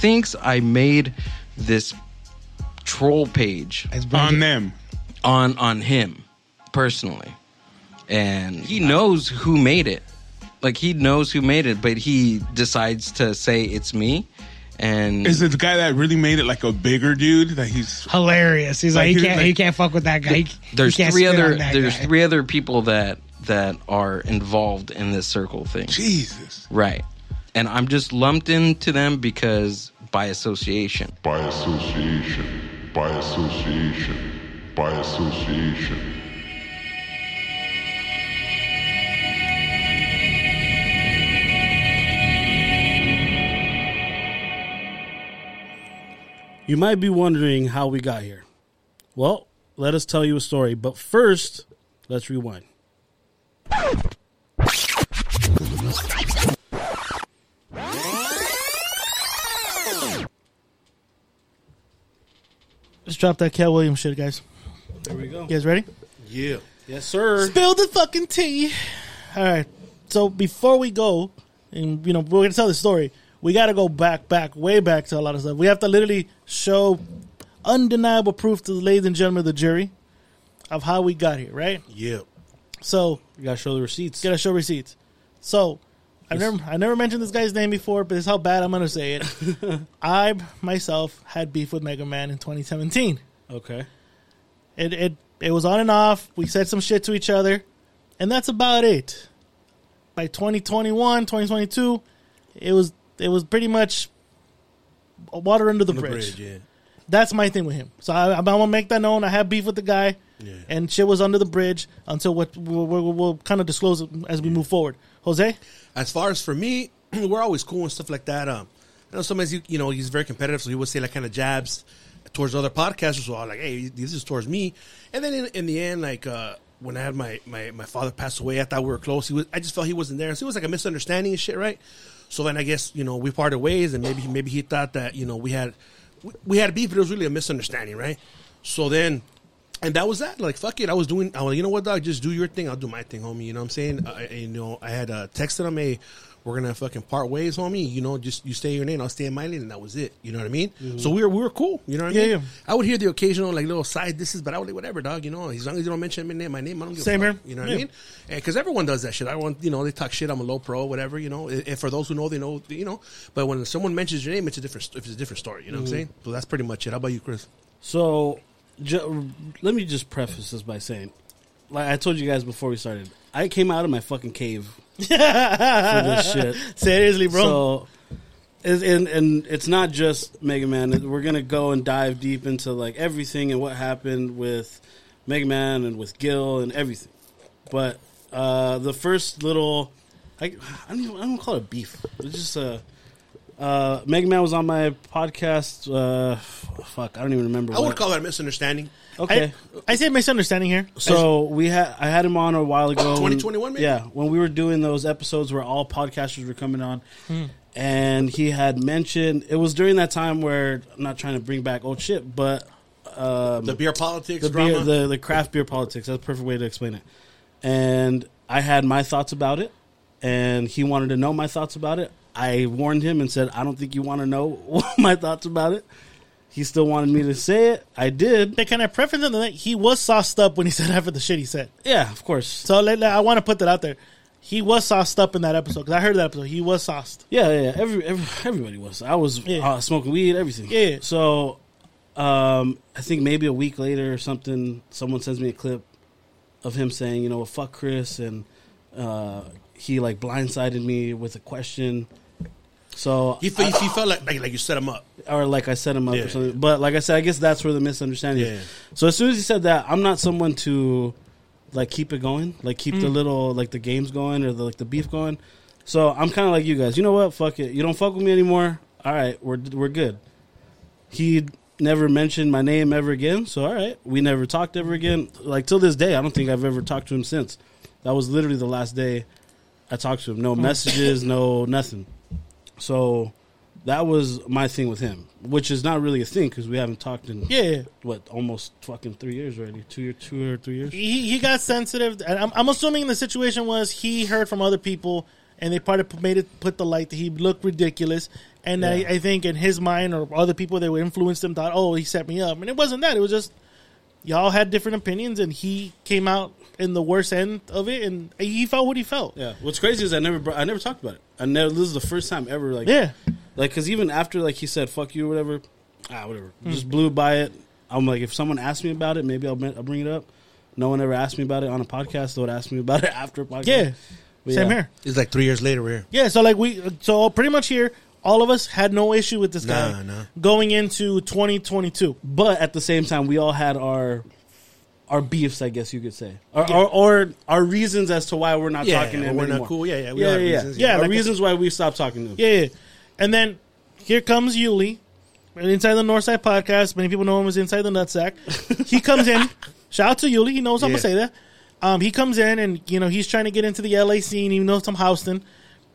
he he thinks I made this troll page on them. on on him personally, and he knows who made it. Like he knows who made it, but he decides to say it's me. And Is it the guy that really made it like a bigger dude that he's Hilarious. He's like, Like, he he- can't, like- he can't fuck with that guy. He, there's he can't three spit other on that there's guy. three other people that that are involved in this circle thing. Jesus. Right. And I'm just lumped into them because by association. by association, by association, by association. You might be wondering how we got here. Well, let us tell you a story, but first, let's rewind. Let's drop that Katt Williams shit, guys. There we go. You guys ready? Yeah. Yes, sir. Spill the fucking tea. All right. So before we go, and you know we're gonna tell the story, we got to go back, back, way back to a lot of stuff. We have to literally show undeniable proof to the ladies and gentlemen of the jury of how we got here, right? Yeah. So You gotta show the receipts. gotta show receipts. So I never I never mentioned this guy's name before, but it's how bad I'm gonna say it. I myself had beef with Mega Man in 2017. Okay. It it it was on and off. We said some shit to each other, and that's about it. By 2021, 2022, it was it was pretty much water under the, The bridge. bridge, yeah. That's my thing with him. So I, I'm gonna make that known. I have beef with the guy, Yeah. and shit was under the bridge until what we'll, we'll, we'll kind of disclose it as we move forward. Jose, As far as for me, we're always cool and stuff like that. Um, I know sometimes you, you know he's very competitive, so he would say like kind of jabs towards other podcasters. So I'm like, hey, this is towards me. And then in, in the end, like uh, when I had my, my my father pass away, I thought we were close. He was, I just felt he wasn't there. So it was like a misunderstanding and shit, right? So then I guess you know we parted ways, and maybe maybe he thought that you know we had we, we had beef, but it was really a misunderstanding, right? So then and that was that. Like, fuck it. I was doing, I was, you know what, dog? Just do your thing. I'll do my thing, homie. You know what I'm saying? I, I- you know, I had uh, texted him, hey, we're going to fucking part ways, homie. You know, just you stay in your lane, I'll stay in my lane, and that was it. You know what I mean? So we were, we were cool. You know what I Yeah, mean? yeah. I would hear the occasional, like, little side disses, but I would like, whatever, dog. You know, as long as you don't mention my name, my name, I don't give Same a fuck. here. You know what Yeah. I mean? Because everyone does that shit. I want, you know, they talk shit. I'm a low pro, whatever. You know, if for those who know, they know. You know, but when someone mentions your name, it's a different. It's a different story, you know what I'm saying? So that's pretty much it. How about you, Chris? So, ju- let me just preface this by saying, like I told you guys before we started, I came out of my fucking cave for this shit. seriously, bro. So, is- and and it's not just Mega Man. We're gonna go and dive deep into like everything and what happened with Mega Man and with Gil and everything. But uh, the first little, I, I don't even, I don't call it a beef. It's just a. Uh, Mega Man was on my podcast. Uh, fuck, I don't even remember. I would call that a misunderstanding. Okay, I, I say misunderstanding here. so we had I had him on a while ago. 2021? Yeah, when we were doing those episodes where all podcasters were coming on, and he had mentioned it was during that time where I'm not trying to bring back old shit, but um, The beer politics the drama. beer, the the craft beer politics. That's a perfect way to explain it. And I had my thoughts about it, and he wanted to know my thoughts about it. I warned him and said, "I don't think you want to know my thoughts about it." He still wanted me to say it. I did. They kind of preference in that he was sauced up when he said of the shit he said. Yeah, of course. So let- I want to put that out there. He was sauced up in that episode because I heard that episode. He was sauced. Yeah, yeah, yeah. Every, every everybody was. I was Yeah. uh, smoking weed, everything. Yeah. So, um, I think maybe a week later or something, someone sends me a clip of him saying, you know, fuck Chris, and uh, he like blindsided me with a question. So, he, fe- he felt like, like like you set him up. or like I set him up Yeah. or something. But like I said, I guess that's where the misunderstanding. Yeah. is. So as soon as he said that, I'm not someone to like keep it going, like keep Mm. the little like the games going or the like the beef going. So I'm kind of like you guys. You know what? Fuck it. You don't fuck with me anymore. All right, we're we're good. He never mentioned my name ever again. So all right, we never talked ever again. Like till this day, I don't think I've ever talked to him since. That was literally the last day I talked to him. No messages, no nothing. So that was my thing with him, which is not really a thing because we haven't talked in Yeah. what almost fucking three years already, two year, two or three years. He, he got sensitive. And I'm, I'm assuming the situation was he heard from other people and they probably made it put the light that he looked ridiculous. And I, I think in his mind or other people that would influence him thought, oh, he set me up, and it wasn't that. It was just y'all had different opinions, and he came out in the worst end of it, and he felt what he felt. Yeah. What's crazy is I never br- I never talked about it. I never. This is the first time ever. Like Yeah. Like because even after like he said fuck you or whatever, ah whatever, Hmm. just blew by it. I'm like if someone asked me about it, maybe I'll, bring- I'll bring it up. No one ever asked me about it on a podcast. They would ask me about it after a podcast. Yeah, But same yeah. here. It's like three years later. We're here. Yeah, so like we, so pretty much here, all of us had no issue with this guy Nah, nah. going into 2022. But at the same time, we all had our our beefs, I guess you could say, or or, or our reasons as to why we're not Yeah, talking to him we're not cool. Yeah, yeah, we yeah, have yeah, reasons, yeah. yeah. Like- reasons why we stopped talking to him. Yeah, yeah. And then here comes Yuli, and inside the Northside podcast. Many people know him as Inside the Nutsack. he comes in. Shout out to Yuli. He knows I'm gonna say that. Um, he comes in and you know he's trying to get into the LA scene. He knows some Houston,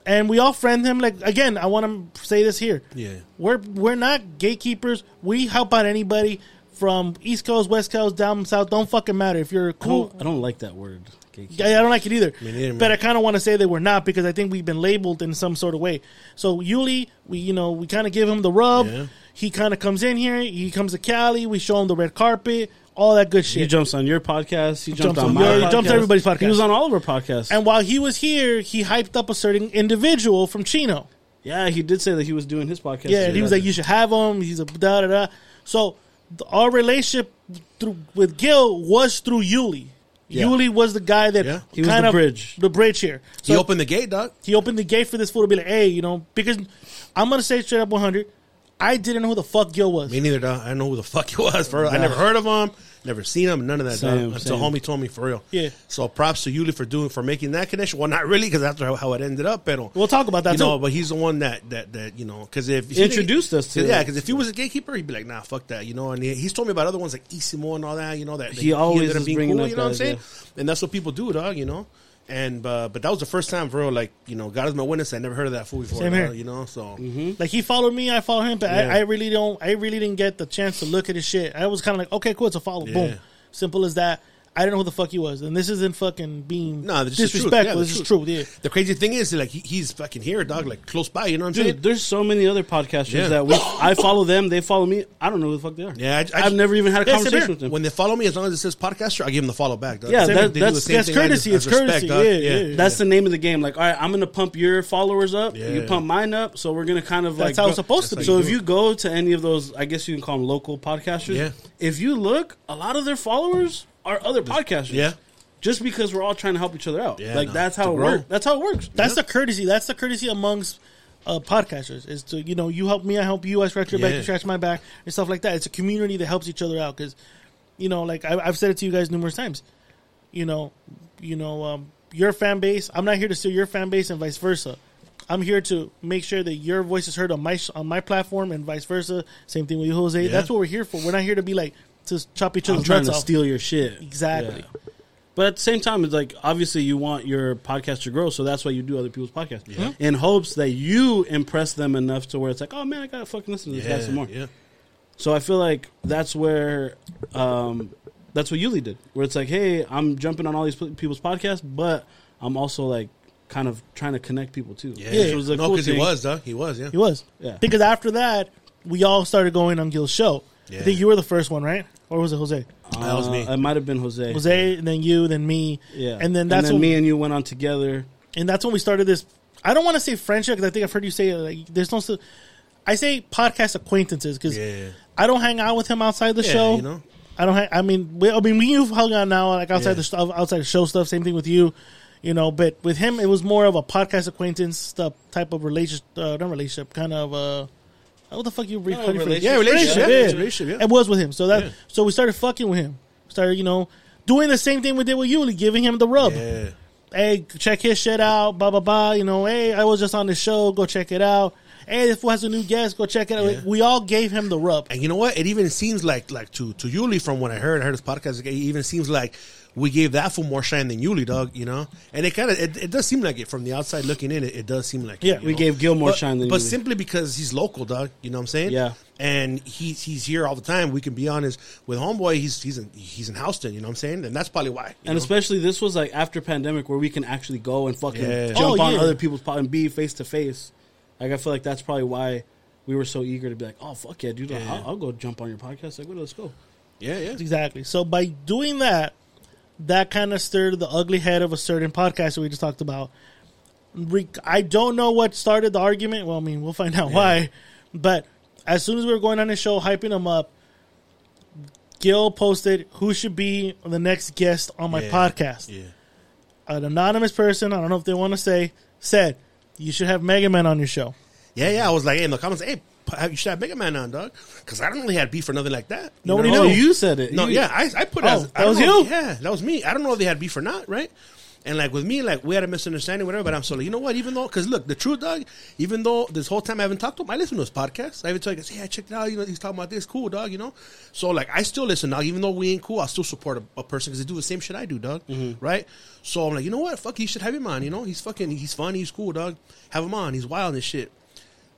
and we all friend him. Like again, I want to say this here. Yeah. we're we're not gatekeepers. We help out anybody from East Coast, West Coast, down south. Don't fucking matter if you're I cool. don't, I don't like that word. gatekeeper. Yeah, I don't like it either. Me neither, man. but I kind of want to say that we're not because I think we've been labeled in some sort of way. So Yuli, we you know we kind of give him the rub. Yeah. He kind of comes in here. He comes to Cali. We show him the red carpet, all that good shit. He jumps on your podcast. He jumped Jumps on on my your- he podcast. jumps on everybody's podcast. He was on all of our podcasts. and while he was here, he hyped up a certain individual from Chino. yeah, he did say that he was doing his podcast. Yeah, and he was like, "You should have him." He's a da da da. So th- our relationship through with Gil was through Yuli. Yeah. Yuli was the guy that Yeah. He was kind the of bridge. the bridge here. So He opened the gate, Doc. he opened the gate for this fool to be like, "Hey, you know," because I'm gonna say straight up 100. I didn't know who the fuck Gil was. Me neither, dog. I didn't know who the fuck he was. For real. I never heard of him. Never seen him. None of that. Same, dog, until same. homie told me for real. Yeah. So props to Yuli for doing for making that connection. Well, not really because that's how, how it ended up. Pero We'll talk about that you know, but he's the one that that that you know because if He introduced us to yeah because if he was a gatekeeper he'd be like nah fuck that you know and he, he's told me about other ones like Isimo and all that you know that He that always ended up being bringing cool, up you know what I'm saying yeah. and that's what people do dog you know and uh, but that was the first time for real like you know God is my witness I never heard of that fool before Same dog, here. you know so Like he followed me, I followed him, but Yeah. I, I really don't. I really didn't get the chance to look at his shit. I was kind of like, okay, cool, it's a follow. Yeah. Boom, simple as that. I didn't know who the fuck he was, and this isn't fucking being No, this is the truth. disrespectful. Yeah, the this is truth. truth. Yeah. the crazy thing is like he, he's fucking here dog like close by you know what I'm saying there's so many other podcasters Yeah. that we I follow them, they follow me. I don't know who the fuck they are. Yeah, I- I- have never even had a Yeah, conversation with them. when they follow me as long as it says podcaster I give them the follow back dog. Yeah, that- they do that's- the same that's thing courtesy, as it's courtesy, dog. yeah, yeah. That's the name of the game. Like, all right, I'm gonna pump your followers up. You Yeah. pump mine up. So we're gonna kind of like That's how it's supposed to be. So if you go to any of those, I guess you can call them local podcasters. Yeah. If you look, a lot of their followers are other podcasters. Yeah. Just because we're all trying to help each other out. Yeah, like no, that's how it grow. works. That's how it works. That's the courtesy. That's the courtesy amongst uh, podcasters. Is to you know you help me, I help you. I scratch your back, you scratch my back, and stuff like that. It's a community that helps each other out because you know, like I, I've said it to you guys numerous times. You know, you know, um, your fan base. I'm not here to steal your fan base and vice versa. I'm here to make sure that your voice is heard on my on my platform and vice versa. Same thing with you, Jose. Yeah. That's what we're here for. We're not here to be like to chop each I'm other's trying nuts to off. steal your shit. Exactly. Yeah. But at the same time, it's like obviously you want your podcast to grow, so that's why you do other people's podcasts in hopes that you impress them enough to where it's like, oh man, I gotta fucking listen to this guy some more. yeah. So I feel like that's where, um, that's what Yuli did, where it's like, hey, I'm jumping on all these people's podcasts, but I'm also like kind of trying to connect people too. Yeah, Which was a no, cool because he was, though. He was, yeah. He was. Yeah. Because after that, we all started going on Gil's show. I think you were the first one, right? Or was it Jose? That was me. Uh, It might have been Jose. Jose, and then you, then me. Yeah. And then that's and then when, me and you went on together. and that's when we started this. I don't want to say friendship because I think I've heard you say like there's no. I say podcast acquaintances because Yeah. I don't hang out with him outside the Yeah, show. you know? I don't. Hang, I mean, we, I mean, we you've hung out now, like outside Yeah. the stuff, outside the show stuff. Same thing with you, you know. But with him, it was more of a podcast acquaintance stuff type of relationship, uh, not relationship, kind of. uh What the fuck you? re- No, you phrase it? relationship. Yeah, relationship, Relationship, yeah. yeah. Relationship, yeah. It was with him. So that Yeah. so we started fucking with him. Started, you know, doing the same thing we did with Yuli, giving him the rub. Yeah. Hey, check his shit out, blah blah blah. You know, hey, I was just on the show, go check it out. "Hey, if fool has a new guest. Go check it out." Yeah. We all gave him the rub. And you know what? It even seems like like to to Yuli from what I heard, I heard his podcast. It even seems like we gave that fool more shine than Yuli, dog. You know, and it kind of it, it does seem like it from the outside looking in. It, it does seem like Yeah, you we know? gave Gil more but, shine than but Yuli. simply because he's local, dog. You know what I'm saying? Yeah. And he's he's here all the time. We can be honest with homeboy. He's he's in he's in Houston. You know what I'm saying? And that's probably why. And know? especially this was like after pandemic where we can actually go and fucking Yeah. jump Oh, on yeah. other people's pod and be face to face. Like I feel like that's probably why we were so eager to be like, oh fuck yeah, dude, Yeah. I'll, I'll go jump on your podcast. Like, well, let's go. yeah, yeah. Exactly. So by doing that, that kind of stirred the ugly head of a certain podcast that we just talked about. Re- I don't know what started the argument. Well, I mean, we'll find out why. But as soon as we were going on the show, hyping him up, Gil posted who should be the next guest on my Yeah. podcast. Yeah. An anonymous person, I don't know if they want to say, said you should have Mega Man on your show. Yeah, yeah. I was like, hey, in the comments, hey, you should have Mega Man on, dog. Because I don't really have beef or nothing like that. You Nobody know? knows. Oh, you said it. No, You- yeah, I, I put it Oh, as, that I was know- you? Yeah, that was me. I don't know if they had beef or not, right? And like with me, like we had a misunderstanding, whatever. But I'm so like, you know what? Even though, because look, the truth, dog. Even though this whole time I haven't talked to him, I listen to his podcast. I even tell you, hey, I checked it out. You know, he's talking about this, cool, dog. You know, so like I still listen, dog. Even though we ain't cool, I still support a, a person because they do the same shit I do, dog. Mm-hmm. Right? So I'm like, you know what? Fuck, he should have him on. You know, he's fucking, he's funny, he's cool, dog. Have him on. He's wild and shit.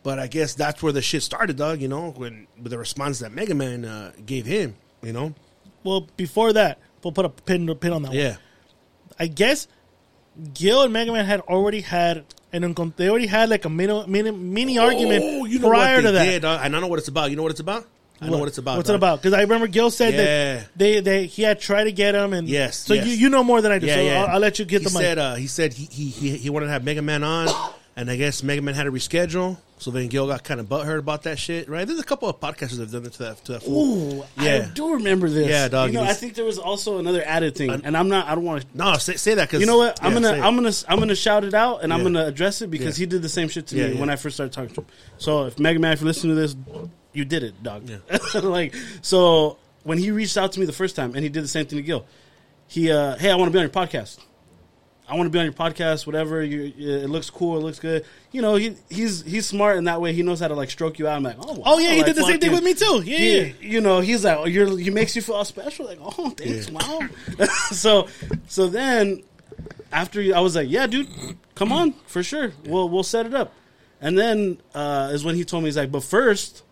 But I guess that's where the shit started, dog. You know, when with the response that Mega Man uh, gave him. You know, Well, before that, we'll put a pin, pin on that one. yeah. I guess Gil and Mega Man had already had an encon- they already had like a mini mini, mini argument Oh, you know prior what they to that. Did, dog. and I know what it's about. You know what it's about? I know what it's about. What's dog. it about? Because I remember Gil said Yeah. that they, they he had tried to get him, and Yes, So yes. you you know more than I do. Yeah, so yeah. I'll, I'll let you get he the mic. said, uh, he said he, he he he wanted to have Mega Man on, and I guess Mega Man had to reschedule. So then Gil got kind of butthurt about that shit, right? There's a couple of podcasters that have done it to that to that. Ooh, Yeah. I do remember this. Yeah, dog, You know, I think there was also another added thing, and I'm not. I don't want to. No, say, say that because You know what? I'm yeah, gonna. I'm gonna I'm gonna shout it out, and I'm gonna address it because Yeah. he did the same shit to Yeah, me yeah. when I first started talking to him. So if Mega Man, if you're listening to this, you did it, dog. Yeah. like so when he reached out to me the first time, and he did the same thing to Gil. He, uh, hey, I want to be on your podcast. I want to be on your podcast. Whatever, you, it looks cool. It looks good. You know, he he's he's smart in that way. He knows how to like stroke you out. I'm like, oh, oh yeah, he like, did the same thing with me too. Yeah, he- yeah. you know, he's like, oh, you're, he makes you feel all special. Like, oh, thanks, wow. so, so then after I was like, yeah, dude, come on for sure. We'll we'll set it up. And then uh, is when he told me he's like, but first,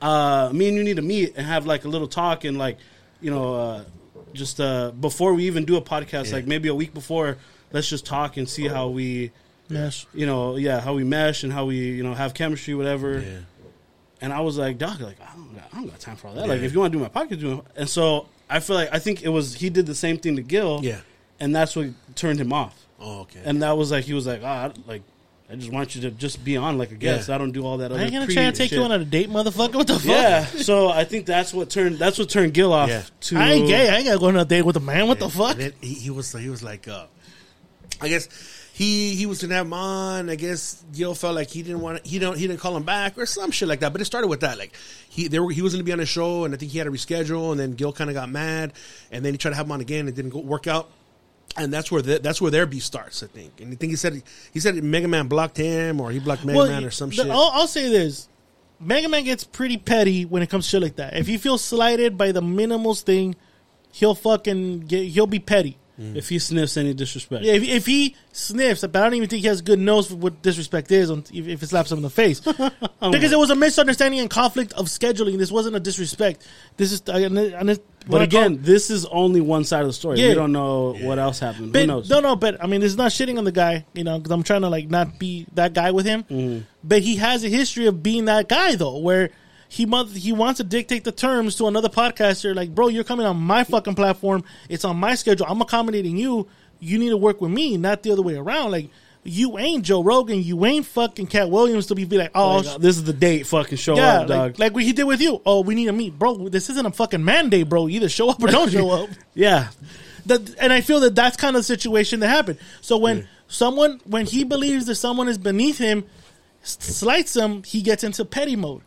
uh, me and you need to meet and have like a little talk and like, you know, uh, just uh, before we even do a podcast, like maybe a week before, let's just talk and see how we, Mesh. you know, yeah, how we mesh and how we, you know, have chemistry, whatever. Yeah. And I was like, Doc, like I don't, got, I don't got time for all that. Like, if you want to do my podcast, do it. And so I feel like I think it was he did the same thing to Gil, Yeah. and that's what turned him off. Oh, okay. And that was like he was like, ah, I- like I just want you to just be on like a guest. Yeah. I don't do all that. Other I Other ain't gonna try to take shit. you on a date, motherfucker. What the fuck? Yeah, so I think that's what turned that's what turned Gil off. Yeah. To I ain't gay. I ain't gotta go on a date with a man. What the fuck? He, he was he was like, uh, I guess he he was gonna have him on. I guess Gil felt like he didn't want he don't he didn't call him back or some shit like that. But it started with that. Like he they were, he was gonna be on the show, and I think he had to reschedule. And then Gil kind of got mad, and then he tried to have him on again. and It didn't go, work out. And that's where the, that's where their beef starts, I think. And I think he said he said Mega Man blocked him, or he blocked Mega Man, or some the- shit. I'll, I'll say this: Mega Man gets pretty petty when it comes to shit like that. If he feels slighted by the minimals thing, he'll fucking get. He'll be petty. If he sniffs any disrespect. Yeah, if, if he sniffs, but I don't even think he has good nose for what disrespect is on, if, if it slaps him in the face. because it was a misunderstanding and conflict of scheduling. This wasn't a disrespect. This is. and it- and it- But what I call- again, this is only one side of the story. Yeah. We don't know what else happened. Who But, knows? no, no, but I mean, it's not shitting on the guy, you know, because I'm trying to like not be that guy with him. Mm-hmm. But he has a history of being that guy though, where he mo- he wants to dictate the terms to another podcaster. Like, bro, you're coming on my fucking platform. It's on my schedule. I'm accommodating you. You need to work with me, not the other way around. Like, you ain't Joe Rogan. You ain't fucking Katt Williams to be, be like, oh, Like, this is the date. Fucking show yeah, up, dog. like, like what he did with you. Oh, we need to meet, bro. This isn't a fucking mandate, bro. Either show up or don't show up. yeah, That, and I feel that that's kind of the situation that happened. So when someone, when he believes that someone is beneath him, slights him, he gets into petty mode.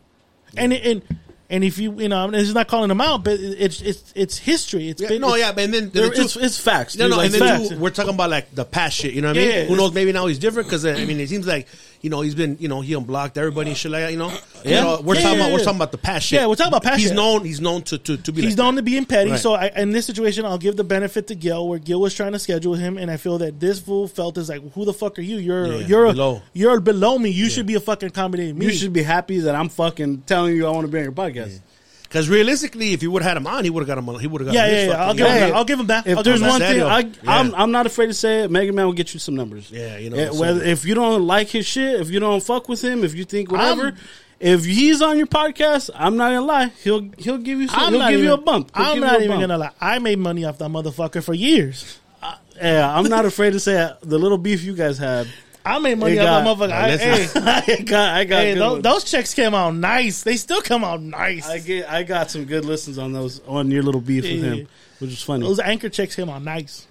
And and and if you you know, and it's not calling him out, but it's it's it's history. It's Yeah, been, no, it's- yeah, but and then the two- it's, it's facts. No, dude. no, Like, and then facts. too, we're talking about like the past shit. You know what I mean? yeah, Who knows? Maybe now he's different because uh, I mean, it seems like you know, he's been, you know, he unblocked everybody and shit like that. You know, Yeah. You know, we're Yeah, talking yeah, about we're talking about the past shit. Yeah, we're talking about past He's shit. known. He's known to to, to be. He's like known to being petty. Right. So I, in this situation, I'll give the benefit to Gil, where Gil was trying to schedule him, and I feel that this fool felt is like, "Who the fuck are you? You're Yeah, you're below. you're below me. You should be a fucking accommodating me." You should be happy that I'm fucking telling you I want to be on your podcast. Because realistically, if you would have had him on, he would have got him. on He would have got. Yeah, him yeah, yeah. I'll give him Hey, that. I'll give him that. If there's one thing, I, Yeah. I'm, I'm not afraid to say it. Mega Man will get you some numbers. Yeah, you know. Yeah, whether if you don't like his shit, if you don't fuck with him, if you think whatever, I'm- if he's on your podcast, I'm not gonna lie, he'll he'll give you some, I'm he'll give even, you a bump. He'll I'm not even bump. gonna lie. I made money off that motherfucker for years. Uh, yeah, I'm not afraid to say it. the little beef you guys had. I made money off that motherfucker. I, listen. hey, I got, I got hey, those, those checks came out nice. They still come out nice. I get, I got some good listens on those on your little beef with him, which was funny. Those anchor checks came out nice.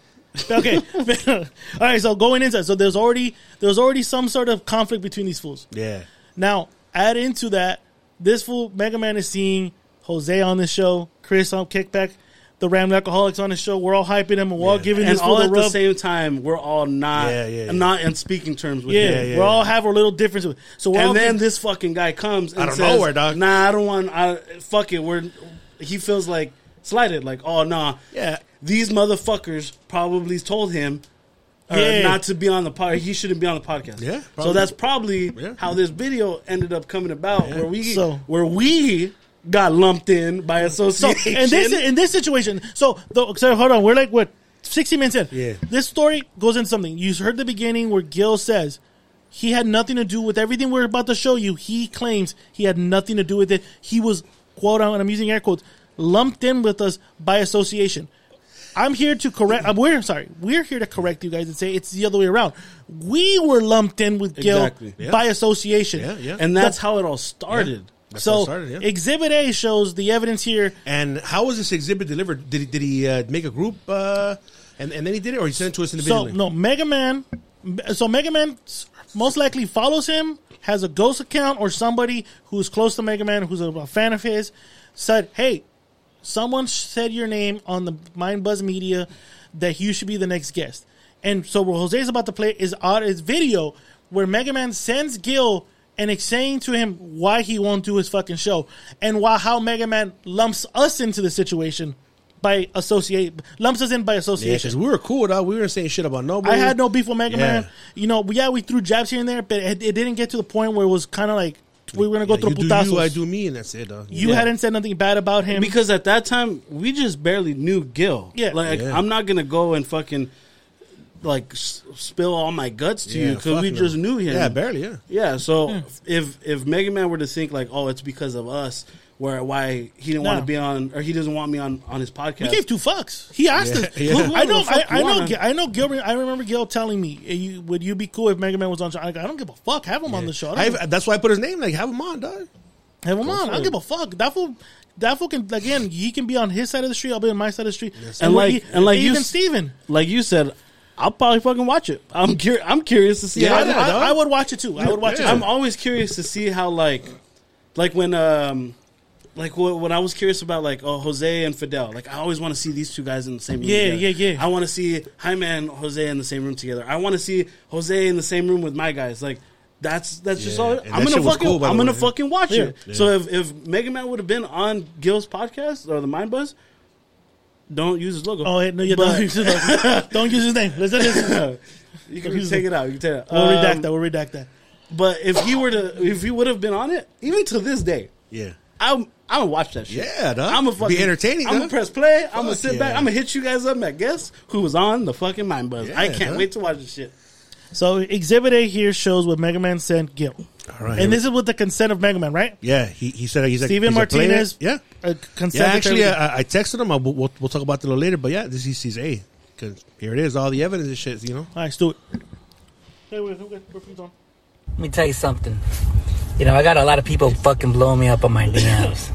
Okay, all right. So going into so there's already there's already some sort of conflict between these fools. yeah. Now add into that, this fool Mega Man is seeing Jose on the show, Chris on Kickback, the Ram Alcoholics on the show. We're all hyping him. and We're all giving and this all the at the rub. same time, we're all not, Yeah, yeah, yeah. not in speaking terms with yeah, him. yeah, we're all yeah. have our little differences. So we're and then getting- this fucking guy comes and Out of says, nowhere, dog. Nah, I don't want. I, fuck it. We're. He feels like slighted. Like, oh nah. Yeah. These motherfuckers probably told him. uh, Yeah. not to be on the pod. He shouldn't be on the podcast. Yeah, So that's probably Yeah. how this video ended up coming about, where we So- where we got lumped in by So association. in this in this situation, so the, so hold on, we're like what sixty minutes in. Yeah. This story goes into something. You heard the beginning where Gil says he had nothing to do with everything we're about to show you. He claims he had nothing to do with it. He was quote and I'm using air quotes lumped in with us by association. I'm here to correct. Uh, we're sorry. We're here to correct you guys and say it's the other way around. We were lumped in with Gil Exactly. Yeah. by association. Yeah, yeah. and that's how it all started. That's So started, yeah. Exhibit A shows the evidence here And how was this exhibit delivered? Did he, did he uh, make a group uh, and and then he did it, or he sent it to us individually? So no, Mega Man. So Mega Man most likely follows him, has a ghost account, or somebody who's close to Mega Man, who's a, a fan of his, said, "Hey, someone said your name on the Mind Buzz Media that you should be the next guest." And so what Jose's about to play is on his video where Mega Man sends Gil and is saying to him why he won't do his fucking show and why how Mega Man lumps us into the situation by associate lumps us in by yeah, association. because we were cool, though. We weren't saying shit about nobody. I had no beef with Mega Yeah. Man. You know, yeah, we threw jabs here and there, but it, it didn't get to the point where it was kind of like we were gonna go Yeah, through you do putazos. you, I do me, and that's it, dog. You Yeah. hadn't said nothing bad about him because at that time we just barely knew Gil. Yeah. like Yeah. I'm not gonna go and fucking like s- spill all my guts to you because fuck we no. just knew him. Yeah, barely. Yeah. Yeah, so hmm. if if Mega Man were to think like, oh, it's because of us, where why he didn't want No. to be on or he doesn't want me on on his podcast. We gave two fucks. He asked Yeah, us. yeah. Look, I know. Whoever the fuck I, I you know. wanna. Gil- I know. Gil. I remember Gil telling me, "Hey, you, "Would you be cool if Mega Man was on?" show? I, go, I don't give a fuck. Have him on the show. I don't I, that's why I put his name. Like, have him on, dog. have him on. I don't give a fuck. That fool. That fool can again. He can be on his side of the street. I'll be on my side of the street. And we're- like- and like you even s- Stephen. like you said, I'll probably fucking watch it. I'm cur- I'm curious to see. Yeah, how I, yeah, I, dog. I would watch it too. I would watch Yeah. it. I'm always curious to see how like, like when um, like wh- when I was curious about like oh Jose and Fidel. Like I always want to see these two guys in the same room. Yeah, together. yeah, yeah. I want to see Jaime and Jose in the same room together. I want to see Jose in the same room with my guys. Like that's that's just Yeah, all. and I'm gonna fucking cool, I'm gonna fucking watch Yeah. it. So if if Mega Man would have been on Gil's podcast or the Mind Buzz, don't use his logo. Oh hey, no, you don't use his name. don't use his name. Listen, listen. you can take it out. You can take it out. We'll Um, redact that. We'll redact that. But if he were to, if he would have been on it, even to this day, Yeah. I'm I'm gonna watch that shit. Yeah, dog. I'm gonna Be entertaining, I'm gonna press play. I'm gonna sit yeah. back. I'm gonna hit you guys up. And guess who was on the fucking Mind Buzz? Yeah, I can't wait to watch this shit. So Exhibit A here shows what Mega Man sent Gil, All right. and this is with the consent of Mega Man, right? yeah, he, he said he's like Stephen he's a player. Martinez. Yeah. Uh, Yeah, actually, I, I texted him. I, we'll, we'll, we'll talk about that a little later. But yeah, this he sees a because here it is, all the evidence and shit. You know, All right, let's do it. Hey, wait, okay, perfect on. Let me tell you something. You know, I got a lot of people fucking blowing me up on my DMs.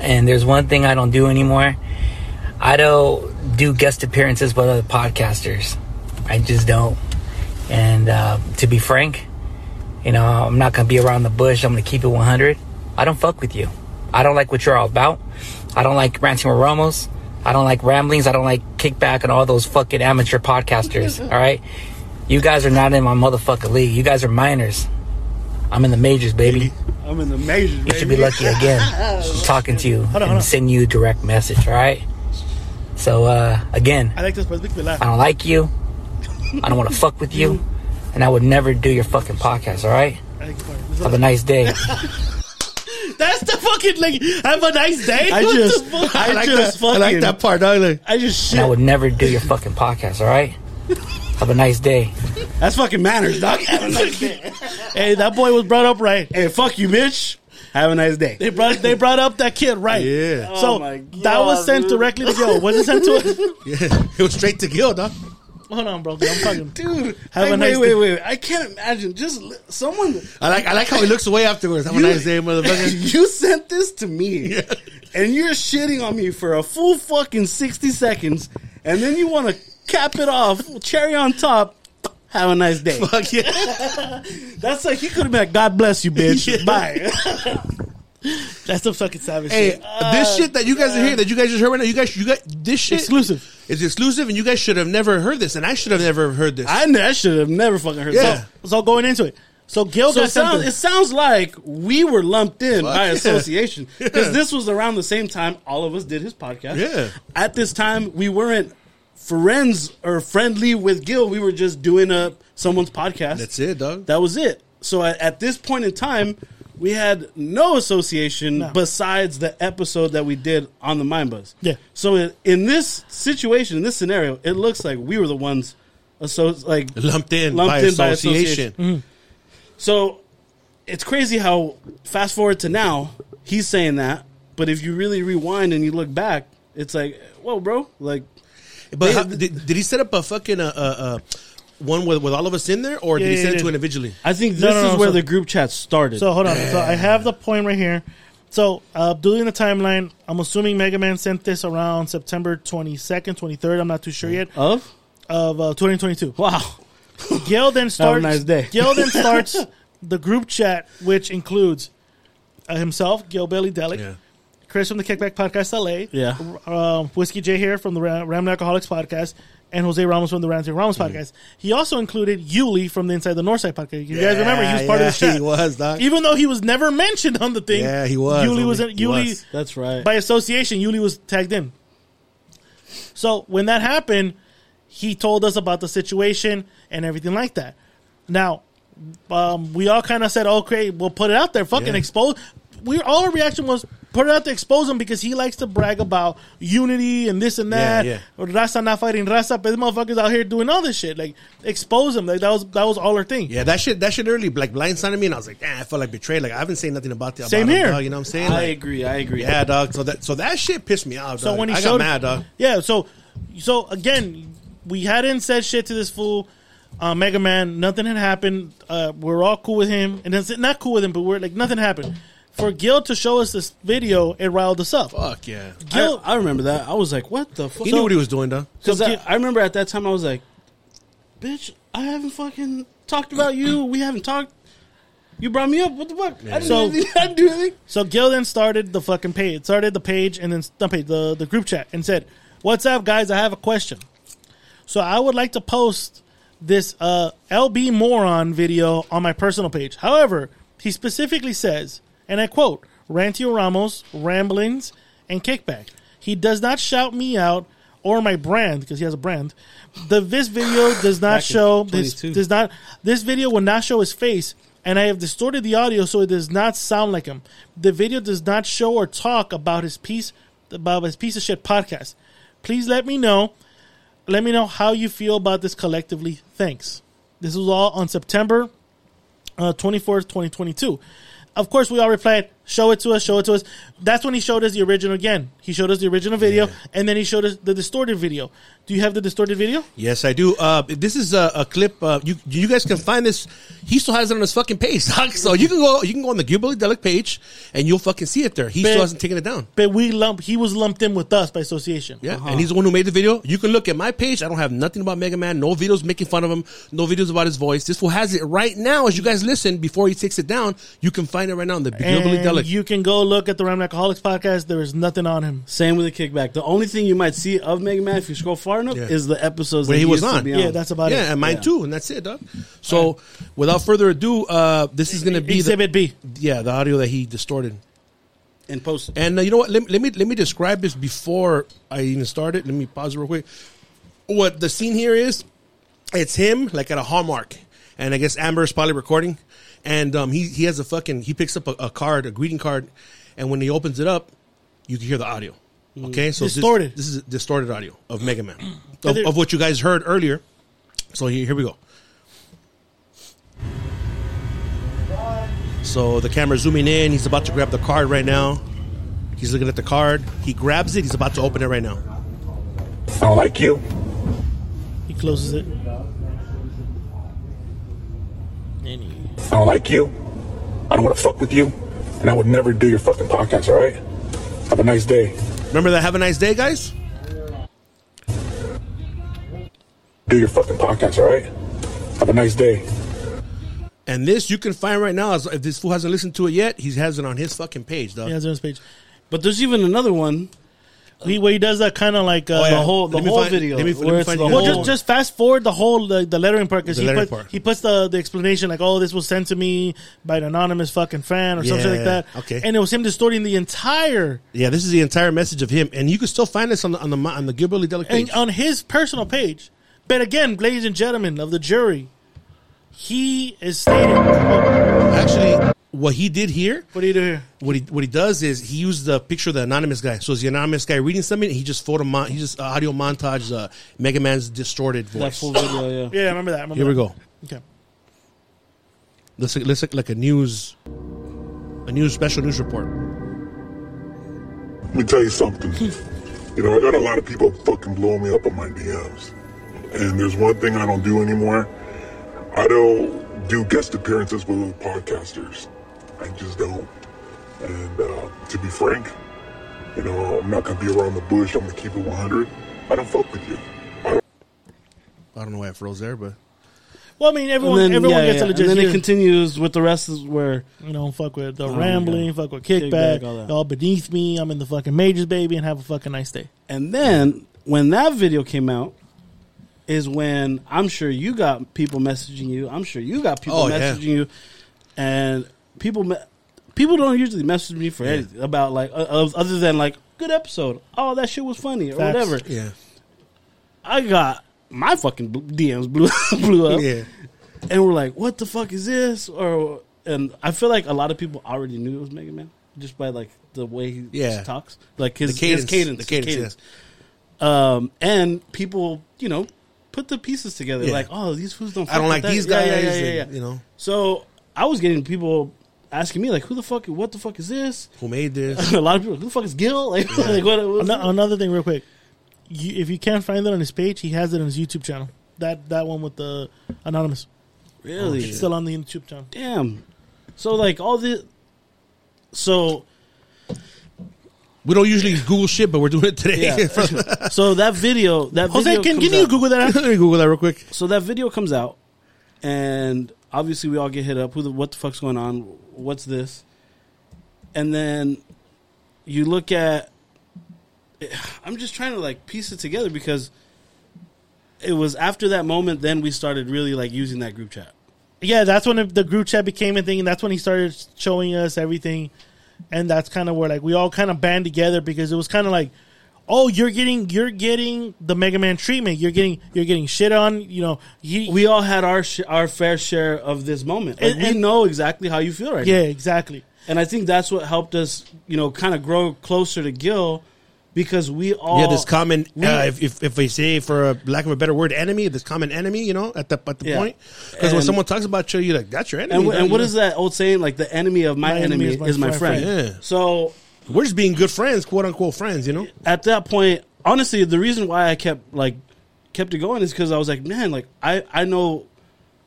and there's one thing I don't do anymore. I don't do guest appearances with other podcasters. I just don't. And uh, to be frank, you know, I'm not gonna be around the bush. I'm gonna keep it 100. I don't fuck with you. I don't like what you're all about. I don't like ranting with Ramos. I don't like ramblings. I don't like kickback and all those fucking amateur podcasters. all right, you guys are not in my motherfucking league. You guys are minors. I'm in the majors, baby. I'm in the majors, You baby. should be lucky again. talking to you on, hold and on. send you a direct message. All right. So uh, again, I like this, but make me laugh. I don't like you. I don't want to fuck with you, and I would never do your fucking podcast. All right. I like this part. This is- Have a nice day. That's the fucking like. Have a nice day. I What just, the fuck? I, like just that. I like that part, dog. Like, I just and I would never do your fucking podcast. All right. Have a nice day. That's fucking manners, dog. Have a nice day. Hey, that boy was brought up right. hey, fuck you, bitch. Have a nice day. They brought they brought up that kid right. Yeah. So Oh my that was sent dude. directly to Gil. Was it sent to us? yeah, it was straight to Gil, dog. Hold on, bro. I'm talking. Dude, Have I- a nice wait, day. wait, wait. I can't imagine. Just li- someone. I like I like how he looks away afterwards. Have a nice day, motherfucker. You sent this to me, and you're shitting on me for a full fucking sixty seconds, and then you want to cap it off, cherry on top. Have a nice day. Fuck yeah. That's like he could have been like, "God bless you, bitch." Bye. That's some fucking savage Hey, shit. this shit that you guys are ah. hearing, that you guys just heard right now, you guys, you got this shit Exclusive. It's exclusive, and you guys should have never heard this, and I should have never heard this. I, I should have never fucking heard Yeah. that. So going into it. So Gil So got it sounds, sent it sounds like we were lumped in by yeah. association because Yeah. this was around the same time all of us did his podcast. Yeah. At this time, we weren't friends or friendly with Gil. We were just doing a someone's podcast. That's it, dog. That was it. So at, at this point in time, we had no association No. besides the episode that we did on the Mind Buzz. Yeah. So in, in this situation, in this scenario, it looks like we were the ones, associ- like lumped in Lumped by in by association. association. So it's crazy how fast forward to now, he's saying that, but if you really rewind and you look back, it's like, whoa, bro, like But They- how, did, did he set up a fucking uh, uh, uh, one with, with all of us in there, or Yeah, did he yeah, send yeah. it to individually? I think this No, no, is no, where so- the group chat started. So hold on. So I have the point right here. So uh, doing the timeline, I'm assuming Mega Man sent this around September 22nd, 23rd. I'm not too sure yet of of uh, 2022. wow, Gil then starts. nice day. Gil then starts the group chat, which includes uh, himself, Gilbert Lee Delic, Yeah. Chris from the Kickback Podcast LA, Yeah. um, Whiskey J here from the Ram, Ram Alcoholics Podcast, and Jose Ramos from the Ranting Ramos Mm-hmm. Podcast. He also included Yuli from the Inside the Northside Podcast. You guys remember he was part yeah, of the chat. He was, dog. Even though he was never mentioned on the thing, Yeah, he was, Yuli was in, Yuli was. that's right. by association. Yuli was tagged in. So when that happened, he told us about the situation and everything like that. Now, um, we all kind of said, "Okay, we'll put it out there. Fucking Yeah. expose." We all our reaction was put it out to expose him because he likes to brag about unity and this and that. Yeah, Or Raza not fighting Raza, but this motherfuckers out here doing all this shit. Like expose him. Like that was that was all our thing. Yeah, that shit, that shit early like blindsided me, and I was like, "Damn, I felt like betrayed." Like I haven't said nothing about that. Same about him, here. dog, you know what I'm saying? I Like, agree. I agree. yeah, dog. So that so that shit pissed me off. So dog. when he I showed, got mad, dog. yeah. So, so again, we hadn't said shit to this fool, uh, Mega Man. Nothing had happened. Uh, we're all cool with him, and it's not cool with him, but we're like nothing happened. For Gil to show us this video, it riled us up. Fuck yeah. Gil, I, I remember that. I was like, what the fuck? He knew what he was doing, though. Because So I, Gil- I remember at that time I was like, bitch, I haven't fucking talked about you. We haven't talked. You brought me up. What the fuck? I didn't, So- do anything. I didn't do anything. So Gil then started the fucking page, started the page, and then not page, the the group chat, and said, "What's up, guys? I have a question. So I would like to post this uh, LB moron video on my personal page. However, he specifically says, and I quote, Ranting Ramos, ramblings, and kickback. He does not shout me out or my brand because he has a brand. The this video does not show this does not this video will not show his face and I have distorted the audio so it does not sound like him. The video does not show or talk about his piece about his piece of shit podcast. Please let me know. Let me know how you feel about this collectively. Thanks. This was all on September uh, 24th, 2022. Of course, we all replied, show it to us, show it to us. That's when he showed us the original again. He showed us the original video, and then he showed us the distorted video. Do you have the distorted video? Yes, I do. Uh, this is a, a clip. Uh, you you guys can find this. He still has it on his fucking page, dog. So you can go you can go on the Gilbert Delic page, and you'll fucking see it there. He But- still hasn't taken it down. But we lump. He was lumped in with us by association. Yeah, and he's the one who made the video. You can look at my page. I don't have nothing about Mega Man. No videos making fun of him. No videos about his voice. This fool has it right now. As you guys listen, before he takes it down, you can find it right now on the Gilbert Delic. you can go look at the Ram Alcoholics podcast. There is nothing on him. Same with the kickback. The only thing you might see of Mega Man, if you scroll far, Farnup Yeah. is the episodes Where that he was used to on. Yeah, that's about yeah, it. and mine Yeah. too, and that's it, dog. So, without further ado, uh, this is going to be the, Exhibit B. yeah the audio that he distorted. in post. And uh, you know what? Let, let me let me describe this before I even started. Let me pause real quick. What the scene here is, it's him like at a Hallmark, and I guess Amber is probably recording, and um, he he has a fucking he picks up a, a card, a greeting card, and when he opens it up, you can hear the audio. Okay, so this- Distorted. This, is distorted audio of Mega Man, of, of what you guys heard earlier. So here, here we go. So the camera's zooming in. He's about to grab the card right now. He's looking at the card. He grabs it. He's about to open it right now. I don't like you. He closes it. And he- I don't like you. I don't want to fuck with you. And I would never do your fucking podcast, all right? Have a nice day. Remember that? Have a nice day, guys. Do your fucking podcast, all right? Have a nice day. And this you can find right now. If this fool hasn't listened to it yet, he has it on his fucking page, though. He has it on his page. But there's even another one. He, where he does that kind of like uh, Oh, yeah. The whole the whole find- video. let me- let me find the Well, just just fast forward the whole the, the lettering part because he lettering put, part. he puts the the explanation like oh this was sent to me by an anonymous fucking fan or something like that. okay. and it was him distorting the entire Yeah, this is the entire message of him, and you can still find this on the on the on the Gilbert Lee Delic page. and on his personal page. But again, ladies and gentlemen of the jury, he is stating. Actually, what he did here, what do you do here? what he what he does is he used the picture of the anonymous guy. So it's the anonymous guy reading something. And he just photo mon- he just uh, audio montage uh, Mega Man's distorted that voice. full video. Yeah. Yeah, I remember that. I remember Here we go. Okay. Let's let's look like a news, a news special news report. Let me tell you something. you know, I got a lot of people fucking blowing me up on my DMs. And there's one thing I don't do anymore. I don't do guest appearances with other podcasters. I just don't. And uh, to be frank, you know, I'm not gonna be around the bush. I'm gonna keep it 100. I don't fuck with you. I don't I don't know why it froze there, but Well, I mean, everyone then, everyone yeah, gets yeah. a legit. And then it here. continues with the rest is where You know, fuck with the Oh, rambling, yeah. fuck with Kickback, kickback, all that. all beneath me. I'm in the fucking majors, baby, and have a fucking nice day. And then when that video came out, is when I'm sure you got people messaging you. I'm sure you got people Oh, yeah. messaging you, and people me- people don't usually message me for anything about like uh, other than like good episode. Oh, that shit was funny or Facts. whatever. yeah, I got my fucking DMs blew blew up, yeah. and we're like, "What the fuck is this?" Or and I feel like a lot of people already knew it was Mega Man just by like the way he Yeah. talks, like his The cadence, his cadence, the his cadence, Um, and people, you know, put the pieces together. Yeah. Like, oh, these fools don't. I don't like that. these Yeah, guys. yeah, yeah, yeah, yeah. you know, So I was getting people asking me like, "Who the fuck? What the fuck is this?" who made this? a lot of people, "Who the fuck is Gil?" Like, like what? what's Another thing, real quick. You, if you can't find it on his page, he has it on his YouTube channel. That that one with the anonymous. really? Oh, it's still on the YouTube channel. Damn. So like all the. So We don't usually Google shit, but we're doing it today. yeah. so that video, that Jose, video can, comes can you out. Google that? Let me Google that real quick. So that video comes out, and obviously we all get hit up. Who the what the fuck's going on? What's this? And then you look at. I'm just trying to like piece it together because it was after that moment. Then we started really like using that group chat. Yeah, that's when the group chat became a thing, and that's when he started showing us everything. And that's kind of where like we all kind of band together because it was kind of like, oh, you're getting you're getting the Mega Man treatment. You're getting you're getting shit on. You know, he, We all had our sh- our fair share of this moment. Like, And- we know exactly how you feel right now. yeah, exactly. And I think that's what helped us, you know, kind of grow closer to Gil because we all yeah, this common, we- uh, if, if if we say for a lack of a better word, enemy, this common enemy, you know, at the at the Yeah. point, because when someone talks about you, you're like, that's your enemy. And, wh- dog, and what you is that old saying? Like the enemy of my, enemy, is my, friend. Yeah. So We're just being good friends, quote unquote friends, you know. at that point, honestly, the reason why I kept like kept it going is because I was like, man, like I I know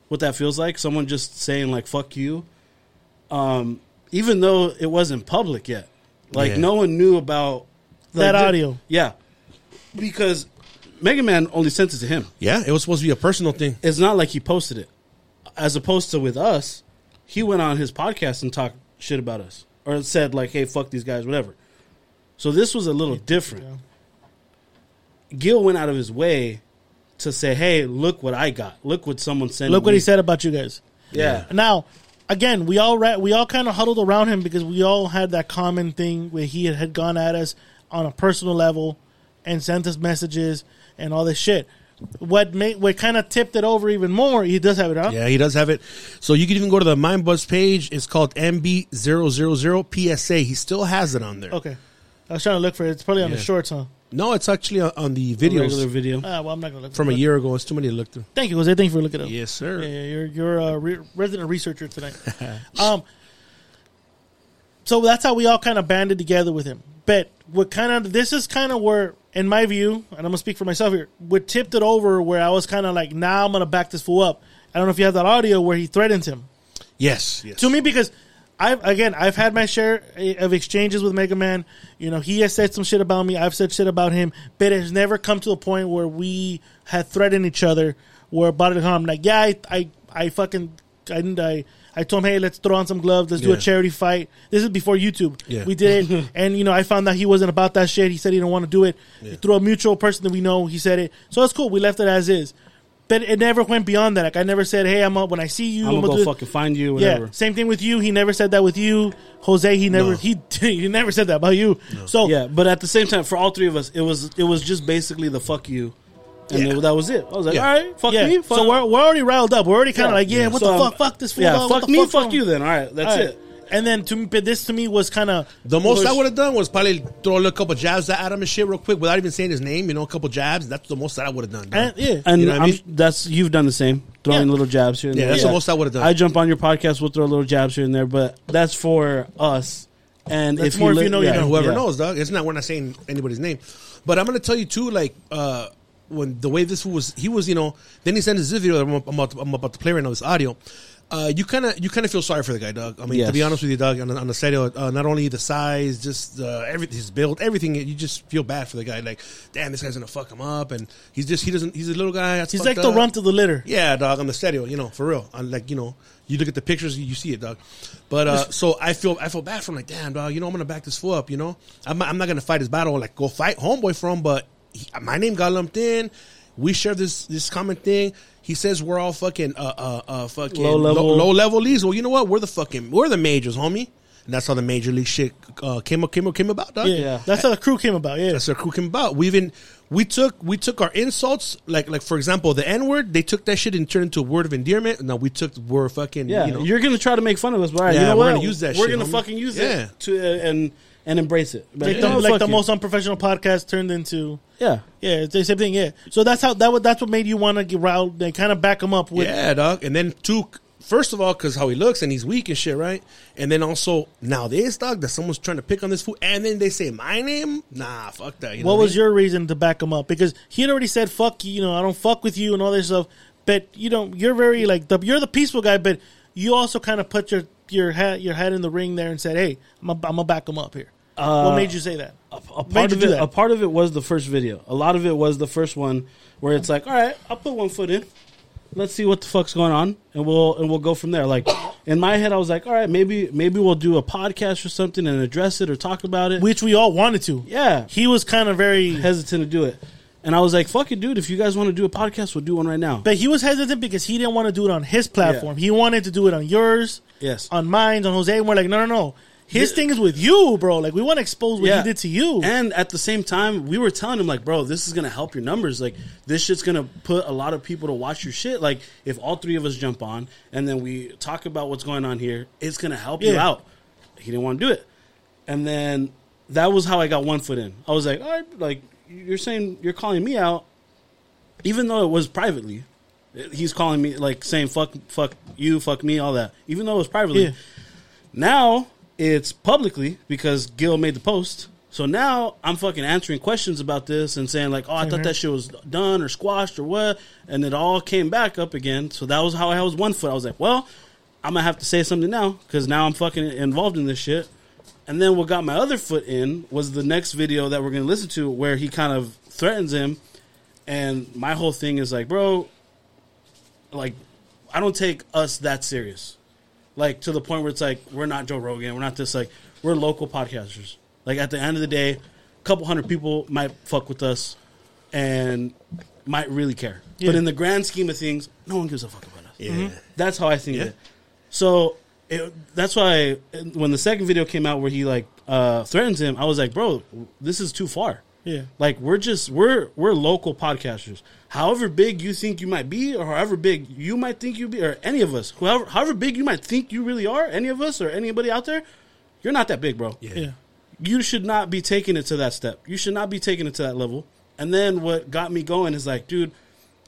what that feels like. Someone just saying like "fuck you," um, even though it wasn't public yet. Like Yeah. no one knew about That like, the- audio. Yeah, because Mega Man only sent it to him. Yeah, it was supposed to be a personal thing. It's not like he posted it. As opposed to with us, he went on his podcast and talked shit about us or said like, "Hey, fuck these guys," whatever. So this was a little different. Gil went out of his way to say, "Hey, look what I got! Look what someone sent." Look what me." he said about you guys. Yeah, Now, again, we all ra- we all kind of huddled around him because we all had that common thing where he had, had gone at us on a personal level and sent us messages and all this shit. What made what kind of tipped it over even more? He does have it, huh? Yeah, he does have it. So you can even go to the MindBuzz page. It's called MB000 PSA. He still has it on there. Okay. I was trying to look for it. It's probably on the Yeah. shorts, huh? No, it's actually on, on the regular video. Ah, well, I'm not gonna look from for a it. year ago. It's too many to look through. Thank you, Jose. Thank you for looking it up. Yes, sir. Yeah, yeah, you're you're a re- resident researcher tonight. um, so that's how we all kind of banded together with him. But what kind of this is kind of where, in my view, and I'm gonna speak for myself here, what tipped it over where I was kind of like, now I'm gonna back this fool up. I don't know if you have that audio where he threatens him Yes, yes. to me because I've again I've had my share of exchanges with Mega Man. You know, he has said some shit about me. I've said shit about him, but it has never come to a point where we had threatened each other. Where about it, I'm like, yeah, I, I, I fucking, I, didn't I, I told him, hey, let's throw on some gloves, let's do a charity fight. This is before YouTube. Yeah. We did it, and you know, I found out he wasn't about that shit. He said he didn't want to do it. Through a mutual person that we know, he said it. So it's cool. We left it as is. But it never went beyond that. Like I never said, "Hey, I'm up when I see you." I'm I'm gonna go fucking find you. Whatever. Yeah, same thing with you. He never said that with you, Jose. He never No. he he never said that about you. So Yeah, but at the same time, for all three of us, it was it was just basically the fuck you, and Yeah. it- that was it. I was like, Yeah. all right, fuck yeah. me. Fuck. So we're, we're already riled up. We're already kind of Yeah. like, yeah, Yeah. what So the I'm- fuck? Fuck this fool. yeah, dog. What fuck me, fuck's fuck you. Then all right, that's All right. it. And then to me, this to me was kind of The most I would have done was probably throw a little couple jabs at him and shit real quick without even saying his name. You know, a couple jabs. That's the most that I would have done. dog. And, yeah, And You know what I I'm, mean? that's you've done the same, throwing Yeah. little jabs here. And Yeah, there. that's the most I would've done. I jump on your podcast, we'll throw little jabs here and there, but that's for us. And That's if more you, if you li- know, you know. whoever yeah. knows, dog. It's not. We're not saying anybody's name, but I'm gonna tell you too. Like uh, when the way this was, he was, you know. Then he sent us this video that I'm, I'm about, to, I'm about to play right now. This audio. Uh, you kind of you kind of feel sorry for the guy, dog. I mean, to be honest with you, dog, on the, on the set, uh, not only the size, just uh, everything, his build, everything. You just feel bad for the guy. Like, damn, this guy's gonna fuck him up, and he's just he doesn't. He's a little guy. he's like the runt of the litter. Yeah, dog, on the stereo, you know, for real. On like, you know, you look at the pictures, you see it, dog. But uh, so I feel I feel bad for him, like, damn, dog, you know, I'm gonna back this fool up, you know. I'm I'm not gonna fight his battle, like go fight homeboy for him, but he, my name got lumped in. We share this this common thing. He says we're all fucking uh uh, uh fucking Low level. low, low level leagues. Well, you know what? We're the fucking we're the majors, homie. And that's how the major league shit uh, came up came came about, dog. Yeah, Yeah. that's how the crew came about. Yeah, That's our crew came about. We even we took we took our insults, like like for example, the N word. They took that shit and turned it into a word of endearment. No, we took we're fucking Yeah, you know you're gonna try to make fun of us, but all right, Yeah, you know we're what? gonna use that shit. We're shit, gonna homie. fucking use Yeah. it to uh, and and embrace it. Like you the, like the most unprofessional podcast turned into. Yeah, Yeah, it's the same thing. Yeah, so that's how that. What that's what made you want to get riled and kind of back him up with. yeah, dog. And then two, first of all, because how he looks and he's weak and shit, right? And then also now this dog that someone's trying to pick on this fool, and then they say my name. Nah, fuck that. You know What was mean? your reason to back him up? Because he had already said, "Fuck you," you know, I don't fuck with you and all this stuff. But you know, you're very like the you're the peaceful guy, but you also kind of put your your head your head in the ring there and said, "Hey, I'm gonna, back him up here." what uh, made you say that? a, a part of it. that? A part of it was the first video. A lot of it was the first one where it's like, all right, I'll put one foot in. Let's see what the fuck's going on, and we'll and we'll go from there. Like in my head, I was like, all right, maybe maybe we'll do a podcast or something and address it or talk about it. Which we all wanted to. yeah, He was kind of very, hesitant to do it, and I was like, fuck it, dude. If you guys want to do a podcast, we'll do one right now. but he was hesitant because he didn't want to do it on his platform. He wanted to do it on yours, Yes. on mine, on Jose. And we're like, no, no, no. His Yeah. thing is with you, bro. Like we want to expose what Yeah. he did to you. And at the same time, we were telling him like, bro, this is gonna help your numbers. Like, this shit's gonna put a lot of people to watch your shit. Like, if all three of us jump on and then we talk about what's going on here, it's gonna help you out. He didn't want to do it, and then that was how I got one foot in. I was like, all right, like you're saying you're calling me out, even though it was privately. He's calling me like saying fuck, fuck you, fuck me, all that. Even though it was privately. Yeah. Now it's publicly because Gil made the post. So now I'm fucking answering questions about this and saying like, oh, I thought mm-hmm. that shit was done or squashed or what, and it all came back up again. So that was how I was one foot. I was like, well, I'm gonna have to say something now because now I'm fucking involved in this shit. And then what got my other foot in was the next video that we're gonna listen to where he kind of threatens him, and my whole thing is like, bro, like I don't take us that serious. Like to the point where it's like we're not Joe Rogan, we're not this like we're local podcasters. Like at the end of the day, a couple hundred people might fuck with us. and might really care. But in the grand scheme of things, no one gives a fuck about us. Yeah. That's how I think Yeah. of it. So it, that's why when the second video came out where he like uh, threatens him, I was like, bro, this is too far. Yeah. Like we're just we're we're local podcasters. However big you think you might be, or however big you might think you be, or any of us, however however big you might think you really are, any of us or anybody out there, you're not that big, bro. Yeah. You should not be taking it to that step. You should not be taking it to that level. And then what got me going is like, dude,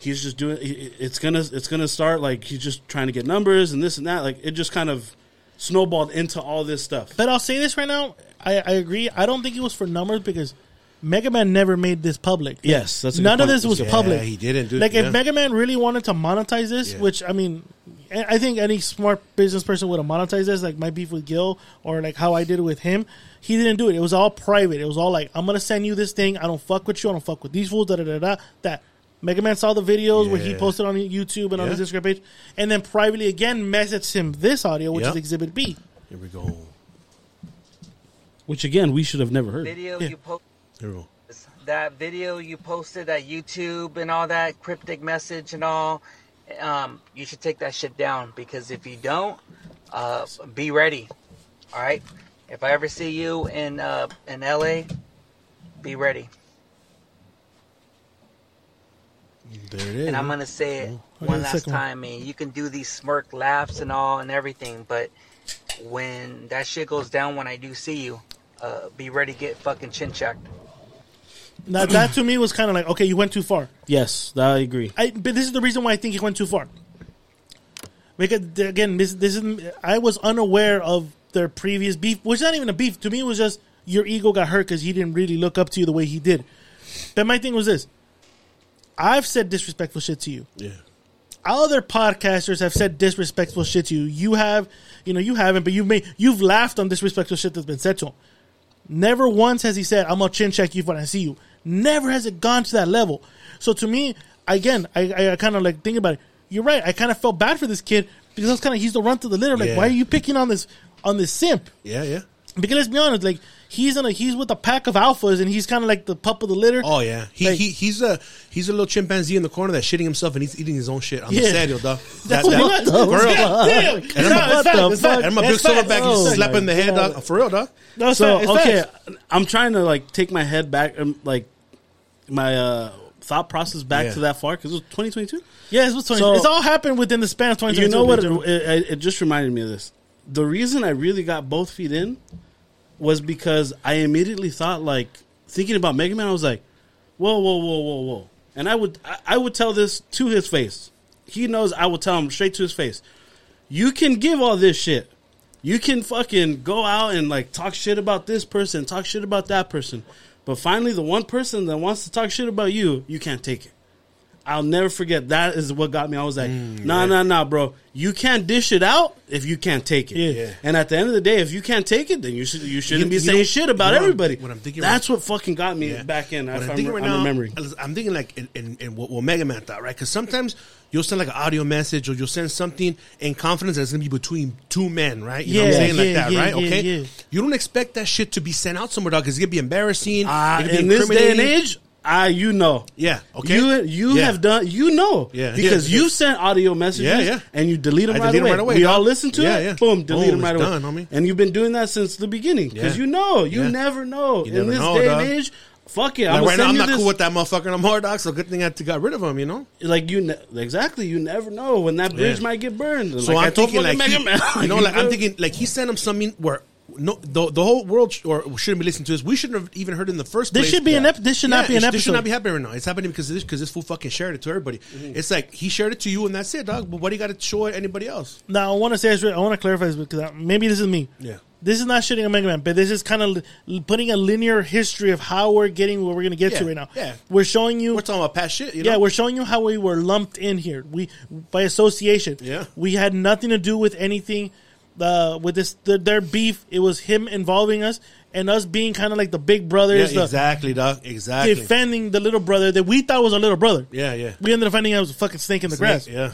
he's just doing. It's gonna it's gonna start like he's just trying to get numbers and this and that. Like it just kind of snowballed into all this stuff. But I'll say this right now. I, I agree. I don't think it was for numbers because Mega Man never made this public. Yes, that's a good none of this was Yeah, public. he didn't do- Like yeah. if Mega Man really wanted to monetize this, Yeah. which I mean, I I think any smart business person would have monetized this. Like my beef with Gil, or like how I did it with him. He didn't do it. It was all private. It was all like, I'm gonna send you this thing. I don't fuck with you. I don't fuck with these fools. Da da da da. That Mega Man saw the videos where he posted on YouTube and on his Instagram page, and then privately again messaged him this audio, which Yep. is Exhibit B. Here we go. Which again, we should have never heard. video Yeah. you post Here we go. that video you posted at YouTube and all that cryptic message and all, um, you should take that shit down because if you don't, uh, be ready. All right. If I ever see you in uh, in LA, be ready. There it is. And I'm gonna say it Okay, one the last second one. time. Man, you can do these smirk laughs and all and everything, but when that shit goes down, when I do see you, uh, be ready to get fucking chin checked. Now that to me was kind of like, okay, you went too far. Yes, I agree. I, but this is the reason why I think he went too far. Because again, this this is I was unaware of their previous beef, which is not even a beef. To me, it was just your ego got hurt because he didn't really look up to you the way he did. But my thing was this: I've said disrespectful shit to you. Yeah. Other podcasters have said disrespectful shit to you. You have, you know, you haven't, but you've made you've laughed on disrespectful shit that's been said to him. Never once has he said, "I'm gonna chin check you when I see you." Never has it gone to that level. So to me, again, I, I kind of like think about it. You're right. I kind of felt bad for this kid because I was kind of he's the run to the litter. Like, Yeah. why are you picking on this on this simp? Yeah, yeah. Because let's be honest, like he's in a he's with a pack of alphas and he's kind of like the pup of the litter. Oh yeah, he, Like- he he's a he's a little chimpanzee in the corner that's shitting himself and he's eating his own shit. I'm Yeah. serio, dog. That's That- what that- the fuck? And I'm a- it's the fuck? And I'm a big silverback. Oh, He's slapping the head, dog. For real, dog. No, so fact. Okay, facts. I'm trying to like take my head back, um, like my uh, thought process back Yeah. to that far because it was 2022. Yeah, it was 20, So- it's all happened within the span of 20. You know what? It, it, it just reminded me of this. The reason I really got both feet in was because I immediately thought, like, thinking about Mega Man, I was like, whoa, whoa, whoa, whoa, whoa. And I would, I, would tell this to his face. He knows I will tell him straight to his face. You can give all this shit. You can fucking go out and like talk shit about this person, talk shit about that person. But finally, the one person that wants to talk shit about you, you can't take it. I'll never forget. That is what got me. I was like, nah, nah, nah, bro. You can't dish it out if you can't take it. Yeah. Yeah. And at the end of the day, if you can't take it, then you should you shouldn't You- be you saying shit about you know I'm- everybody. what I'm thinking That's right- what fucking got me Yeah. back in. What I'm I'm, thinking right I'm now, remembering. I'm thinking like in, in, in what, what Mega Man thought, right? Because sometimes you'll send like an audio message or you'll send something in confidence that's gonna be between two men, right? You know what I'm Yeah. Like yeah, that, yeah, right? yeah, okay. yeah. You don't expect that shit to be sent out somewhere, dog, because it's gonna be embarrassing. Uh, it could be in this day and age, ah, you know. Yeah, okay. You you Yeah. have done you know Yeah. because Yeah. you sent audio messages Yeah, yeah. and you delete them, I right, delete away. right away, We all listen to Yeah, it. yeah. Boom, delete Boom, them right away. done, homie. And you've been doing that since the beginning because you know you never know You in never this know, day dog. and age. Fuck it, Like I'm right now, I'm not this, cool with that motherfucker no more, dog. So good thing I to got rid of him, you know. Like you, ne- exactly. You never know when that bridge might get burned. And So like I I'm thinking like, he, you know, like I'm thinking like he sent him something where no the, the whole world sh- or shouldn't be listening to this. We shouldn't have even heard it in the first This place. should be an ep- this should not be an sh- This should not be happening right now. It's happening because this because this fool fucking shared it to everybody. Mm-hmm. It's like he shared it to you and that's it, dog. But what do you got to show it anybody else? Now I want to say this. I want to clarify this because I, maybe this is me. Yeah. This is not shitting on Mega Man, but this is kind of li- putting a linear history of how we're getting where we're going to get to Yeah, right now. yeah. We're showing you. We're talking about past shit, you know. yeah, we're showing you how we were lumped in here. We by association. Yeah. we had nothing to do with anything. Uh, with this, the, their beef. It was him involving us and us being kind of like the big yeah, brothers, the- exactly, dog. Exactly. defending the little brother that we thought was a little brother. yeah, yeah. We ended up finding out it was a fucking snake in the grass. Yeah.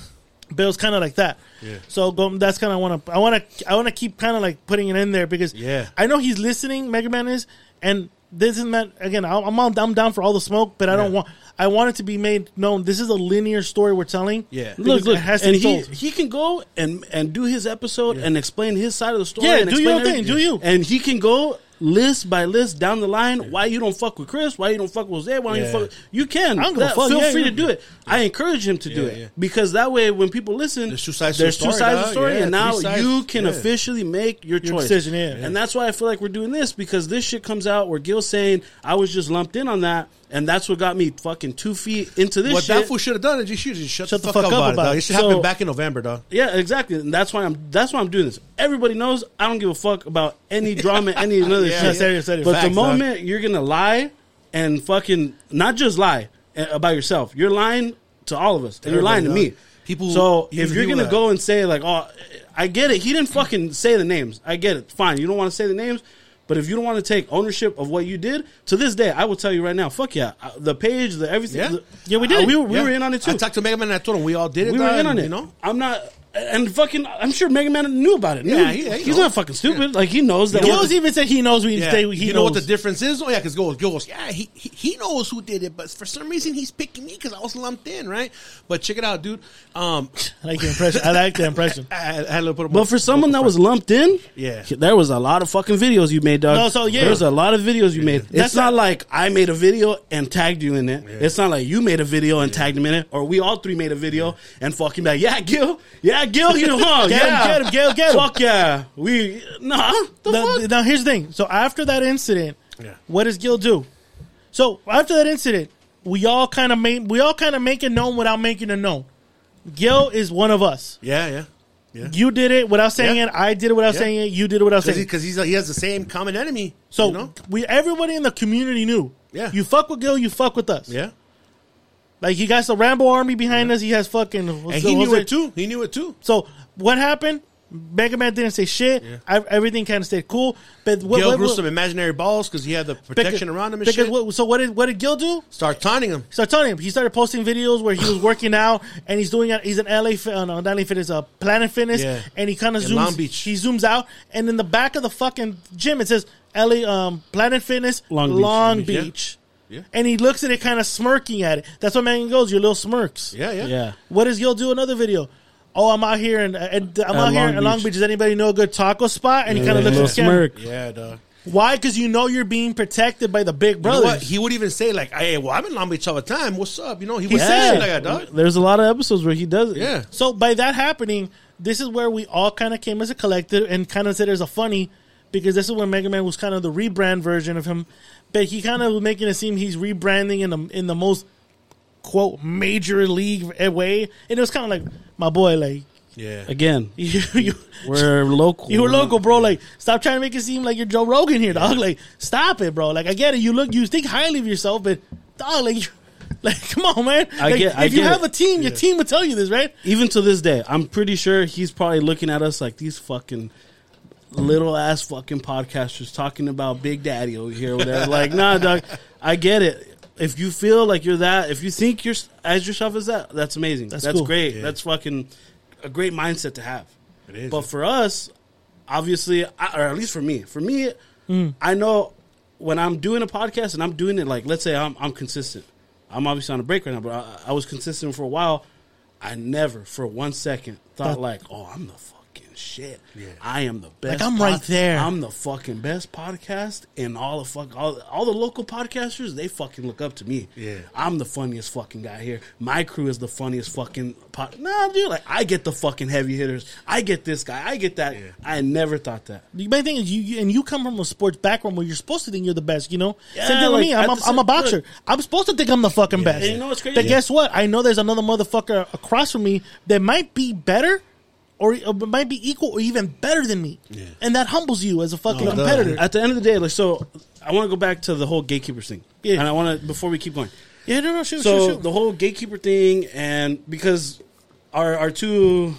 But it was kind of like that. Yeah. So go, that's kind of want to. I want to. I want to keep kind of like putting it in there because Yeah. I know he's listening. Mega Man is, and this isn't that again. I'm I'm, down for all the smoke, but I don't Yeah. want. I want it to be made known. This is a linear story we're telling. Yeah. Look, look, it has and he he can go and and do his episode and explain his side of the story. Yeah, and do your thing, do you. And he can go list by list down the line. Why you don't fuck with Chris? Why you don't fuck with Jose? Why Yeah. you fuck? You can. I don't give a That- fuck, Feel yeah, free yeah. to do it. I encourage him to do it because that way, when people listen, There's two sides there's two story, sides of the story, and now sides. you can officially make your, Your choice. decision, yeah. And that's why I feel like we're doing this because this shit comes out where Gil's saying I was just lumped in on that, and that's what got me fucking two feet into this What shit. that fool should have done is should just shut, Shut the, fuck, up about, it. Dog. It should So- happen back in November, dog. Yeah, exactly. And that's why I'm that's why I'm doing this. Everybody knows I don't give a fuck about any drama, any other Yeah, shit. yeah. Serious, serious. But Facts, the dog. moment you're gonna lie and fucking not just lie uh, about yourself, you're lying to all of us, and you're lying to me. People- So if you're gonna that- go and say like, oh, I get it. He didn't fucking say the names. I get it. Fine. You don't want to say the names. But if you don't want to take ownership of what you did, to this day, I will tell you right now, fuck yeah, Uh, the page, the everything, Yeah. the- Yeah, we uh, did. we were, we Yeah. were in on it too I talked to Mega Man and I told him we all did it. we were in on it. You know, I'm not, and fucking, I'm sure Mega Man knew about it. Yeah, he- he he's knows. not fucking stupid. Like he knows that. Gil's even said he knows. We say he you knows. know what the difference is? Oh yeah, because Gil Gil yeah, he, he he knows who did it, but for some reason he's picking me because I was lumped in, right? But check it out, dude. Um, I like the impression. I like the impression. I, had a little bit of but for someone that was lumped in, Yeah. there was a lot of fucking videos you made, dog. No, so, yeah. there was a lot of videos you made. That's it's not like I made a video and tagged you in it. It's not like you made a video and tagged him in it, or we all three made a video and fucking like, yeah, Gil, yeah, Gil, you know, huh? Get him, yeah, get him, Gil, get him. Fuck yeah, we nah. The Now, fuck? now here's the thing. So after that incident, Yeah. what does Gil do? So after that incident, we all kind of make we all kind of make it known without making it known. Gil is one of us. yeah, yeah, yeah. You did it without saying Yeah. it. I did it without Yeah. saying it. You did it without Because saying he, it. 'cause he's he has the same common enemy. So you know? we everybody in the community knew. Yeah. You fuck with Gil, you fuck with us. yeah, Like he got the Rambo army behind us. He has fucking. and he knew it too. He knew it too. So what happened? Mega Man didn't say shit. I, everything kind of stayed cool. But what, Gil what, grew what- some imaginary balls because he had the protection because- around him and because shit. what- so what did what did Gil do? Start taunting him. Start telling him. He started posting videos where he was working out and he's doing it. He's an LA, fi- uh, no, LA Fitness, uh, Planet Fitness, Yeah. and he kind of zooms. Long Beach. He zooms out, and in the back of the fucking gym it says LA um, Planet Fitness Long Long Beach. Beach. Yeah. Yeah. And he looks at it, kind of smirking at it. That's what man goes. Your little smirks. Yeah, yeah, Yeah. What does Gil do? Another video. Oh, I'm out here and, and I'm At out here Long in Long Beach. Beach. Does anybody know a good taco spot? And he kind of Yeah, looks at little the camera. smirk. yeah, dog. Why? Because you know you're being protected by the big You know brothers. He would even say like, "Hey, well, I'm in Long Beach all the time. What's up?" You know, he would He say said- shit like that, dog. There's a lot of episodes where he does it. Yeah, So by that happening, this is where we all kind of came as a collective and kind of said there's a funny because this is when Mega Man was kind of the rebrand version of him, but he kind of was making it seem he's rebranding in the in the most quote major league eh, way, and it was kind of like my boy, like yeah. Again, you you, we're local. you were local, bro. Like stop trying to make it seem like you're Joe Rogan here, dog. Like stop it, bro. Like I get it, you look, you think highly of yourself, but dog, like. you- Like, come on, man! I Like, get- I if you get have it. a team, your team would tell you this, right? even to this day, I'm pretty sure he's probably looking at us like these fucking little ass fucking podcasters talking about Big Daddy over here. Whatever. like, nah, dog. I get it. If you feel like you're that, if you think you're as yourself as that, that's amazing. That's That's, cool. great. Yeah. That's fucking a great mindset to have. It is. But for us, obviously, or at least for me, for me, Hmm. I know when I'm doing a podcast and I'm doing it like, let's say I'm, I'm consistent. I'm obviously on a break right now, but I, I was consistent for a while. I never, for one second, thought Thought- like, oh, I'm the fucking shit. I am the best. I'm right there. I'm the fucking best podcast in all the fuck all, all the local podcasters. They fucking look up to me. Yeah. I'm the funniest fucking guy here. My crew is the funniest fucking pod. Nah, dude, like I get the fucking heavy hitters. I get this guy. I get that. I never thought that. The main thing is you, and you come from a sports background where you're supposed to think you're the best. You know, Yeah, same thing with me. I'm a, I'm a boxer. look. I'm supposed to think I'm the fucking best. And you know what's crazy? But Yeah. guess what? I know there's another motherfucker across from me that might be better. Or, or might be equal or even better than me, and that humbles you as a fucking No, it does. competitor. At the end of the day, like so, I want to go back to the whole gatekeepers thing. Yeah. and I want to before we keep going. yeah, no, no, shoot, so shoot, shoot. the whole gatekeeper thing, and because our our two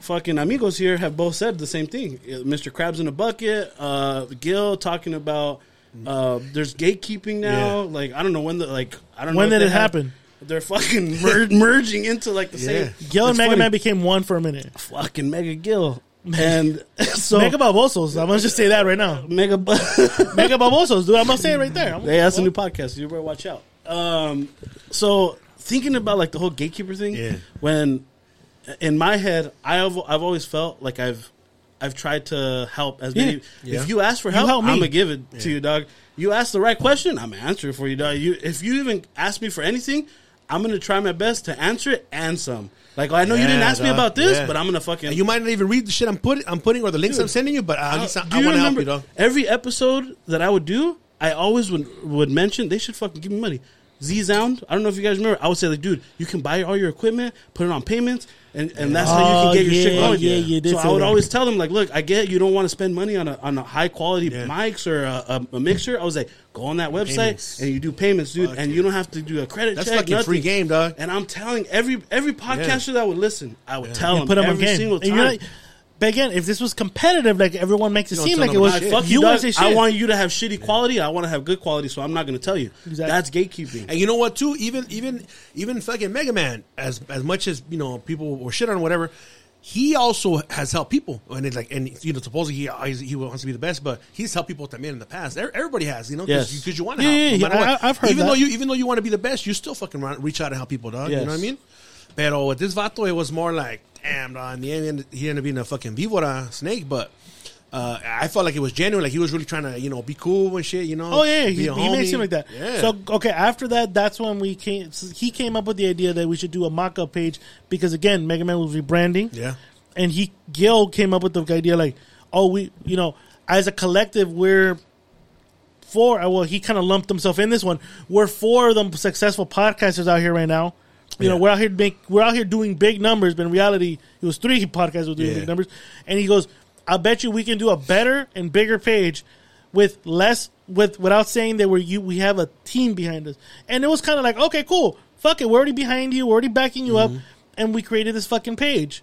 fucking amigos here have both said the same thing. Mr. Krabs in a bucket, uh, Gil talking about uh, there's gatekeeping now. Yeah. Like I don't know when the like I don't know When did they it have- happen? They're fucking mer- merging into like the Yeah. same. Gil and It's Mega funny. Man became one for a minute. fucking Mega Gil. and so Mega Babosos. I'm gonna just say that right now. mega. Mega Babosos, dude. I'm gonna say it right there. I'm- Hey, that's a new podcast. You better watch out. Um, so thinking about like the whole gatekeeper thing, Yeah. when in my head, I have I've always felt like I've I've tried to help as many. Yeah. If you ask for help, help me. I'm gonna give it to you, dog. You ask the right question, I'm gonna answer it for you, dog. You if you even ask me for anything, I'm gonna try my best to answer it and some. Like I know you didn't Yeah, ask me about this, Yeah. but I'm gonna fucking. And you might not even read the shit I'm putting, I'm putting, or the links I'm sending you. But uh, uh, at least I, Do I you want to help you, dog. every episode that I would do? I always would would mention they should fucking give me money. zZounds, I don't know if you guys remember. I would say like, dude, you can buy all your equipment, put it on payments, and, and that's how you Oh, can get your shit going. yeah, you did so I would that. always tell them like, look, I get you don't want to spend money on a on a high quality Yeah. mics or a, a, a mixer. I was like, go on that website Payments. and you do payments, dude, Fuck and yeah. you don't have to do a credit That's check. fucking nothing. free game, dog. And I'm telling every every podcaster that would listen, I would tell Yeah, them put them on every game. single And time. You're like- but again, if this was competitive, like everyone makes it seem like it was, about shit. Fuck you, you dog. want to say shit. I want you to have shitty quality. I want to have good quality, so I'm not going to tell you. Exactly. That's gatekeeping. And you know what? Too even even even fucking Mega Man, as as much as you know people were shit on whatever, he also has helped people. And it's like, and you know, supposedly he always- he wants to be the best, but he's helped people también in the past. Everybody has, you know, because Yes. you, 'cause you want to Yeah, help. yeah, no yeah. I- I've heard even that. though you even though you want to be the best, you still fucking run, reach out and help people, dog. You know what I mean? Pero with this vato, it was more like, damn, the end, he ended up being a fucking víbora snake, but. Uh, I felt like it was genuine, like he was really trying to, you know, be cool and shit, you know. Oh yeah, be he, a he homie. it like that. Yeah. So okay, after that, that's when we came. He came up with the idea that we should do a mock-up page because again, Mega Man was rebranding. Yeah. and he Gil came up with the idea like, oh, we, you know, as a collective, we're four. uh, Well, he kind of lumped himself in this one. We're four of them successful podcasters out here right now. You know, we're out here make we're out here doing big numbers, but in reality, it was three podcasts with doing Yeah. big numbers. And he goes, "I bet you we can do a better and bigger page with less with without saying that we're you we have a team behind us." And it was kind of like, okay, cool, fuck it, we're already behind you, we're already backing you Mm-hmm. up, and we created this fucking page.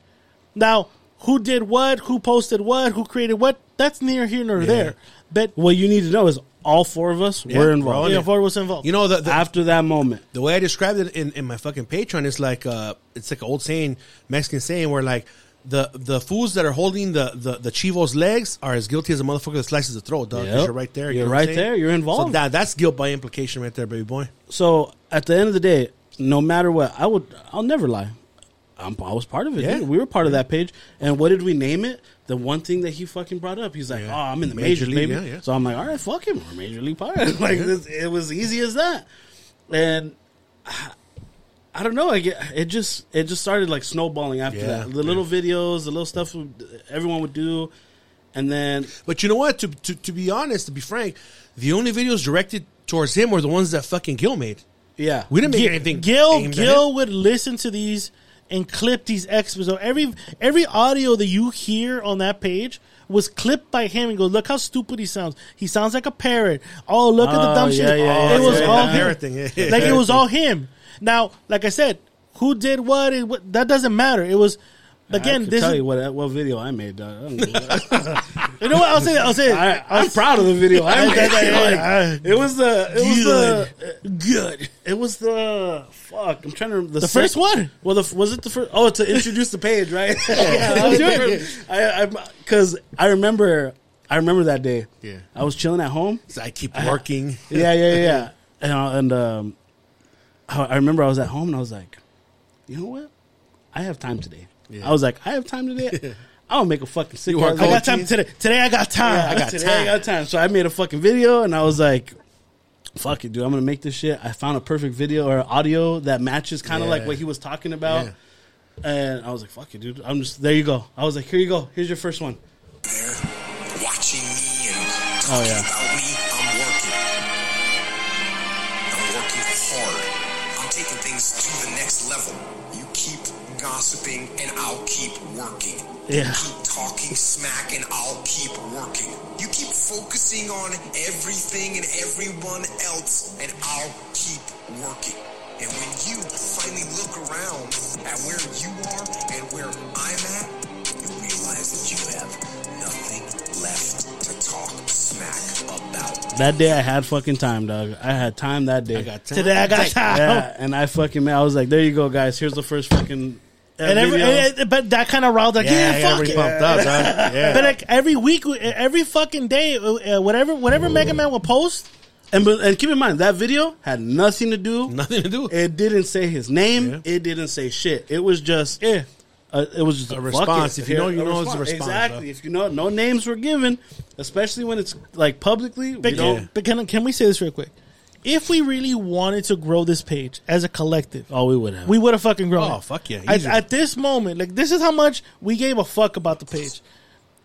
Now, who did what? Who posted what? Who created what? That's near here nor there. But what you need to know is all four of us Yeah, were involved. yeah, it. Ford was involved. You know, the, the, After that moment, the way I described it in, in my fucking Patreon is like uh it's like an old saying, Mexican saying where like the the fools that are holding the, the, the chivo's legs are as guilty as a motherfucker that slices the throat, dog. Yep. You're right there. you You're I'm right there. You're involved. So that that's guilt by implication right there, baby boy. so at the end of the day, no matter what, I would. I'll never lie. I'm, I was part of it. Yeah. dude. We were part of that page. And what did we name it? The one thing that he fucking brought up. He's like, Yeah. "Oh, I'm in the Major major league, league, baby." yeah, yeah. So I'm like, "All right, fuck him. We're major league pirate." like this, it was easy as that. And I, I don't know. I get it. Just it just started like snowballing after that. The little videos, the little stuff everyone would do, and then But you know what? To, to to be honest, to be frank, the only videos directed towards him were the ones that fucking Gil made. yeah, We didn't make Gil, anything. Gil, Gil would listen to these and clip these extras. So every every audio that you hear on that page was clipped by him and go, look how stupid he sounds. He sounds like a parrot. Oh, look at the Oh, dumb yeah, shit. yeah, it yeah, was yeah, all yeah. him. Everything. Like it was all him. Now, like I said, who did what? and what that doesn't matter. It was I again. could This tell is, you what what video I made. Dog. I don't know. you know what? I'll say. I'll say. it. I, I'm proud of the video. I made. I- Like, it was the it was Good. the good. It was the fuck. I'm trying to remember The first one? Well, the, was it the first? Oh, to introduce the page, right? yeah, I was doing. I because I, remember I remember that day. Yeah. I was chilling at home. So I keep working. Yeah, yeah, yeah. yeah. And, uh, and um, I I remember I was at home and I was like, you know what? I have time today. I was like, I have time today. I'll make a fucking sick. You are ass I got time today. Today I got time. Yeah, I got today time. I got time. So I made a fucking video and I was like, fuck it, dude. I'm going to make this shit. I found a perfect video or audio that matches kind of Yeah. like what he was talking about. Yeah. And I was like, fuck it, dude. I'm just, there you go. I was like, here you go. Here's your first one. there watching me and talking Oh, yeah. Gossiping and I'll keep working. Yeah. You keep talking smack and I'll keep working. You keep focusing on everything and everyone else and I'll keep working. And when you finally look around at where you are and where I'm at, you realize that you have nothing left to talk smack about. That day I had fucking time, dog. I had time that day. I got time. Today I got time. yeah, and I fucking man, I was like, there you go, guys. Here's the first fucking And every, and- and- but that kind of riled like, yeah, Yeah, yeah, fuck it. pumped up, dog. Yeah. But like every week, every fucking day, uh, whatever, whatever Mega Man will post, And but- and keep in mind that video had nothing to do. Nothing to do. It didn't say his name. Yeah. It didn't say shit. It was just yeah. Uh, it was just a, A response. If you know, you know it's a response, Exactly. huh? If you know, no names were given, especially when it's like publicly. We But, don't. but can, can we say this real quick? If we really wanted to grow this page as a collective, Oh, we would have. we would have fucking grown. Oh, it. fuck yeah, At, at this moment, like this is how much we gave a fuck about the page.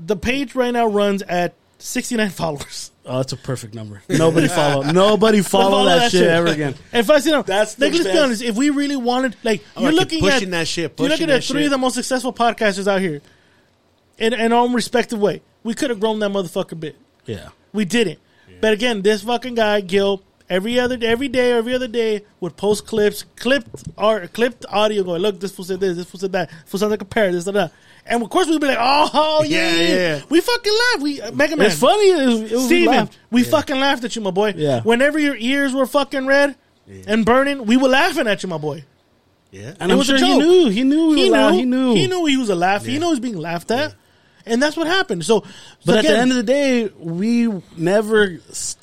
The page right now runs at sixty nine followers. oh, that's a perfect number. Nobody follow. Nobody follow, Follow that, shit, ever again. If I you know, That's the like, let's be honest. If we really wanted, like, I'm you're looking pushing at that shit, you're pushing looking at three shit. of the most successful podcasters out here, in in our own respective way. We could have grown that motherfucker bit. Yeah. We didn't. But again, this fucking guy, Gil, every other day every day, every other day, would post clips, clipped art, clipped audio, going, "Look, this fool said this, this fool said that, fool sounds like a parrot, this, that, that." And of course, we'd be like, "Oh, yeah, Yeah, yeah, yeah. We fucking laugh. We uh, Mega Man. It's funny. It was, it was Stephen, laugh. we fucking laughed at you, my boy. Yeah. Whenever your ears were fucking red and burning, we were laughing at you, my boy. Yeah. And It I'm was a sure he joke. knew. He knew. We He were knew. He knew. He knew he was a laugh. He knew he was being laughed at. And that's what happened. So, But so at the end of the day, we never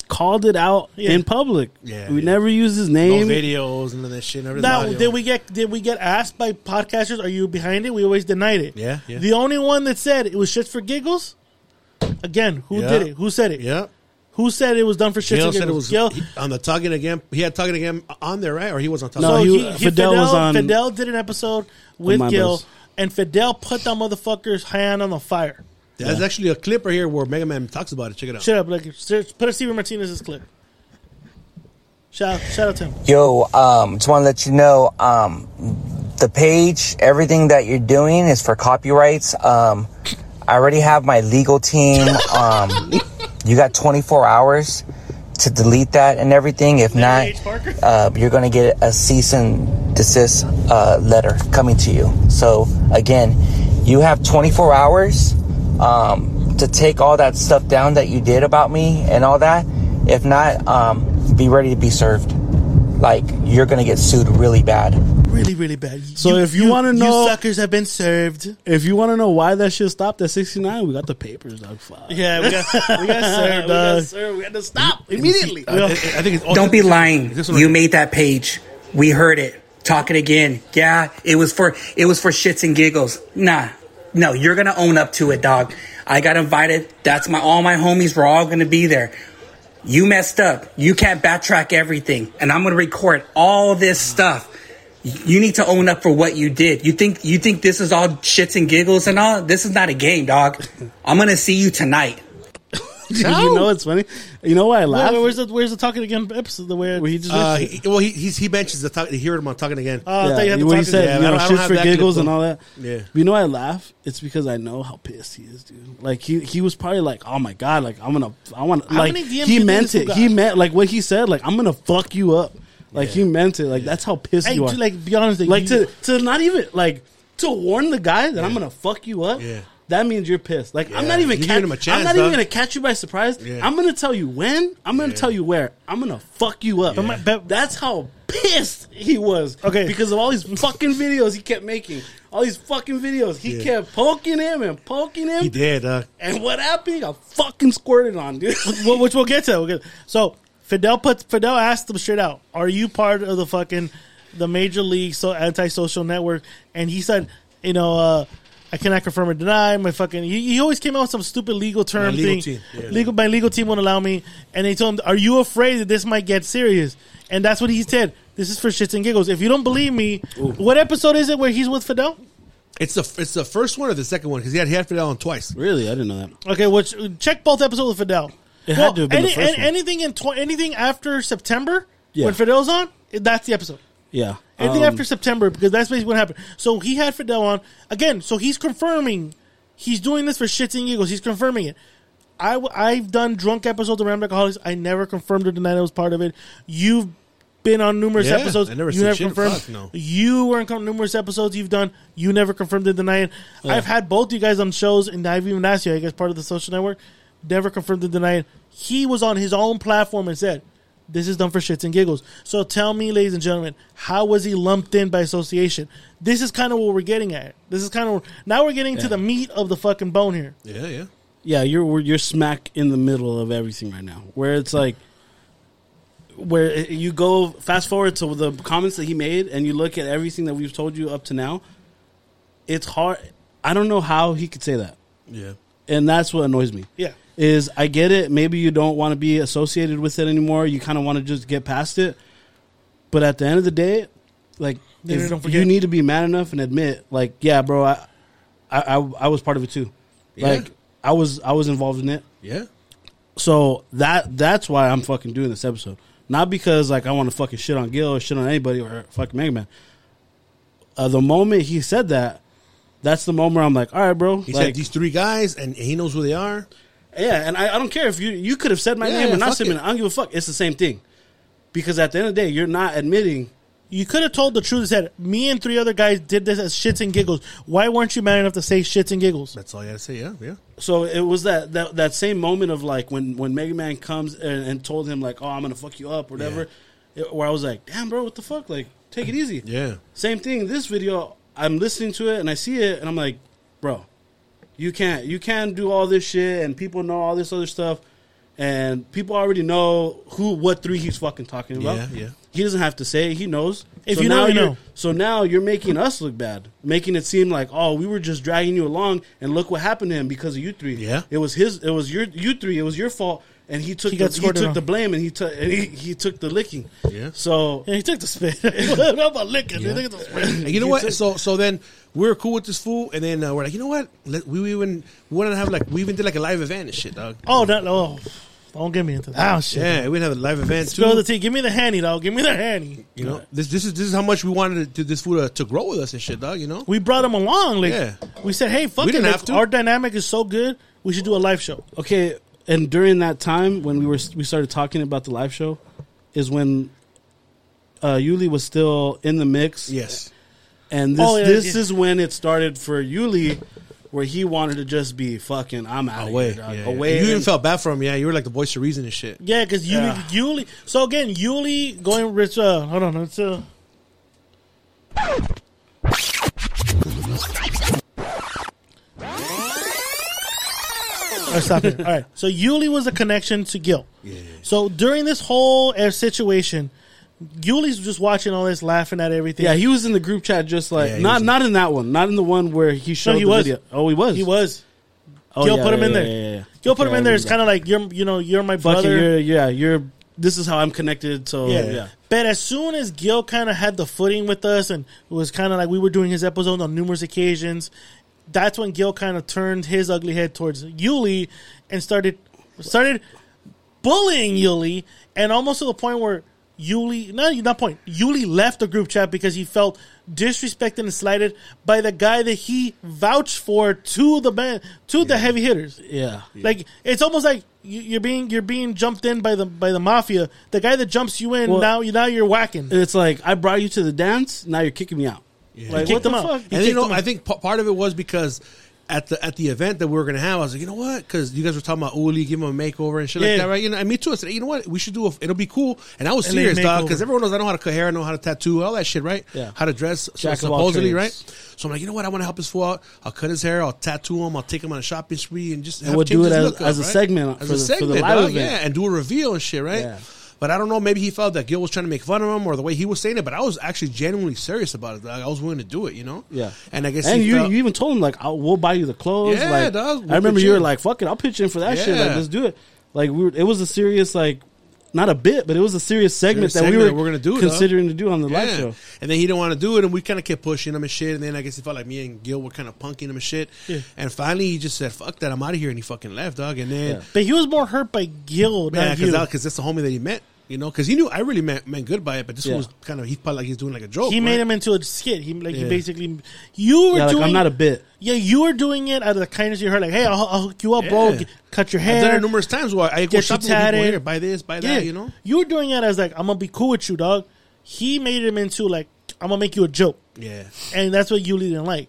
called it out Yeah. in public. Yeah, we yeah. never used his No name. videos and that shit. Never Now, did we get did we get asked by podcasters? Are you behind it? We always denied it. Yeah, yeah. The only one that said it was shit for giggles. Again, who Yeah. did it? Who said it? Yeah. Who said it was done for shit Gil and said it giggles? was Gil. he- on the Tugging Again. He had Tugging Again on there, right? Or he was on Tugging No, So he- he, he- Fidel Fidel, was on- Fidel did an episode with Gil, bus. And Fidel put that motherfucker's hand on the fire. There's actually a clip right here where Mega Man talks about it. Check it out. Shut up, like search- put a Stephen Martinez's clip. Shout shout out to him. Yo, um, just want to let you know, um, the page, everything that you're doing is for copyrights. Um, I already have my legal team. Um, you got 24 hours to delete that and everything. If not, uh, you're going to get a cease and desist uh, letter coming to you. So again, you have 24 hours um, to take all that stuff down that you did about me and all that. If not, um, be ready to be served. Like you're going to get sued really bad. Really, really bad. So if you wanna know- you suckers have been served. If you want to know why that shit stopped at 69, we got the papers, dog. Fuck. Yeah, we got we got served. we got Uh, served. We had to stop immediately. I, I think it's Don't be lying. You made that page. We heard it. Talk it again. Yeah, it was for it was for shits and giggles. Nah. No, you're gonna own up to it, dog. I got invited. That's my all my homies were all gonna be there. You messed up. You can't backtrack everything. And I'm gonna record all this stuff. You need to own up for what you did. You think you think this is all shits and giggles and all? This is not a game, dog. I'm gonna see you tonight. you know it's funny. You know why I laugh? wait, where's the where's the talking again episode? The where Where he just Uh, he, well, he, he's, he mentions the talk, he heard him on Tugging Again. Oh, I thought you had yeah, the what he said, Yeah, you I know, don't- I don't shits have for that clip, giggles and though. all that. Yeah. You know why I laugh? It's because I know how pissed he is, dude. Like he he was probably like, oh my god, like I'm gonna, I want, How like many DMs he you meant it. this He got? meant like what he said. Like I'm gonna fuck you up. Like he meant it. Like that's how pissed Hey, you are. to, like be honest, like, like you- to to not even like to warn the guy that I'm gonna fuck you up. Yeah. That means you're pissed. Like I'm not even You catch, giving him a I'm chance, not even gonna catch you by surprise. Yeah. I'm gonna tell you when. I'm gonna tell you where. I'm gonna fuck you up. But my- but- That's how pissed he was. Okay. because of all these fucking videos he kept making. All these fucking videos. He Yeah. kept poking him and poking him. He did. Uh, And what happened? He got fucking squirted on, dude. Well, which we'll get to. We'll get, so Fidel put Fidel asked him straight out, "Are you part of the fucking the major league so anti-social network?" And he said, "You know, uh, I cannot confirm or deny my fucking." He, he always came out with some stupid legal term My legal thing. team, yeah. Legal, my legal team won't allow me. And they told him, "Are you afraid that this might get serious?" And that's what he said. This is for shits and giggles. If you don't believe me, what episode is it where he's with Fidel? it's the it's the first one or the second one because he had he had Fidel on twice. really? I didn't know that. Okay, which check both episodes with Fidel. It had to have been the first any- one. anything in tw- anything after September Yeah. when Fidel's on, that's the episode. Yeah. Anything Um, after September because that's basically what happened. So he had Fidel on again. So he's confirming he's doing this for shits and giggles. He's confirming it. I w- I've done drunk episodes of Random Alcoholics. I never confirmed or denied I was part of it. You've been on numerous Yeah, episodes. I never you never confirmed. Fuck no. You were com- numerous episodes you've done. You never confirmed or denied. I've had both you guys on shows, and I've even asked you. I guess part of the social network. Never confirmed or denied. He was on his own platform and said, This is done for shits and giggles. So tell me, ladies and gentlemen, how was he lumped in by association? This is kind of what we're getting at. This is kind of now we're getting to Yeah. the meat of the fucking bone here. Yeah, yeah. yeah, you're we're- you're smack in the middle of everything right now. Where it's like, where it- you go fast forward to the comments that he made, and you look at everything that we've told you up to now. It's hard. I don't know how he could say that, Yeah. and that's what annoys me. Yeah. Is I get it. Maybe you don't want to be associated with it anymore. You kind of want to just get past it. But at the end of the day, like you need to be man enough and admit, like, yeah, bro, I, I, I, I was part of it too. Yeah. Like, I was, I was involved in it. Yeah. So that that's why I'm fucking doing this episode. Not because like I want to fucking shit on Gil or shit on anybody or fucking Mega Man. Uh, the moment he said that, that's the moment I'm like, all right, bro. He like, said these three guys, and he knows who they are. Yeah, and I, I don't care if you you could have said my Yeah, name yeah, or not said my name. I don't give a fuck. It's the same thing. Because at the end of the day, you're not admitting. You could have told the truth and said, me and three other guys did this as shits and giggles. Why weren't you man enough to say shits and giggles? That's all you gotta say. Yeah, yeah. So it was that that, that same moment of like when when Mega Man comes and, and told him like, oh, I'm gonna fuck you up, or whatever. it- where I was like, damn, bro, what the fuck? Like, take it easy. Yeah. Same thing. This video, I'm listening to it and I see it, and I'm like, bro, you can't you can't do all this shit, and people know all this other stuff, and people already know who what three he's fucking talking about. Yeah, yeah. He doesn't have to say; it, he knows. If So you know, you know. So now you're making us look bad, making it seem like oh, we were just dragging you along, and look what happened to him because of you three. Yeah. it was his. It was your you three. It was your fault, and he took He the, he took on. the blame, and he took and he, he took the licking. Yeah. So Yeah, he took the spit. what about licking? Yeah. He took the spit. And you know what? So so then we were cool with this fool, and then uh, we're like, you know what? Let, we even we wanted to have like we even did like a live event and shit, dog. Oh, that, oh, don't get me into that. Oh, shit. Yeah, we have a live event too. Spill the tea. Give me the handy, dog. Give me the handy. You know, this this is this is how much we wanted to, this food to, to grow with us and shit, dog. You know, We brought him along. Like, Yeah. We said, hey, fuck We it. didn't like, have to. Our dynamic is so good. We should do a live show. Okay, and during that time when we were we started talking about the live show, is when uh, Yuli was still in the mix. yes, and this Oh, yeah, this yeah. is when it started for Yuli, where he wanted to just be fucking. I'm out away, of here, dog. yeah, away. And you even and- felt bad for him. Yeah, you were like the voice of reason and shit. Yeah, because Yuli, Yeah. Yuli. So again, Yuli going rich. Uh, hold on, it's uh. Right, stop it. All right. So Yuli was a connection to Gil. Yeah. So during this whole uh, situation, Yuli's just watching all this, laughing at everything. yeah, he was in the group chat just like Yeah, he not was in- not in that one, not in the one where he showed he the was. video. Oh, he was. he was. Oh, Gil yeah, put him yeah, in there. Yeah, yeah. Gil put Okay, him in there. It's remember kind of like you're, you know, you're my fucking. brother. You're, yeah, you're. This is how I'm connected. So Yeah. yeah, But as soon as Gil kind of had the footing with us and it was kind of like we were doing his episode on numerous occasions, that's when Gil kind of turned his ugly head towards Yuli and started started bullying Yuli and almost to the point where Yuli, not not point, Yuli left the group chat because he felt disrespected and slighted by the guy that he vouched for to the band, to the heavy hitters. yeah. Like it's almost like you- you're being you're being jumped in by the by the mafia. The guy that jumps you in Well- now you now you're whacking. It's like I brought you to the dance. Now you're kicking me out. Like Kicked what the out. fuck? And you know, I think p- part of it was because at the at the event that we were gonna have, I was like, you know what? Because you guys were talking about Yuli, give him a makeover and shit Yeah. like that, right? You know, and me too. I said, you know what? We should do. A, it'll be cool. And I was serious, dog, because everyone knows I know how to cut hair, I know how to tattoo, all that shit, right? Yeah. How to dress, so supposedly, right? So I'm like, you know what? I want to help this fool out. I'll cut his hair. I'll tattoo him. I'll take him on a shopping spree and just And have we'll do it as- look up, a right? segment as for a the- for the segment, live dog, event. yeah, and do a reveal and shit, right? Yeah. But I don't know. Maybe he felt that Gil was trying to make fun of him, or the way he was saying it. But I was actually genuinely serious about it. Dog. I was willing to do it, you know. Yeah. And I guess And he you, felt- you even told him like, I'll, "We'll buy you the clothes." Yeah, like, dog, we'll I remember you were like, "Fuck it, I'll pitch in for that shit. Like, Yeah. let's do it." Like we were, it was a serious like, not a bit, but it was a serious segment Serious that we segment were, we're gonna do, considering to do on the live show. And then he didn't want to do it, and we kind of kept pushing him and shit. And then I guess he felt like me and Gil were kind of punking him and shit. Yeah. And finally, he just said, "Fuck that, I'm out of here," and he fucking left, dog. And then Yeah. but he was more hurt by Gil, yeah, because that's the homie that he met, you know, because he knew I really meant, meant good by it, but this Yeah. one was kind of he felt like he's doing like a joke. he made him into a skit. He like he basically you were Yeah, like doing. I'm not a bit. yeah, you were doing it out of the kindness of your heart. Like, hey, I'll, I'll hook you up, bro. Yeah. G- Cut your hair. I've done it numerous times where I go shopping with people here, buy this, buy that, you know. you were doing it as like I'm gonna be cool with you, dog. He made him into like I'm gonna make you a joke. Yeah, and that's what Yuli didn't like.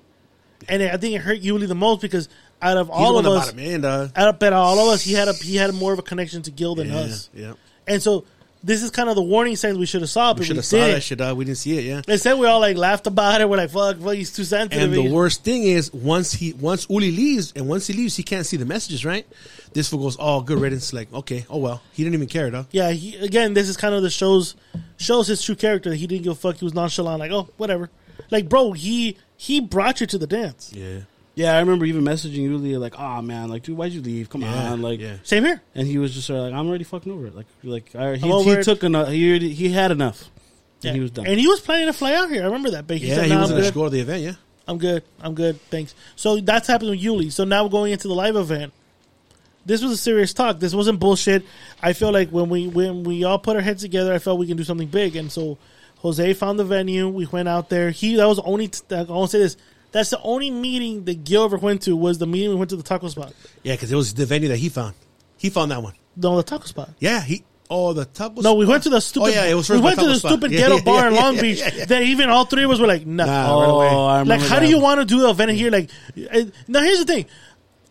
And I think it hurt Yuli the most because out of all of us, in, uh, out of, out of all of us, he had a he had more of a connection to Gil than Yeah, us. yeah. And so this is kind of the warning signs we should have saw, but We should have saw that shit. Dog. We didn't see it. Yeah. Instead, we all like laughed about it. We're like, "Fuck, fuck, he's too sensitive." And the worst thing is once he once Yuli leaves and once he leaves he can't see the messages right. This fool goes, oh good riddance. Like okay, oh well, he didn't even care though. Yeah, he, again, this is kind of the shows shows his true character. He didn't give a fuck. He was nonchalant, like, oh, whatever. Like, bro, he he brought you to the dance. Yeah. Yeah, I remember even messaging Yulia like, "Oh man, like, dude, why'd you leave? Come Yeah, on, like." yeah. Same here. And he was just sort of like, "I'm already fucking over it." Like, like I, he, he took enough. He already, he had enough. Yeah. And he was done. And he was planning to fly out here. I remember that. But he Yeah, said, he "Nah, was I'm going to good. go to the event. Yeah. I'm good. I'm good. Thanks." So that's happened with Yuli. So now we're going into the live event. This was a serious talk. This wasn't bullshit. I feel like when we when we all put our heads together, I felt we can do something big. And so Jose found the venue. We went out there. He that was the only. I won't say this. That's the only meeting that Gil ever went to was the meeting we went to the taco spot. Yeah, because it was the venue that he found. He found that one. No, the taco spot. Yeah, he. Oh, the taco. No, we went to the stupid. Oh yeah, it was. we first by went to the spot. stupid Yeah, ghetto yeah, bar in Long yeah, Beach yeah, yeah. that even all three of us were like, nah. Nah, right away. oh, I remember like, how that. do you want to do the event here? Like, uh, now here's the thing.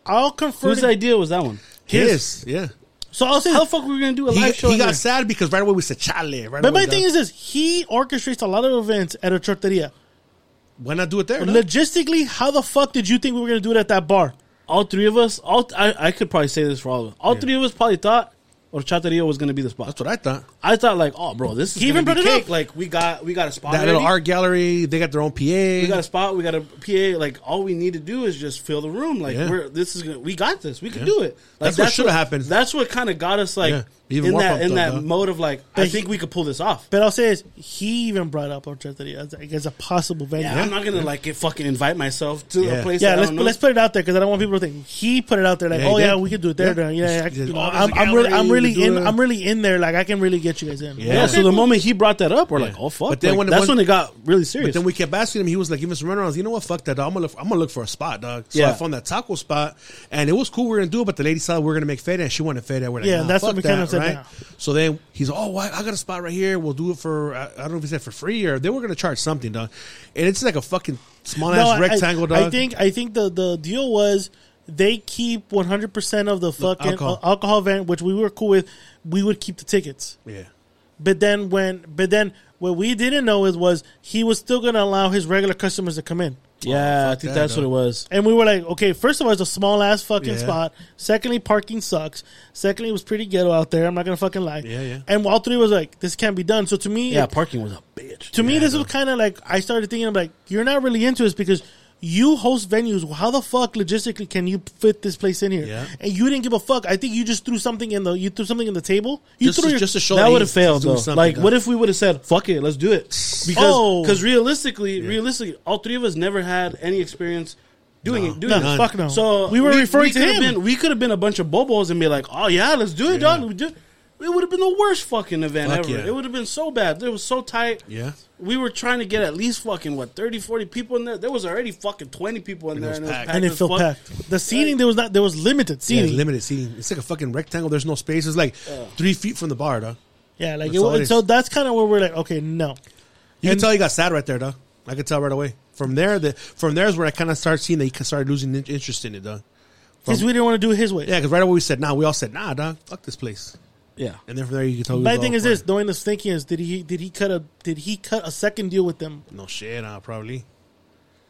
I'll confirm. Whose idea was that one? His. Yeah. So I'll say. How the fuck were we gonna do a He, live show? he got there? sad because right away we said chale. Right but away, my thing is this: he orchestrates a lot of events at a torteria. Why not do it there? no? Logistically, how the fuck did you think we were going to do it at that bar? all three of us. All I, I could probably say this for all of us. All three of us probably thought or Horchateria was gonna be the spot. That's what I thought. I thought like, oh, bro, this is He even gonna be brought it cake. up. Like we got we got a spot. That little art gallery, they got their own PA. We got a spot. We got a PA. Like all we need to do is just fill the room. Like Yeah. we're this is gonna, we got this. We can Yeah. do it. Like That's what shoulda happened. That's what kind of got us like Yeah. Even in more that in that mode of like But I he- think we could pull this off. But I'll say is he even brought up Horchata as, as a possible venue. Yeah, I'm not gonna like get fucking invite myself to Yeah. a place. Yeah, that let's don't know. let's put it out there because I don't want people to think he put it out there like, Yeah, oh yeah, we could do it there. Yeah. Yeah, yeah, He said, you know, "Oh, there's I'm, a I'm really, I'm really we can do in, it." I'm really in there. Like I can really get you guys in. Yeah. So the moment he brought that up, we're like, oh fuck. But then Like, when- that's when- when it got really serious. But then we kept asking him. He was like, "Give us some runarounds." You know what? Fuck that. Dog. I'm gonna look. I'm gonna look for a spot, dog. So Yeah. I found that taco spot, and it was cool. We were gonna do it, but the lady said we were gonna make feta, and she wanted feta. We're like, Yeah, that's what we kinda said, right? nah. So then he's, oh, why, I got a spot right here. We'll do it for. I I don't know if he said for free or they were gonna charge something, dog. And it's like a fucking small No, ass I- rectangle, I, dog. I think I think the the deal was they keep 100 percent of the fucking alcohol. Uh, alcohol. alcohol event, which we were cool with. We would keep the tickets. Yeah. But then when, but then what we didn't know is was he was still going to allow his regular customers to come in. Oh, yeah, I think that, that's what it was. And we were like, okay, first of all, it's a small ass fucking Yeah. spot. Secondly, parking sucks. Secondly, it was pretty ghetto out there. I'm not gonna fucking lie. Yeah, yeah. And all three was like, this can't be done. So to me, Yeah, it- parking was a bitch. to me, this was kind of like I started thinking, I'm like, you're not really into this because you host venues. How the fuck logistically can you fit this place in here? Yeah. And you didn't give a fuck. I think you just threw something in the you threw something in the table. You Just threw your, just to show that would have failed though. Like, dog. what if we would have said, "Fuck it, let's do it"? Because Oh. because realistically, realistically, all three of us never had any experience doing it. Doing No, it. fuck no. So We were referring to could him. Been, we could have been a bunch of bobos and be like, "Oh yeah, let's do it, dog." We do. It would have been the worst fucking event Fuck ever. yeah. It would have been so bad. It was so tight. Yeah. We were trying to get at least fucking what 30, 40 people in there. There was already fucking twenty people in And it there, was and it was packed. packed and it as felt fuck. packed. The seating there was not there was limited Yeah, seating. it's limited seating. It's like a fucking rectangle. There's no space. It's like three feet from the bar, dog. Yeah, like That's it, all it was- so that's kind of where we're like, okay, no. You And- can tell he got sad right there, dog. I could tell right away. From there, the from there is where I kind of start seeing that he started losing in- interest in it, dog. Because we didn't want to do it his way. Yeah, because right away we said, nah, we all said, nah, dog, fuck this place. Yeah. And then from there you can tell. he My thing is this: it. knowing this thinking is, did he did he cut a did he cut a second deal with them No shit, nah, probably.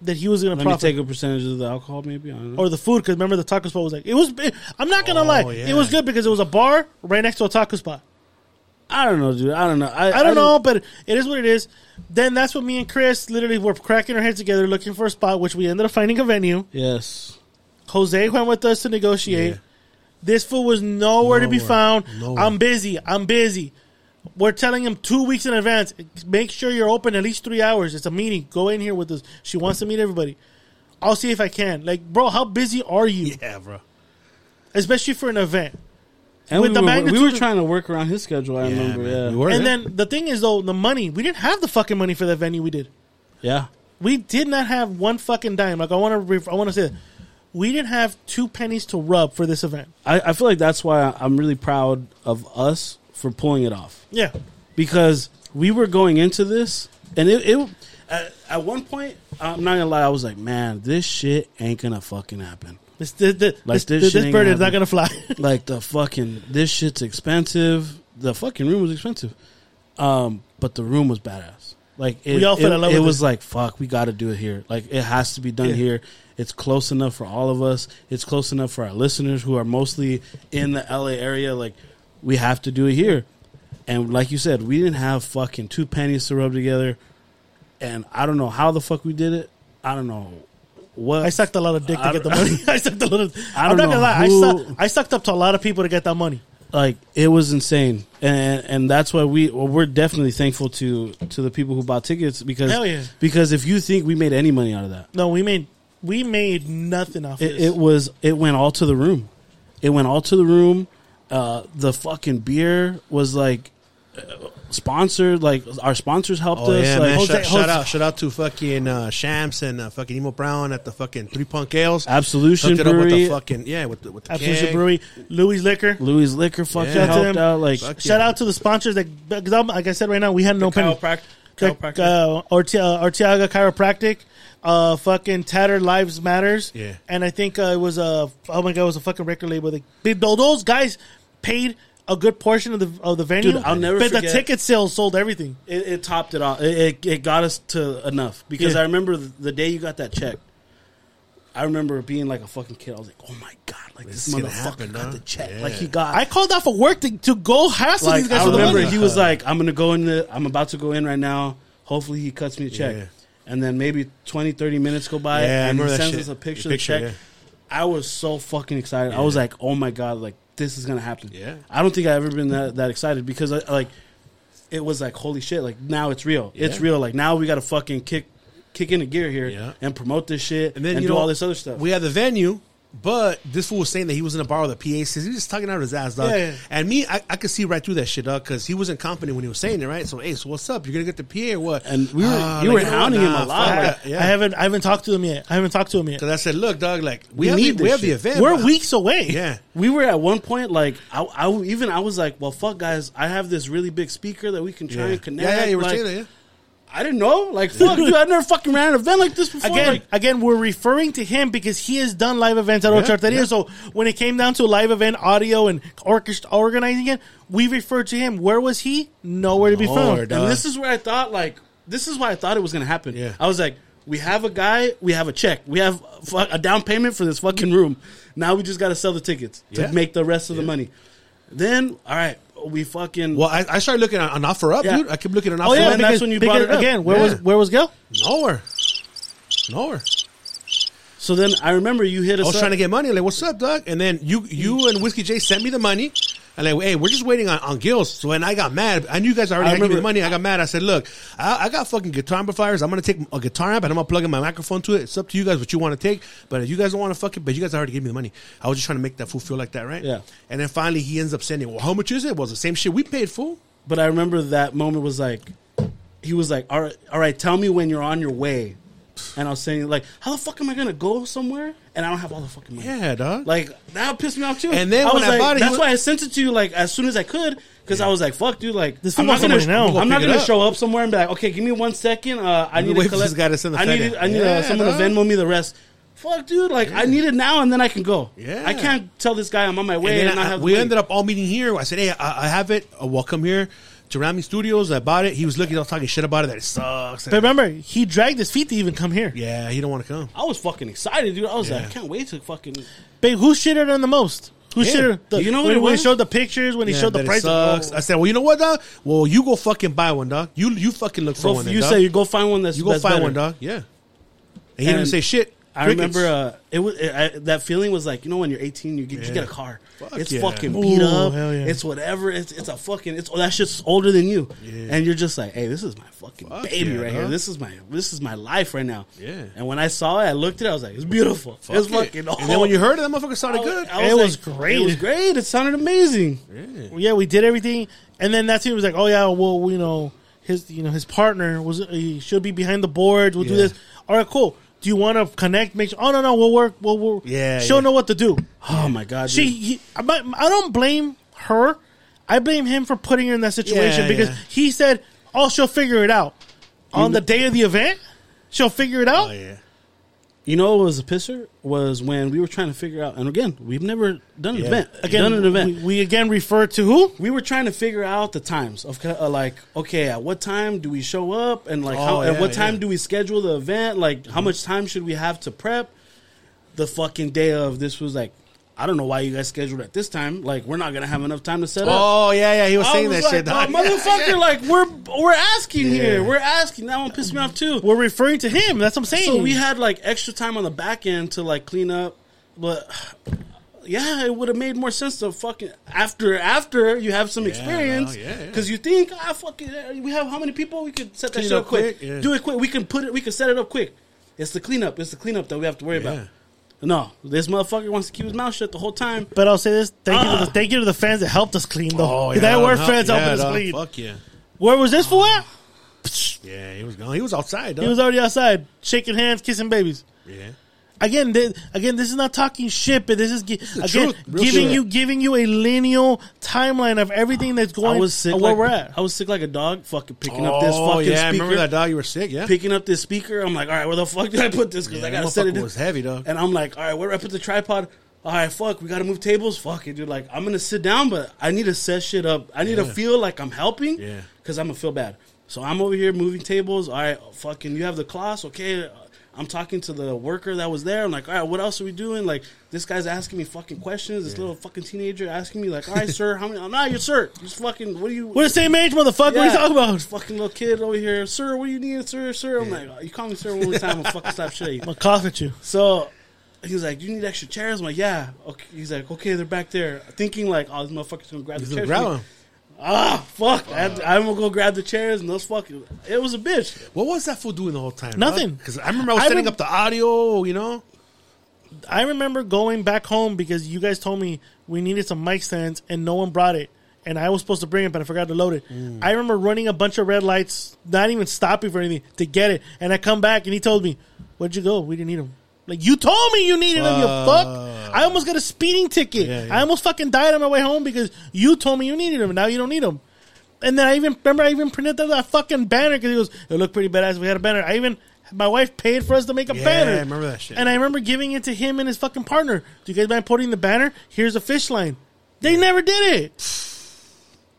that he was going to Let me profit take a percentage of the alcohol, maybe. I don't know. or the food? Because remember the taco spot was like it was. It, I'm not gonna Oh, lie, yeah. it was good because it was a bar right next to a taco spot. I don't know, dude. I don't know. I, I don't know, but it is what it is. Then that's what me and Chris literally were cracking our heads together looking for a spot, which we ended up finding a venue. Yes. Jose went with us to negotiate. Yeah. This fool was nowhere, to be found. Nowhere. I'm busy. I'm busy. We're telling him two weeks in advance. Make sure you're open at least three hours. It's a meeting. Go in here with us. She wants to meet everybody. I'll see if I can. Like, bro, how busy are you? Yeah, bro. Especially for an event. And With we, the were, we were trying to work around his schedule. I Yeah, remember. man. Yeah. We were. and yeah. then the thing is, though, the money. We didn't have the fucking money for that venue we did. Yeah. We did not have one fucking dime. Like I want to, ref- I want to say, that. We didn't have two pennies to rub for this event. I, I feel like that's why I'm really proud of us for pulling it off Yeah, because we were going into this and it. it at, at one point, I'm not gonna lie, I was like, "Man, this shit ain't gonna fucking happen." this this, this, Like, this, this this, bird is not gonna fly. Like the fucking this shit's expensive. the fucking room was expensive, um, but the room was badass. Like it, We all fell it, in love it with was it. like fuck, we got to do it here. Like it has to be done Yeah. here. It's close enough for all of us. It's close enough for our listeners who are mostly in the LA area. Like we have to do it here. And like you said, we didn't have fucking two pennies to rub together. And I don't know how the fuck we did it. I don't know what. I sucked a lot of dick to I get the money. I sucked a lot of. I I'm don't know gonna lie. I, who- suck, I sucked up to a lot of people to get that money. like it was insane and and that's why we well, we're definitely thankful to to the people who bought tickets because Hell yeah. because if you think we made any money out of that No, we made we made nothing off it, this. it was it went all to the room it went all to the room uh the fucking beer was like uh, sponsored like our sponsors helped Oh us yeah, like man! Jose- shout, shout out, shout out to fucking uh, Shams and uh, fucking Emo Brown at the fucking Three Punk Ales. Absolution Hooked it up with Brewery. the fucking yeah, with the with the Absolutely keg. Brewery, Louis Liquor. Louis Liquor fucking Yeah. Out to helped them. out like Fuck Shout yeah. out to the sponsors that, because I'm, like I said right now, we had no penny. chiroprac- The, chiropractor. uh, Orti- uh, Artiaga Chiropractic, uh, fucking Tattered Lives Matters. Yeah. And I think uh, it was a, oh my God, it was a fucking record label. They, they, those guys paid a good portion of the of the venue. Dude, I'll never But the ticket sales sold everything. it, it topped it off. It, it, it got us to enough because Yeah. I remember the, the day you got that check. I remember being like a fucking kid. I was like, "Oh my god! Like this, This is gonna motherfucker happen, got huh? the check. Yeah. Like he got." I called out for work to, to go hassle like these guys I for the remember he was like, "I'm gonna go in the. I'm about to go in right now. Hopefully he cuts me a check." Yeah. And then maybe 20, 30 minutes go by, Yeah, and he sends shit. us a picture The of the check. yeah. I was so fucking excited. I was like, "Oh my god! Like this is gonna happen." Yeah. I don't think I've ever been that, that excited because I, like it was like holy shit! Like now it's real. It's real. Like now we got to fucking kick kick into gear here Yeah. and promote this shit And then and you do know all this other stuff. We had the venue, but this fool was saying that he was in a bar with a PA system. He was just talking out of his ass, dog. Yeah, yeah. And me, I, I could see right through that shit, dog, because he wasn't confident when he was saying it, right? So, hey, so what's up? You're gonna get the PA or what? And we were- Ah, you like, were hounding him a lot. fuck I. Yeah. I haven't I haven't talked to him yet. I haven't talked to him yet. Because I said, look, dog, like we, We have, need the, we have the event. We're but- weeks away. Yeah. we were at one point like I, I even I was like, well, fuck, guys, I have this really big speaker that we can try and connect. Yeah, yeah, you were like, saying that, yeah. I didn't know. Like, fuck, dude, I never fucking ran an event like this before. Again, like, again, we're referring to him because he has done live events at Yeah, Horchateria. yeah. So when it came down to live event audio and orchestra organizing it, we referred to him. Where was he? Nowhere to be Nowhere, found. dog. and this is where I thought like this is why I thought it was gonna happen. Yeah. I was like, we have a guy, we have a check, we have a down payment for this fucking room. Now we just got to sell the tickets to Yeah. make the rest of the money. Then, all right, we fucking Well, I, I started looking on, on OfferUp, Yeah. dude. I kept looking on Oh offer yeah, up. and that's when you because, brought it up. again. Where Yeah. was where was Gil? Nowhere. Nowhere. So then I remember you hit us. I was up. trying to get money. Like, what's up, dog? And then you, you and Whiskey J sent me the money. And like, hey, we're just waiting on, on Gil's. So when I got mad, I knew you guys already I had me the money. I got mad. I said, look, I, I got fucking guitar amplifiers. I'm gonna take a guitar amp and I'm gonna plug in my microphone to it. It's up to you guys what you want to take. But if you guys don't want to fuck it, but you guys already gave me the money. I was just trying to make that fool feel like that, right? Yeah. And then finally he ends up sending, well, how much is it? Well, it's the same shit we paid, fool. But I remember that moment was like, he was like, all right, all right, tell me when you're on your way. And I was saying, like, how the fuck am I gonna go somewhere and I don't have all the fucking money? Yeah, dog. Like that pissed me off too. And then I when was I like, bought it, he that's was- why I sent it to you like as soon as I could because I was like, fuck, dude, like This I'm not wants gonna, some money now. I'm not Pick it gonna up. show up somewhere and be like, okay, give me one second. Uh, I me need to for collect. this guy to send the I need, FedEx. I need Yeah, uh, someone dog. to Venmo me the rest. Fuck, dude, like I need it now and then I can go. Yeah. I can't tell this guy I'm on my way And and, then not I- have. we ended up all meeting here. I said, "Hey, I, I have it. Uh, welcome here to Rami Studios. I bought it. He was looking, I was talking shit about it. That it sucks. But remember, he dragged his feet to even come here. yeah, he don't want to come. I was fucking excited, dude. I was like, I can't wait to fucking. Babe, who shitted on the most? Who Yeah. shitted? The, You know what when, it when he was? showed the pictures, when he Yeah, showed the that it price. sucks. I said, well, you know what, dog? Well, you go fucking buy one, dog. You you fucking look for So one. Then, you dog. say you go find one that's you go that's find better. one, dog. Yeah. And he didn't And say shit. I Crickets. remember uh, it was it, I, that feeling was like you know when you're 18 you get, you get a car Fuck it's yeah. fucking beat Ooh, up yeah. it's whatever it's it's a fucking it's oh, that shit's older than you Yeah. and you're just like hey this is my fucking Fuck baby yeah, right here this is my this is my life right now Yeah. and when I saw it I looked at it I was like it's beautiful Fuck it's it. fucking And then when you heard it, that motherfucker I sounded was- good. I It was great. it was great it sounded amazing yeah, we did everything, and then that's he was like, "Oh yeah, well, you know, his you know his partner was he should be behind the boards. We'll do this. All right, cool. Do you want to connect? Make sure. Oh no, no, we'll work. We'll, we'll Yeah, She'll yeah. know what to do. oh my god She, he, I, I don't blame her. I blame him for putting her in that situation Yeah, because yeah. he said, "Oh, she'll figure it out on the day of the event. She'll figure it out." Oh yeah. You know what was a pisser? Was when we were trying to figure out, and again, we've never done an Yeah. event. Again, done an event. We, we again refer to who? we were trying to figure out the times of uh, like okay at what time do we show up and like Oh, how, at what time yeah. Mm-hmm. do we schedule the event like how much time should we have to prep the fucking day of this was like i don't know why you guys scheduled at this time like we're not gonna have enough time to set up Oh yeah, yeah. He was I saying was that like, shit. "Oh, motherfucker like we're we're asking here we're asking that one pissed me off too We're referring to him. That's what I'm saying. so we had like extra time on the back end to like clean up, but yeah, it would have made more sense to fucking after after you have some experience yeah, yeah. because you think ah fucking uh, we have how many people we could set that Clean shit up quick, quick, yeah. do it quick. We can put it, we can set it up quick. It's the cleanup. It's the cleanup that we have to worry Yeah. about. No, this motherfucker wants to keep his mouth shut the whole time. But I'll say this: thank you, to the, uh. thank you to the fans that helped us clean, though. Oh, there were no, fans yeah, helping us dog. clean. Fuck yeah. Where was this for? At? Yeah, he was gone. He was outside. Dog. He was already outside, shaking hands, kissing babies. yeah. Again, th- again, this is not talking shit, but this is gi- again truth, giving shit. you giving you a lineal timeline of everything that's going. I was sick. where like, we're at. I was sick like a dog. Fucking picking up this Oh fucking yeah, speaker. remember that dog. You were sick. Yeah. Picking up this speaker. I'm like, all right, where the fuck did I put this? Because Yeah, I gotta set it. was heavy, dog. And I'm like, all right, where do I put the tripod? All right, fuck, we got to move tables. Fuck it, dude. Like, I'm gonna sit down, but I need to set shit up. I need to feel like I'm helping. Yeah. Because I'm gonna feel bad. So I'm over here moving tables. All right, fucking, you have the cloths. Okay. I'm talking to the worker that was there. I'm like, all right, what else are we doing? Like, this guy's asking me fucking questions. This little fucking teenager asking me, like, all right, sir, how many? I'm not, you sir. Just fucking, what do you? We're the same age, motherfucker. What are you talking about? Fucking little kid over here, sir. What do you need, sir, sir? I'm like, you call me sir one more time, I'll fucking slap shit. I'm gonna cough at you. So he was like, you need extra chairs?" I'm like, "Yeah." Okay. He's like, "Okay, they're back there." Thinking like, "Oh, this motherfucker's gonna grab He's the chairs." Grab for me. him. Ah, fuck! I had- I'm gonna go grab the chairs and those fucking. It was a bitch. What was that fool doing the whole time? Nothing. Because I remember I was I setting rem- up the audio. You know. I remember going back home because you guys told me we needed some mic stands and no one brought it. And I was supposed to bring it, but I forgot to load it. Mm. I remember running a bunch of red lights, not even stopping for anything to get it. And I come back and he told me, "Where'd you go? We didn't need them." Like you told me you needed them. You fuck. Uh. I almost got a speeding ticket. Yeah, yeah. I almost fucking died on my way home because you told me you needed them. and Now you don't need them. And then I even remember I even printed that fucking banner because it was it looked pretty badass. We had a banner. I even my wife paid for us to make a Yeah, banner. I remember that shit. And I remember giving it to him and his fucking partner. Do you guys mind putting the banner? Here's a fish line. They never did it.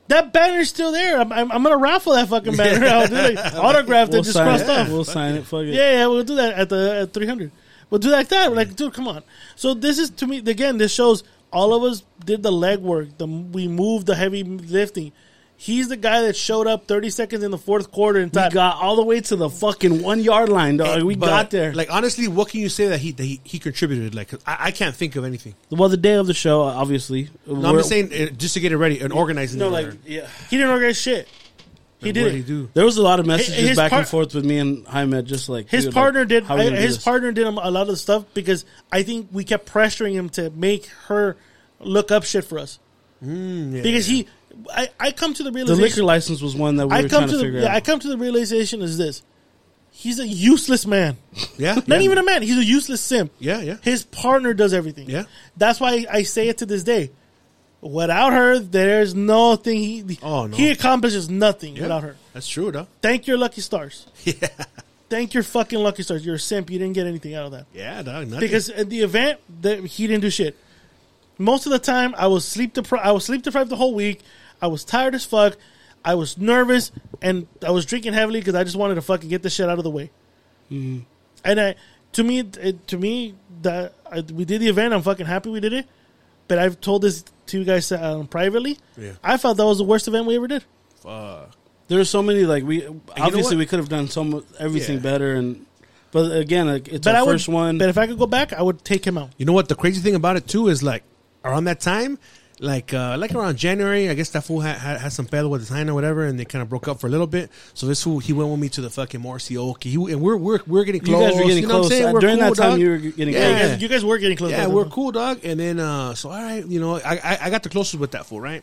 That banner's still there. I'm, I'm, I'm gonna raffle that fucking banner. I'll do like autograph that We'll just sign crossed it. off. We'll sign it. Fuck it. Yeah, yeah, we'll do that at the at 300. We'll do like that. Like, dude, come on. So this is to me again. This shows all of us did the legwork. The we moved the heavy lifting. He's the guy that showed up 30 seconds in the fourth quarter and We got all the way to the fucking one yard line, dog. We But, got there. Like honestly, what can you say that he that he, he contributed? Like 'cause I, I can't think of anything. well, the day of the show, obviously. No, I'm just saying uh, just to get it ready and organizing. No, it. like yeah. he didn't organize shit. He did he do? There was a lot of messages His back par- and forth with me and Jaime, just like His dude, partner like, did. His partner did a lot of the stuff because I think we kept pressuring him to make her look up shit for us. Mm, yeah, because yeah. he, I, I come to the realization. The liquor license was one that we I were come trying to to, the figure yeah, I come to the realization is this: he's a useless man. yeah, Not yeah. even a man. He's a useless simp. Yeah, yeah. His partner does everything. Yeah. That's why I say it to this day. Without her, there's nothing he. Oh, no. He accomplishes nothing Yeah. without her. That's true, though. Thank your lucky stars. Yeah, Thank your fucking lucky stars. You're a simp. You didn't get anything out of that. yeah, dog. nothing. because at the event that he didn't do shit. Most of the time, I was sleep deprived. I was sleep deprived the whole week. I was tired as fuck. I was nervous, and I was drinking heavily because I just wanted to fucking get the shit out of the way. Mm-hmm. And I, to me, it, to me, that I, we did the event. I'm fucking happy we did it. But I've told this to you guys um, privately. Yeah. I felt that was the worst event we ever did. Fuck. There were so many like we obviously we could have done some everything Yeah. better and but again like, it's But our I would, first one. But if I could go back, I would take him out. You know what? The crazy thing about it too is like around that time, like uh, like around January, I guess that fool had, had, had some pedo with his hand or whatever, and they kind of broke up for a little bit. So this fool he went with me to the fucking Morsioki. He and we're we're we're getting close. you guys were getting you know what I'm close saying? We're during cool, that time. dog. You were getting Yeah. You guys, you guys were getting close. Yeah, we're cool, dog. And then, uh, so all right, you know, I, I I got the closest with that fool, right?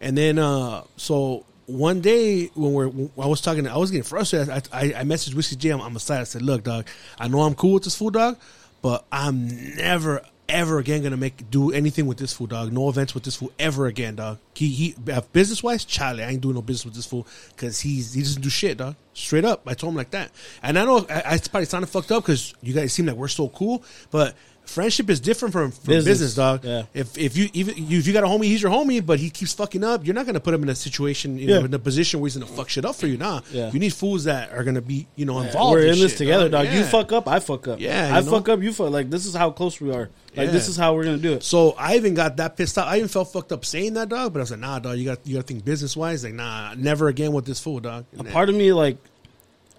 And then, uh, so one day when we're when I was talking, I was getting frustrated. I I, I messaged Whiskey J on, on the side. I said, "Look, dog, I know I'm cool with this fool, dog, but I'm never." Ever again gonna make do anything with this fool, dog. No events with this fool ever again, dog. He he uh, business wise, Charlie, I ain't doing no business with this fool because he's he doesn't do shit, dog. Straight up, I told him like that. And I know I, I probably sounded fucked up because you guys seem like we're so cool, but friendship is different from, from business. Business, dog. yeah. If if you even if you got a homie, he's your homie, but he keeps fucking up. You're not gonna put him in a situation, you know, Yeah. in a position where he's gonna fuck shit up for you. Nah, Yeah. you need fools that are gonna be you know involved. We're in in this shit, together, dog. You fuck up, I fuck up. Yeah, I know? fuck up, you fuck. Like this is how close we are. Like this is how we're gonna do it. So I even got that pissed off. I even felt fucked up saying that, dog. But I was like, nah, dog. You got you got to think business wise. Like, nah, never again with this fool, dog. a part of me like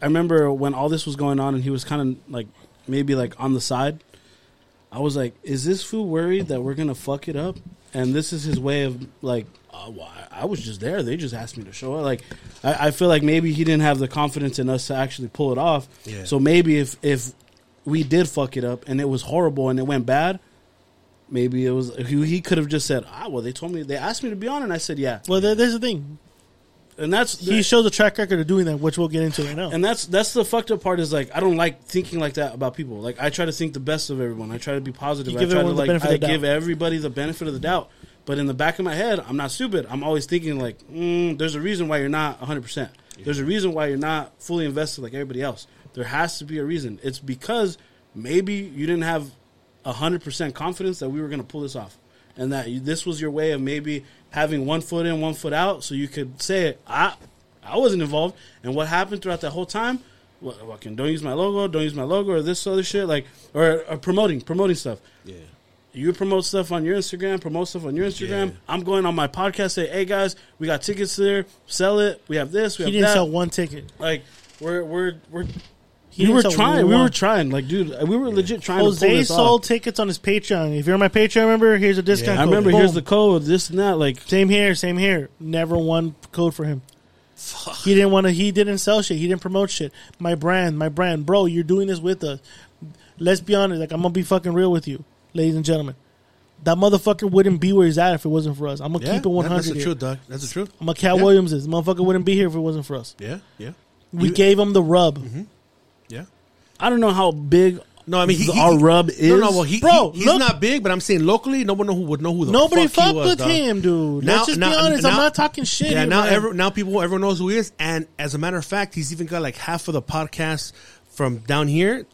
I remember when all this was going on and he was kind of like maybe like on the side. I was like, is this fool worried that we're gonna fuck it up? And this is his way of like, oh, well, I I was just there. They just asked me to show up. Like, I, I feel like maybe he didn't have the confidence in us to actually pull it off. Yeah. So maybe if if we did fuck it up and it was horrible and it went bad, maybe it was he, he could have just said, ah, well, they told me they asked me to be on, and I said, yeah. Well, there, there's the thing. And that's He shows a track record of doing that, which we'll get into right now. and that's that's the fucked up part is like I don't like thinking like that about people. Like I try to think the best of everyone. I try to be positive. You I give try to like I give doubt. everybody the benefit of the doubt. But in the back of my head, I'm not stupid. I'm always thinking like, mm, there's a reason why you're not 100. percent There's a reason why you're not fully invested like everybody else. There has to be a reason. It's because maybe you didn't have 100 percent confidence that we were going to pull this off, and that you, this was your way of maybe having one foot in, one foot out, so you could say, I I wasn't involved. And what happened throughout that whole time? What, fucking don't use my logo, don't use my logo, or this other shit, like, or, or promoting, promoting stuff. Yeah. You promote stuff on your Instagram, promote stuff on your Instagram. Yeah. I'm going on my podcast, say, hey guys, we got tickets there, sell it. We have this, we he have didn't that. sell one ticket. like, we're we're we're. We were trying. We one. were trying. Like, dude, we were legit trying Jose sold off. tickets on his Patreon. If you're on my Patreon, remember here's a discount. I code. remember. Boom. Here's the code. This and that. Like, Same here, same here. Never one code for him. Fuck. He didn't want to. He didn't sell shit. He didn't promote shit. My brand, my brand, bro. You're doing this with us. Let's be honest. Like I'm gonna be fucking real with you, ladies and gentlemen. That motherfucker wouldn't be where he's at if it wasn't for us. I'm gonna Yeah, keep it 100. That's the here. truth, dog. That's the truth. I'm a Cat Yeah. Williams is. Motherfucker wouldn't be here if it wasn't for us. Yeah, yeah, We You- gave him the rub. yeah. I don't know how big. No, I mean he, the- he- our rub is. No, no, well, he, Bro, he- he's look- not big, but I'm saying locally, no one know who would know who the Nobody fuck he fucked was, with dog. him, dude. Now- Let's just now- be honest. I'm not talking shit. Yeah, now every, now people everyone knows who he is, and as a matter of fact, he's even got like half of the podcast from down here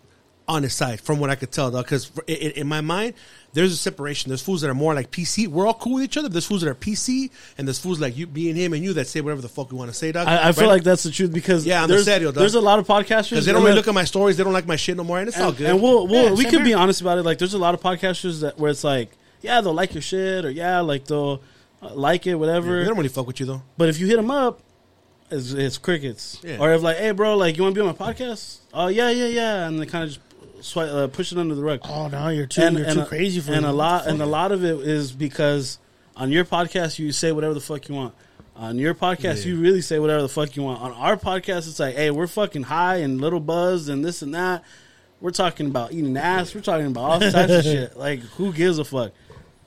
on his side, from what I could tell, though. Because in, in my mind, there's a separation. There's fools that are more like PC. We're all cool with each other. There's fools that are PC, and there's fools like you, me and him, and you that say whatever the fuck we want to say, dog. I, I feel like that's the truth because Yeah, I'm there's, serio, dog. there's a lot of podcasters because they don't really then- look at my stories. They don't like my shit no more, and it's all good. and we'll, we'll Yeah, we same could be honest about it. Like, there's a lot of podcasters that where it's like, yeah, they'll like your shit, or yeah, like they'll uh, like it, whatever. they don't really fuck with you though. But if you hit them up, it's, it's crickets. Yeah. Or if like, hey, bro, like you want to be on my podcast? Oh yeah, yeah, yeah, and they kind of just swipe, uh, push it under the rug. Oh no, you're too. you're too a- crazy for and it. a lot and a lot of it is because on your podcast you say whatever the fuck you want. On your podcast, Yeah. you really say whatever the fuck you want. On our podcast, it's like, hey, we're fucking high and little buzzed and this and that. We're talking about eating ass. We're talking about all types of shit. Like, who gives a fuck?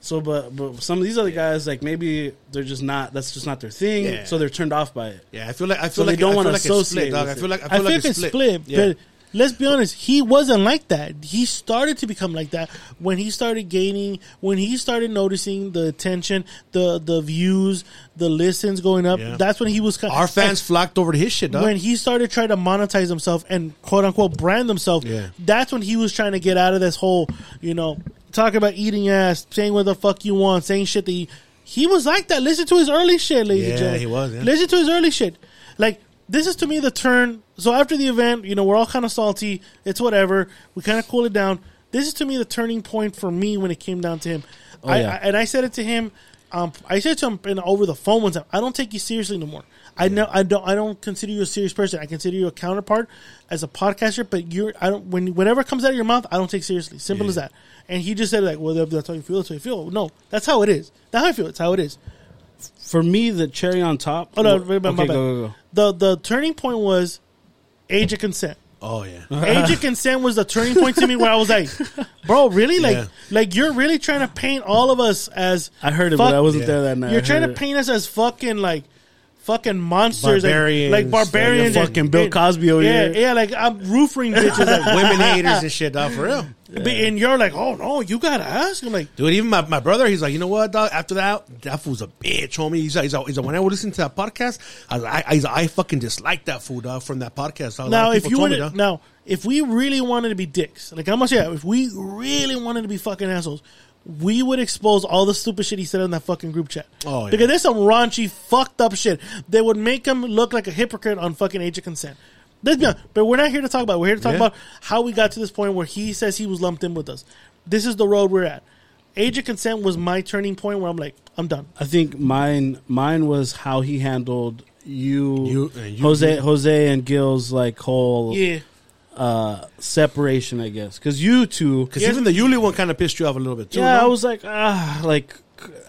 So, but but some of these other guys, like maybe they're just not. That's just not their thing. Yeah. So they're turned off by it. Yeah, I feel like I feel So they don't wanna like it's associate split, dog. I feel like I I feel feel like it's split, Yeah. Let's be honest, he wasn't like that. He started to become like that when he started gaining, when he started noticing the attention, the the views, the listens going up. Yeah. That's when he was Our fans flocked over to his shit, dog. when he started trying to monetize himself and quote unquote brand himself, Yeah. that's when he was trying to get out of this whole, you know, talking about eating ass, saying what the fuck you want, saying shit that he, he was like that. Listen to his early shit, ladies and Yeah, gentlemen. he was, yeah. Listen to his early shit. Like, this is to me the turn. So after the event, you know, we're all kind of salty. It's whatever. We kind of cool it down. This is to me the turning point for me when it came down to him. I, yeah. I, and I said it to him. Um, I said to him in, over the phone one time. I don't take you seriously no more. I know I don't. I don't consider you a serious person. I consider you a counterpart as a podcaster. But you're. I don't. When whatever comes out of your mouth, I don't take seriously. Simple as that. And he just said like, well, that's how you feel. That's how you feel. No, that's how it is. That's how I feel. It's how it is. For me, the cherry on top. Oh no, Okay, wait, my, my go, bad. go, go. The the turning point was age of consent. oh yeah, Age of consent was the turning point to me where I was like, bro, really? Like, Yeah. like you're really trying to paint all of us as I heard it, fuck- but I wasn't Yeah. there that night. You're I trying to heard it. paint us as fucking like fucking monsters, like- Barbarians, like, barbarians, like fucking Bill Cosby over yeah, here. yeah, like I'm roofing bitches. Like, women haters and shit, dog. For real. But- And you're like, oh no, you gotta ask. I'm like, Dude, even my, my brother, he's like, you know what, dog? After that, that fool's a bitch, homie. He's like, he's like, he's like when I was listening to that podcast, I like, I, I fucking dislike that fool, dog, from that podcast. A now if you told were me, to, now if we really wanted to be dicks, like I'm gonna say, if we really wanted to be fucking assholes, we would expose all the stupid shit he said in that fucking group chat. Oh, yeah. because there's some raunchy, fucked up shit that would make him look like a hypocrite on fucking age of consent. Let's be honest, but we're not here to talk about. it. We're here to talk Yeah. about how we got to this point where he says he was lumped in with us. This is the road we're at. Age of consent was my turning point where I'm like, I'm done. I think mine mine was how he handled you, You- and you- Jose Jose and Gil's like whole Yeah. uh separation, I guess. Because you two, Because even the Yuli one kind of pissed you off a little bit, too. yeah, no? I was like ah, like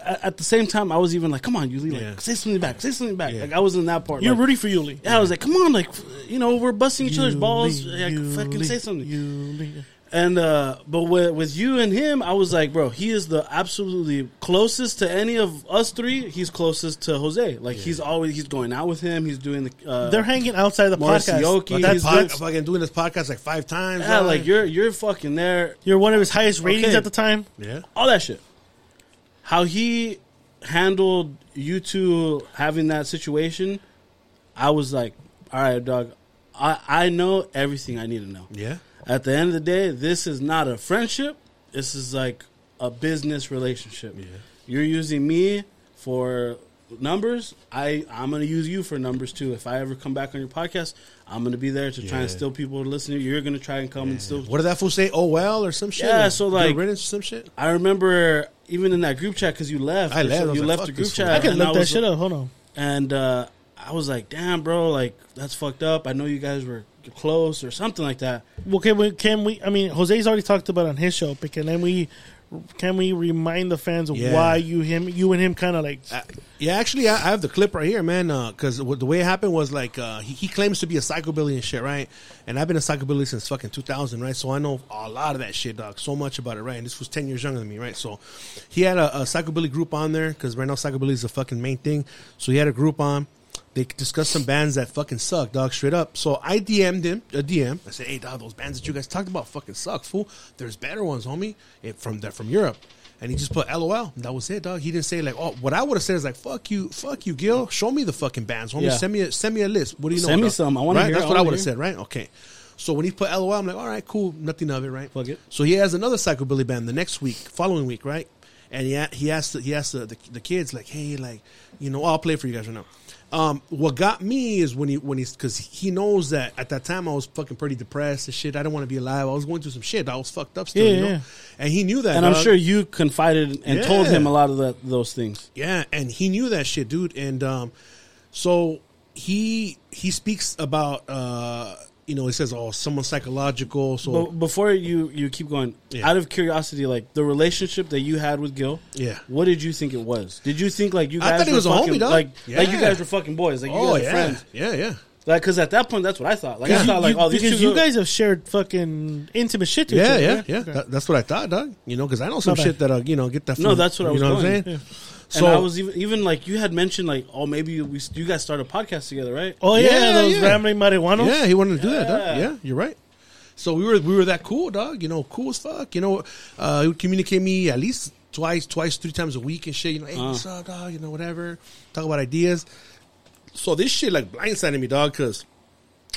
at at the same time, I was even like, come on, Yuli, like Yeah. say something back, say something back. Yeah. Like I was in that part. You're like, rooting for Yuli. Yeah, I was like, come on, like you know, we're busting each other's balls. Yuli, Like, Yuli, fucking say something. Yuli. And uh but with, with you and him, I was like, bro, he is the absolutely closest to any of us three. He's closest to Jose. Like he's always he's going out with him. He's doing the. Uh, They're hanging outside the podcast. Morrissey-Oki, that he's pod, doing- fucking doing this podcast like five times. yeah, dog. like you're you're fucking there. You're one of his highest ratings Okay. at the time. yeah. All that shit. How he handled you two having that situation, I was like, all right, dog. I I know everything I need to know. Yeah. At the end of the day, this is not a friendship. This is like a business relationship. Yeah. You're using me for numbers. I I'm gonna use you for numbers too. If I ever come back on your podcast, I'm gonna be there to try and steal people to listen to you. You're gonna try and come and steal. What did that fool say? Oh, well, or some shit? Yeah, so, like- or some shit? I remember even in that group chat because you left. I left. I You like, left the group chat. I can look that shit up. Hold on. And uh, I was like, damn, bro, like that's fucked up. I know you guys were close or something like that. Well, can we? Can we? I mean, Jose's already talked about it on his show. But can then we? Can we remind the fans of Yeah. why you him you and him kind of like? Uh, yeah, actually, I, I have the clip right here, man. Because the way it happened was like uh, he, he claims to be a psychobilly and shit, right? And I've been a psychobilly since fucking 2000, right? So I know a lot of that shit, dog. So much about it, right? And this was 10 years younger than me, right? So he had a, a psychobilly group on there because right now psychobilly is the fucking main thing. So he had a group on. They discussed some bands that fucking suck, dog, straight up. So I DM'd him uh, a DM. I said, "Hey, dog, those bands that you guys talked about fucking suck, fool. There's better ones, homie. It, from they're from Europe." And he just put LOL. And that was it, dog. He didn't say like, "Oh, what I would have said is like, fuck you, fuck you, Gil. Show me the fucking bands, homie. Yeah. Send me a send me a list. What do you know? Send me dog?" some. I wanna right? hear- That's what I would have said, right? Okay. So when he put LOL, I'm like, all right, cool, nothing of it, right? Fuck it. So he has another psychobilly band the next week, following week, right? And he he asked the, he asked the, the, the kids like, hey, like, you know, I'll play for you guys right now. Um, what got me is when he when he's because he knows that at that time I was fucking pretty depressed and shit. I didn't want to be alive. I was going through some shit. I was fucked up still, Yeah, you know. yeah. And he knew that, And I'm sure you confided and told him a lot of that, those things. Yeah, and he knew that shit, dude. And um, so he he speaks about uh, you know, it says, "Oh, someone psychological." So But before you you keep going, Yeah. out of curiosity, like the relationship that you had with Gil, Yeah. what did you think it was? Did you think like you I guys thought he were was a fucking, homie, dog. like like you guys were fucking boys, like you oh guys were yeah, friends, yeah, yeah. like because at that point that's what I thought. Like I You- thought like you- oh these because two you go- guys have shared fucking intimate shit. To each Yeah, other, yeah, right? yeah. Okay. That- that's what I thought, dog. You know, because I know some Not bad. shit that uh, you know get that. No, that's what I was you know going. What I'm saying? Yeah. and I was even even like you had mentioned like oh maybe you, we, you guys started a podcast together, right? Oh yeah, Yeah, those yeah. rambling marijuanos. Yeah, he wanted to do that, Yeah. dog. Yeah, you're right. So we were we were that cool, dog. You know, cool as fuck. You know, uh, he would communicate me at least twice, twice, three times a week and shit. You know, hey, Uh. what's up, dog? You know, whatever. Talk about ideas. So this shit like blindsided me, dog, because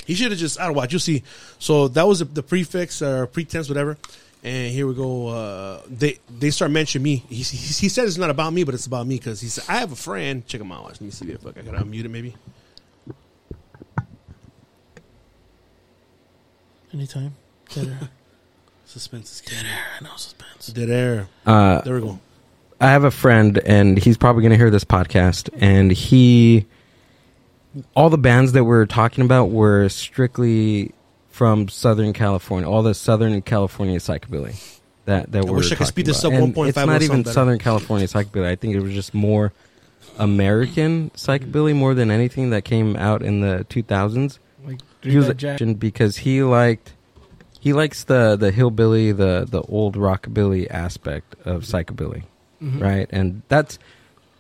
he should have just I don't watch. You see. So that was the, the prefix or pretense, whatever. And here we go. Uh, they they start mentioning me. He, he, he said it's not about me, but it's about me because he said I have a friend. Check him out. Let me see if I gotta unmute it maybe. Anytime. Dead air. Suspense is killing. I know suspense. Dead air. Uh, There we go. I have a friend, and he's probably going to hear this podcast, and he, all the bands that we're talking about were strictly from Southern California, all the Southern California psychobilly. That that I we're wish I could talking speed this about. up And 1.5 It's not even better. Southern California psychobilly. I think it was just more American psychobilly more than anything that came out in the 2000s. Like He was Dreamback Jack. because he liked he likes the the hillbilly, the the old rockabilly aspect of psychobilly, Mm-hmm. right? And that's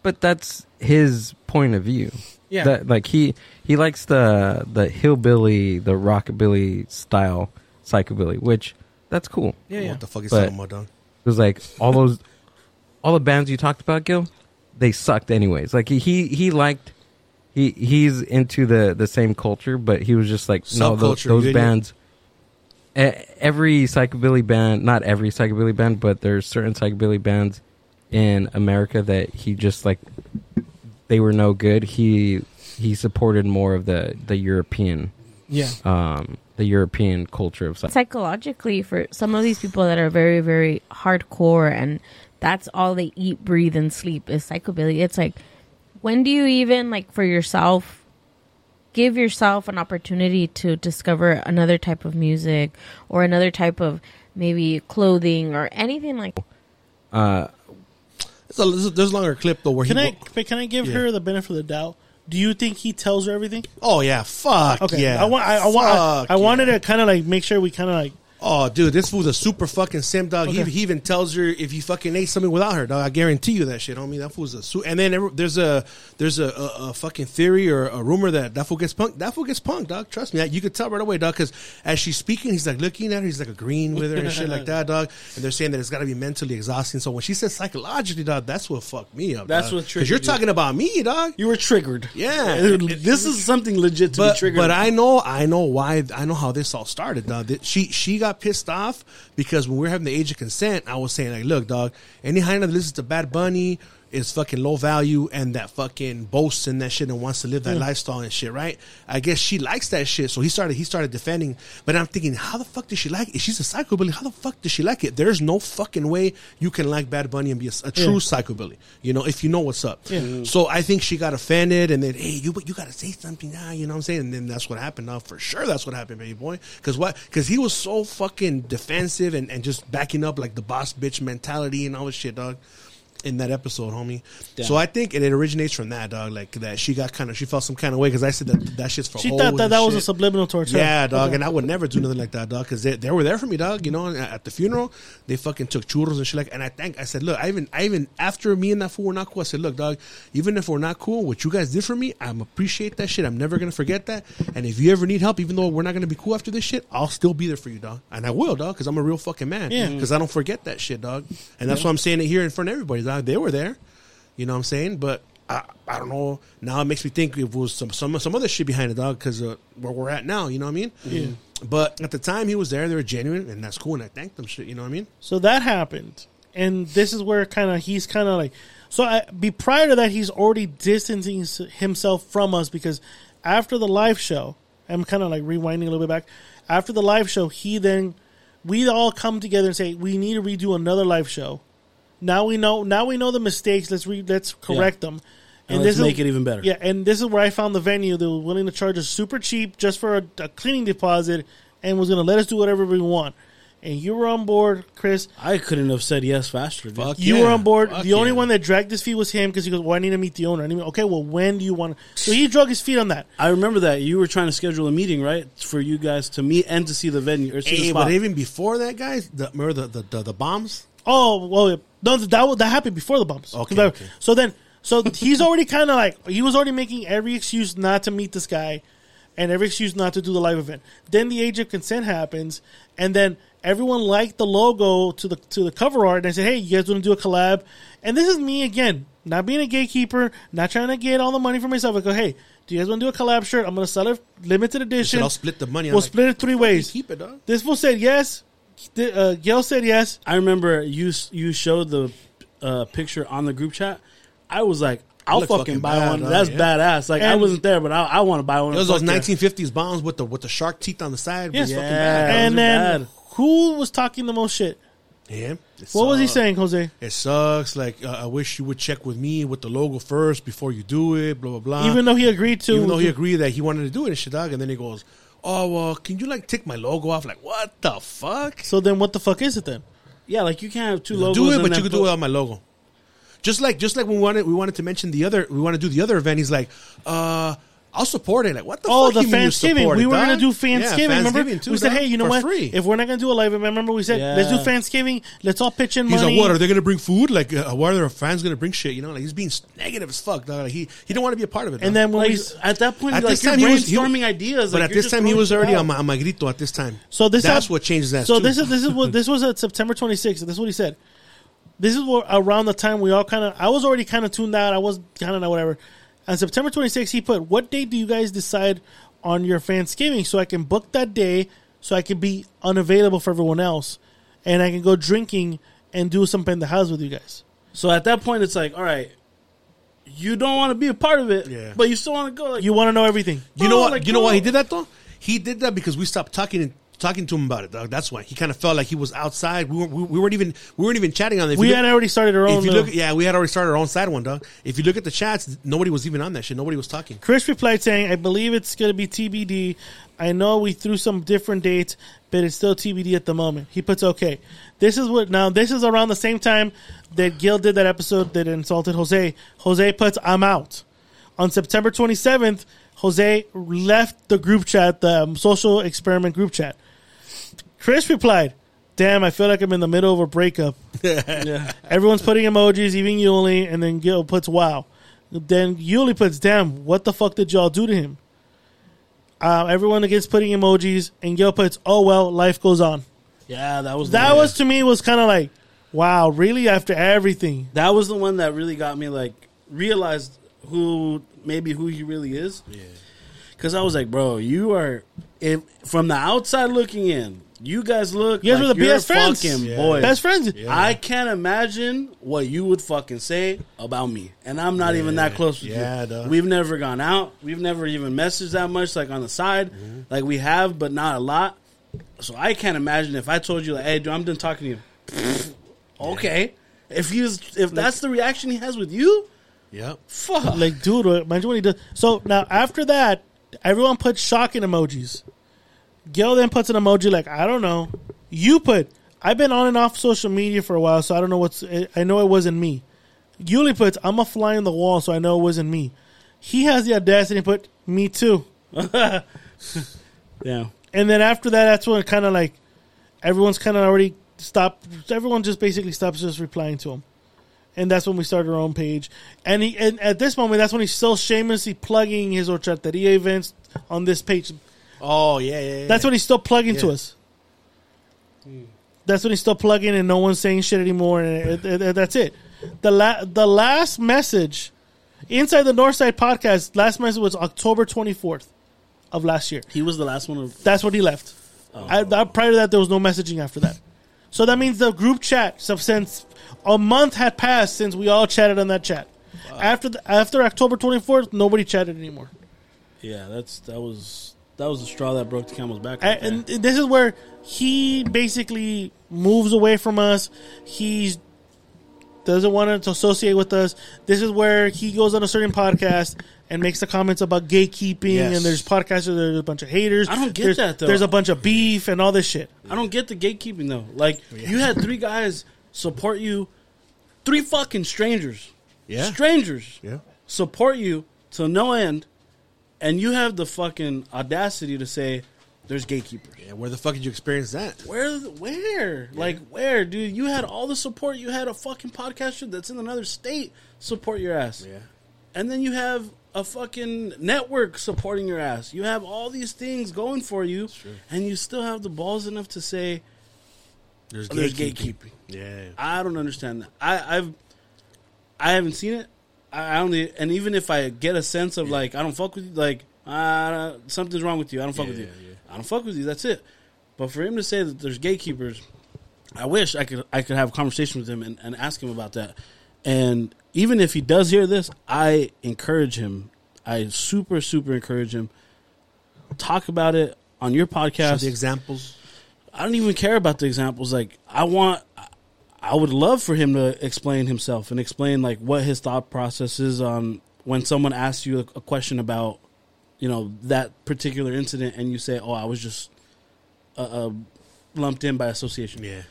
but that's his point of view. Yeah. That like he he likes the the hillbilly, the rockabilly style psychobilly, which that's cool. Yeah, yeah. What the fuck is But talking about, dog? It was like all those, all the bands you talked about, Gil, they sucked anyways. Like he he, he liked. He he's into the the same culture, but he was just like no, those, those bands. Every psychobilly band, not every psychobilly band, but there's certain psychobilly bands in America that he just like they were no good. He he supported more of the the European, Yeah. um, the European culture of psych- psychologically for some of these people that are very very hardcore and that's all they eat breathe and sleep is psychobilly it's like when do you even like for yourself give yourself an opportunity to discover another type of music or another type of maybe clothing or anything like Uh, A, there's a- longer clip though where Can he. I but can I give Yeah. her the benefit of the doubt? Do you think he tells her everything? Oh yeah, fuck Okay, yeah. I want. I, I want. I, I wanted to kind of like make sure we kind of like. Oh, dude, this fool's a super fucking sim dog. Okay. He, he even tells her if he fucking ate something without her, dog. I guarantee you that shit, homie. That fool's a su- and then there's a there's a, a, a fucking theory or a rumor that that fool gets punked. That fool gets punked, dog. Trust me, you could tell right away, dog. Because as she's speaking, he's like looking at her, he's like agreeing with her and shit like that, dog. And they're saying that it's got to be mentally exhausting. So when she says psychologically, dog, that's what fucked me up. That's dog. what 'Cause triggered you're you. talking about me, dog. You were triggered. Yeah, this is something legit to but, be triggered. But I know, I know why. I know how this all started. Dog. She she got pissed off because when we were having the age of consent, I was saying like, look, dog, any hyena that listens to Bad Bunny is fucking low value and that fucking boasts and that shit and wants to live that Mm. lifestyle and shit, right? I guess she likes that shit, so he started he started defending. But I'm thinking, how the fuck does she like it? She's a psychobilly, how the fuck does she like it? There's no fucking way you can like Bad Bunny and be a, a true Yeah. psychobilly. You know, if you know what's up. Yeah. So I think she got offended, and then hey, you you got to say something now. You know what I'm saying? And then that's what happened. Now for sure, that's what happened, baby boy. Because what? Because he was so fucking defensive and, and just backing up like the boss bitch mentality and all this shit, dog. In that episode, homie. Damn. So I think it, it originates from that, dog. Like that, she got kind of she felt some kind of way because I said that that shit's for. She thought that that was a subliminal towards her. Yeah, dog, Okay. and I would never do nothing like that, dog, because they, they were there for me, dog. You know, at the funeral, they fucking took churros and shit like. And I think I said, look, I even, I even after me and that fool were not cool, I said, look, dog, even if we're not cool, what you guys did for me, I'm appreciate that shit. I'm never gonna forget that. And if you ever need help, even though we're not gonna be cool after this shit, I'll still be there for you, dog. And I will, dog, because I'm a real fucking man. Yeah. because I don't forget that shit, dog. And that's why I'm saying it here in front of everybody, dog. They were there. You know what I'm saying? But I, I don't know. Now it makes me think it was some some some other shit behind it, dog. Because uh, where we're at now, you know what I mean? Yeah. But at the time he was there, they were genuine, and that's cool. And I thanked them, shit. You know what I mean? So that happened, and this is where kind of he's kind of like. So I, be prior to that, he's already distancing himself from us because after the live show, I'm kind of like rewinding a little bit back. After the live show, he then we all come together and say we need to redo another live show. Now we know. Now we know the mistakes. Let's re, let's correct them. And let's this make is, it even better. Yeah, and this is where I found the venue that was willing to charge us super cheap just for a, a cleaning deposit, and was going to let us do whatever we want. And you were on board, Chris. I couldn't have said yes faster. dude. Fuck You yeah. were on board. Fuck the only yeah. one that dragged his feet was him because he goes, "Well, I need to meet the owner." And he went, okay, well, when do you want? to... So he drug his feet on that. I remember that you were trying to schedule a meeting, right, for you guys to meet and to see the venue or see the spot. but even before that, guys, the, remember the, the, the, the bombs? Oh, well, no, that that happened before the bumps. Okay, I- okay. So then, so he's already kind of like he was already making every excuse not to meet this guy, and every excuse not to do the live event. Then the age of consent happens, and then everyone liked the logo to the to the cover art, and I said, "Hey, you guys want to do a collab?" And this is me again, not being a gatekeeper, not trying to get all the money for myself. I go, "Hey, do you guys want to do a collab shirt? I'm going to sell it limited edition. I'll split the money. We'll like, split it three ways. Keep it, dog. This fool said yes. Uh, Gail said yes. I remember you you showed the uh, picture on the group chat. I was like, I'll fucking fucking buy bad, one. dog, That's yeah. badass. Like I wasn't there, but I, I want to buy one. It was those 1950s bombs with the with the shark teeth on the side. Yes. fucking Yeah. and then bad. who was talking the most shit? Yeah. It What was he saying, Jose? It sucks. Like uh, I wish you would check with me with the logo first before you do it. Blah blah blah. Even though he agreed to, even though he agreed that he wanted to do it and shit, dog. And then he goes, "Oh well, can you like take my logo off?" Like what the fuck? So then, what the fuck is it then? Yeah, like you can't have two logos. do it, but you could put- do it on my logo. Just like just like we wanted we wanted to mention the other we want to do the other event. He's like, uh, I'll support it. Like what the Oh, fuck the you mean you Thanksgiving. We were gonna dog? do Yeah, Thanksgiving. remember, too, we said, dog, "Hey, you know what? free. If we're not gonna do a live event, remember we said, let's do Thanksgiving. Let's all pitch in He's money." like, what are they gonna bring food? Like, uh, why are their fans gonna bring shit? You know, like he's being negative as fuck. Dog. Like, he he don't want to be a part of it. And dog. then when Like, we at that point, At like, this time, he was- brainstorming ideas. but like, at this time, he was already on my, on my grito. At this time, So this that's what changes that. So this is this is what this was at September 26th. This is what he said. This is what around the time we all kind of. I was already kind of tuned out. I was kind of whatever. On September 26th, he put, "What date do you guys decide on your Thanksgiving so I can book that day so I can be unavailable for everyone else, and I can go drinking and do something in the house with you guys." So at that point, it's like, all right, you don't want to be a part of it, Yeah. but you still want to go. Like, You want to know everything. You know Oh, what? like, you know why he did that though? He did that because we stopped talking talking to him about it. Dog. That's why he kind of felt like he was outside. We weren't, we, we weren't even we weren't even chatting on it. If We you had already started our If own, you uh, look, yeah, we had already started our own side one, dog. If you look at the chats, nobody was even on that shit. Nobody was talking. Chris replied saying, I believe it's going to be TBD. I know we threw some different dates, but it's still TBD at the moment. He puts okay. This is what, now this is around the same time that Gil did that episode that insulted Jose. Jose puts, I'm out. On September 27th, Jose left the group chat, the um, social experiment group chat. Chris replied, Damn, I feel like I'm in the middle of a breakup. yeah. Everyone's putting emojis, even Yuli, and then Gil puts wow. Then Yuli puts, damn, what the fuck did y'all do to him? Uh, everyone against putting emojis, and Gil puts, oh well, life goes on. yeah, that was That one. was to me was kind of like, wow, really? After everything, that was the one that really got me like realized who maybe who he really is. Yeah. Because I was like, bro, you are if from the outside looking in, you guys look. You guys like were the best friends. fucking Yeah. boys, Best friends. I can't imagine what you would fucking say about me, and I'm not even that close with Yeah, you. dog. We've never gone out. We've never even messaged that much, like on the side. Mm-hmm. Like we have, but not a lot. So I can't imagine if I told you, like, hey, dude, I'm done talking to you. okay, if he's if that's the reaction he has with you, Yep. fuck. like, dude, imagine what he does. So now after that, everyone puts shocking emojis. Gil then puts an emoji like, I don't know. You put, I've been on and off social media for a while, so I don't know what's. I know it wasn't me. Yuli puts, I'm a fly on the wall, so I know it wasn't me. He has the audacity to put, me too. yeah. And then after that, that's when kind of like everyone's kind of already stopped. Everyone just basically stops just replying to him, and that's when we started our own page. And he, and at this moment, that's when he's still shamelessly plugging his horchateria events on this page. Oh yeah, yeah. yeah. That's when he's still plugging to Yeah. us. That's when he's still plugging, and no one's saying shit anymore. And it, it- it- that's it. The la- the last message inside the Northside podcast. Last message was October twenty fourth of last year. He was the last one. Of, That's what he left. Oh. I, that, prior to that, there was no messaging after that. So that means the group chat. So since a month had passed since we all chatted on that chat. After the, after October twenty fourth, nobody chatted anymore. yeah, that's that was that was the straw that broke the camel's back. right And, and this is where he basically moves away from us. He doesn't want to associate with us. This is where he goes on a certain podcast and makes the comments about gatekeeping. Yes. And there's podcasters, there's a bunch of haters. I don't get there's, that, though. There's a bunch of beef and all this shit. I don't get the gatekeeping though. Like you had three guys support you, three fucking strangers, Yeah. strangers, Yeah. support you to no end, and you have the fucking audacity to say there's gatekeepers. Yeah, where the fuck did you experience that? Where, where, like where, dude? You had all the support. You had a fucking podcaster that's in another state support your ass. Yeah. And then you have a fucking network supporting your ass. You have all these things going for you, and you still have the balls enough to say There's, Oh, there's gatekeeping. gatekeeping. Yeah. I don't understand that. I, I've I haven't seen it. I only and even if I get a sense of like I don't fuck with you, like uh, something's wrong with you. I don't fuck with you. I don't fuck with you. That's it. But for him to say that there's gatekeepers, I wish I could I could have a conversation with him and, and ask him about that. And even if he does hear this, I encourage him. I super super encourage him. Talk about it on your Show podcast. the examples. I don't even care about the examples. Like I want, I would love for him to explain himself and explain like what his thought process is on when someone asks you a, a question about, you know, that particular incident, and you say, "Oh, I was just uh, uh, lumped in by association." Yeah.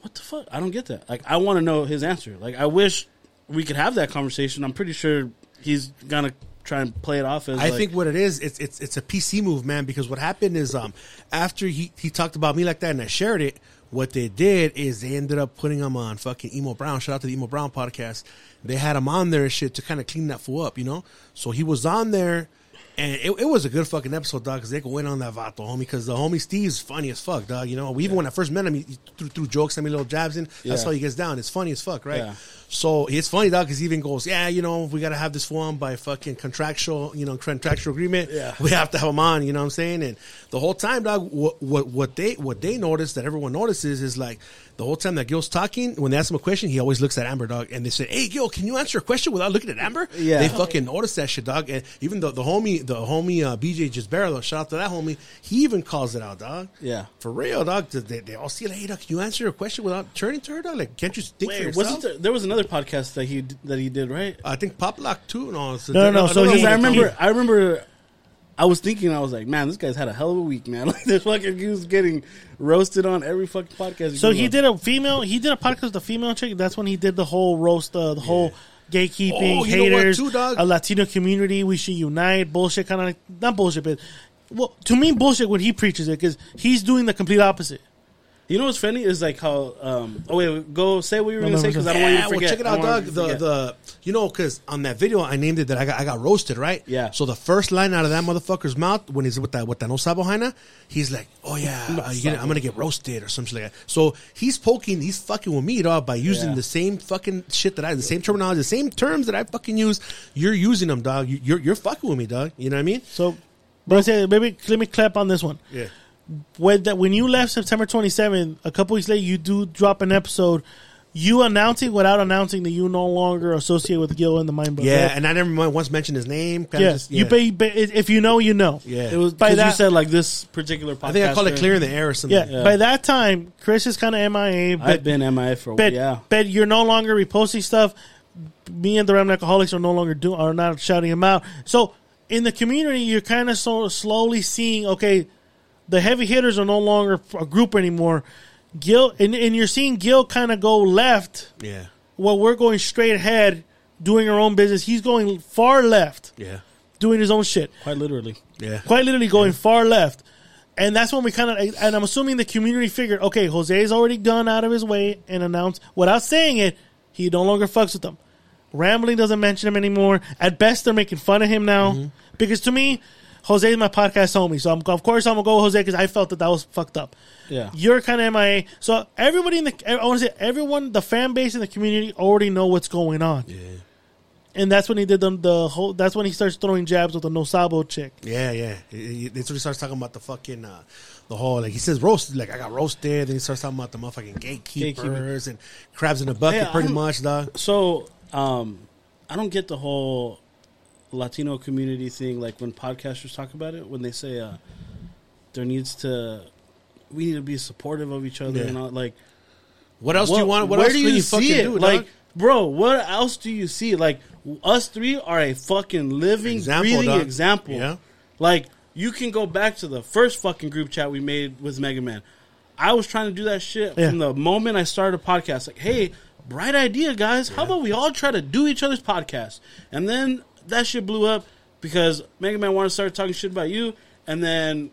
What the fuck? I don't get that. Like I want to know his answer. Like I wish we could have that conversation. I'm pretty sure he's gonna try and play it off as. I like, think what it is, it's it's it's a PC move, man. Because what happened is, um, after he he talked about me like that, and I shared it. What they did is they ended up putting him on fucking Emo Brown. Shout out to the Emo Brown podcast. They had him on there and shit to kind of clean that fool up, you know. So he was on there, and it, it was a good fucking episode, dog. Because they could win on that vato, homie. Because the homie Steve's funny as fuck, dog. You know, we, even when I first met him, he, threw, threw jokes, sent me little jabs in. That's Yeah. how he gets down. It's funny as fuck, right? Yeah. So it's funny, dog, because he even goes, yeah, you know, we got to have this one by fucking contractual, you know, contractual agreement. Yeah. We have to have him on, you know what I'm saying? And the whole time, dog, what, what, what they, what they notice that everyone notices is like the whole time that Gil's talking, when they ask him a question, he always looks at Amber, dog, and they say, hey, Gil, can you answer a question without looking at Amber? Yeah. They fucking notice that shit, dog. And even the, the homie, the homie, uh, BJ Gisbera, shout out to that homie, he even calls it out, dog. Yeah. For real, dog. They, they all see, like, hey, dog, can you answer a question without turning to her, dog? Like, can't you think for yourself? there, there was another podcast that he that he did right? I think Pop Lock too. No, it's a- No, no, no, so he- I remember, came- I remember, I was thinking, I was like, man, this guy's had a hell of a week, man. Like this fucking he was getting roasted on every fucking podcast. So he on. did a female. He did a podcast with a female chick. That's when he did the whole roast, uh, the whole gatekeeping, Oh, you know what, haters, too, a Latino community. We should unite. Bullshit, kind of like not bullshit, but well, to me, bullshit when he preaches it because he's doing the complete opposite. You know what's funny is like how. Um, oh wait, go say what you were No, gonna no, say because no. I don't want you to forget. well, check it out, don't dog. The the you know because on that video I named it that I got I got roasted, right? Yeah. So the first line out of that motherfucker's mouth when he's with that with that no sabo jaina, he's like, "Oh yeah, uh, gonna, I'm gonna get roasted or something like that." So he's poking, he's fucking with me, dog, by using Yeah. the same fucking shit that I, the same terminology, the same terms that I fucking use. You're using them, dog. You, you're you're fucking with me, dog. You know what I mean? So, but I say, maybe let me clap on this one. Yeah. When that when you left September 27th, a couple weeks later, you do drop an episode. You announcing without announcing that you no longer associate with Gil and the Mind Book. Yeah, right? and I never once mentioned his name. kinda yeah. You pay, but if you know, you know. Yeah. it was by because you said like this particular. podcast. I think I call it clear in the air or something. Yeah, Yeah. By that time, Chris is kind of MIA. But, I've been MIA for but, yeah. but you're no longer reposting stuff. Me and the Ram Alcoholics are no longer doing are not shouting him out. So in the community, you're kind of so slowly seeing okay, the heavy hitters are no longer a group anymore. Gil and, and you're seeing Gil kind of go left Yeah. while we're going straight ahead, doing our own business. He's going far left, Yeah. doing his own shit Quite literally. Yeah. quite literally going far left. And that's when we kind of, and I'm assuming the community figured, okay, Jose Jose's already gone out of his way and announced, without saying it, he no longer fucks with them. Rambling doesn't mention him anymore. At best, they're making fun of him now. Mm-hmm. Because to me, Jose is my podcast homie. So I'm, of course I'm going to go with Jose because I felt that that was fucked up. Yeah. You're kind of MIA. So everybody in the, I want to say everyone, the fan base in the community already know what's going on. Yeah. And that's when he did the, the whole, that's when he starts throwing jabs with the No Sabo chick. Yeah, yeah. That's when he starts talking about the fucking uh, the whole like he says roasted, like I got roasted. Then he starts talking about the motherfucking gatekeepers and crabs in a bucket, Hey, pretty much, dog. So, um, I don't get the whole Latino community thing. Like when podcasters talk about it, when they say uh, there needs to, we need to be supportive of each other Yeah. and all. Like, What else do you want? What else do you, you see fucking it? do, like, dog? bro, what else do you see? Like, us three are a fucking living, Example, breathing dog. example. Yeah. Like, you can go back to the first fucking group chat we made with Mega Man. I was trying to do that shit Yeah. from the moment I started a podcast. Like, hey, bright idea, guys. How about we all try to do each other's podcasts? And then that shit blew up because Mega Man wanted to start talking shit about you, and then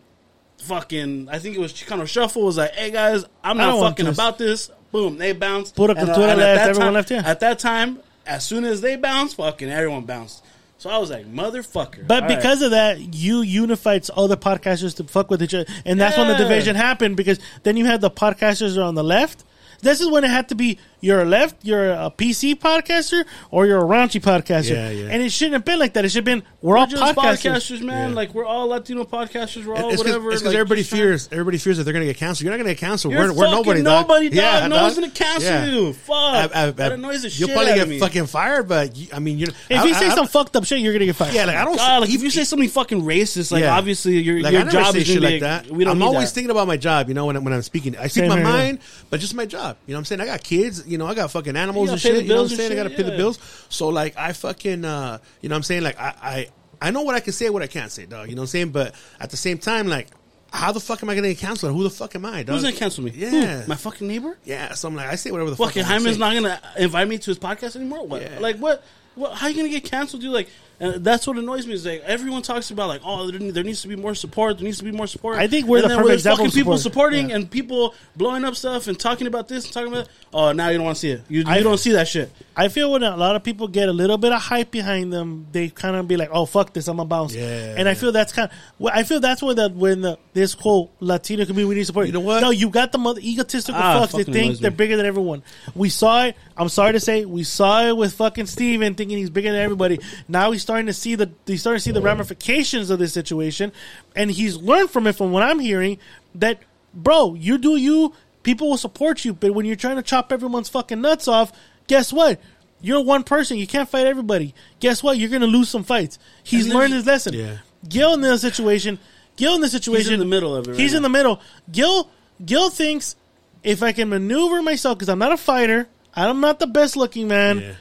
fucking, I think it was Chicano Shuffle was like, hey guys, I'm not fucking this. about this. Boom, they bounced. Put up And, uh, and at that everyone time- left, yeah. At that time, as soon as they bounced, fucking everyone bounced. So I was like, motherfucker. But All right. because of that, you unified all the podcasters to fuck with each other, and that's when the division happened. Because then you had the podcasters on the left. This is when it had to be you're a left, you're a PC podcaster, or you're a raunchy podcaster. Yeah, yeah. And it shouldn't have been like that. It should have been we're all We're just podcasters. podcasters, man. Yeah. Like we're all Latino podcasters. We're all It's whatever. because like, everybody just trying- fears everybody fears that they're gonna get canceled. You're not gonna get canceled. You're we're we're fucking nobody. dog. nobody, dog. Yeah, no dog. one's gonna cancel Yeah. you. Fuck. I- I- I- that annoys the You'll shit probably out get me. fucking fired, but you, I mean, you. If I, you say I, some fucked up shit, you're gonna get fired. yeah, like I don't. God, like if you say something fucking racist, like obviously your your job is shit like that. We don't I'm always thinking about my job. You know, when, when I'm speaking, I speak my mind, but just my job. You know, what I'm saying I got kids. You know, I got fucking animals and shit. You know, what I'm saying I got to shit, pay the bills. So like, I fucking, uh, you know, what I'm saying like I, I I know what I can say, what I can't say, dog. You know what I'm saying? But at the same time, like, how the fuck am I gonna get canceled? Who the fuck am I, dog? Who's gonna cancel me? Yeah. Who? my fucking neighbor. Yeah, so I'm like, I say whatever the fuck. Fucking wanna Jaime's say. not gonna invite me to his podcast anymore. What? Yeah. Like what? What? How you gonna get canceled, dude? Like And that's what annoys me is like everyone talks about like oh there, there needs to be more support there needs to be more support. I think we're And the perfect example fucking people supporting Yeah. and people blowing up stuff and talking about this and talking about oh now you don't want to see it you, I- you don't see that shit. I feel when a lot of people get a little bit of hype behind them, they kind of be like, "Oh fuck this, I'm gonna bounce." Yeah. And I feel that's kind. Of, I feel that's when the when the this whole Latino community we need support. You know what? No, you got the mother egotistical Ah, fucks. They think they're bigger than everyone. We saw it. I'm sorry to say, we saw it with fucking Stephen thinking he's bigger than everybody. Now he's starting to see the he's starting to see the ramifications of this situation, and he's learned from it. From what I'm hearing, that bro, you do you. People will support you, but when you're trying to chop everyone's fucking nuts off, guess what? You're one person. You can't fight everybody. Guess what? You're going to lose some fights. He's learned his lesson. Yeah. Gil in this situation, Gil in this situation, He's in the middle of it. Right he's now. in the middle. Gil Gil thinks if I can maneuver myself because I'm not a fighter, I'm not the best looking man.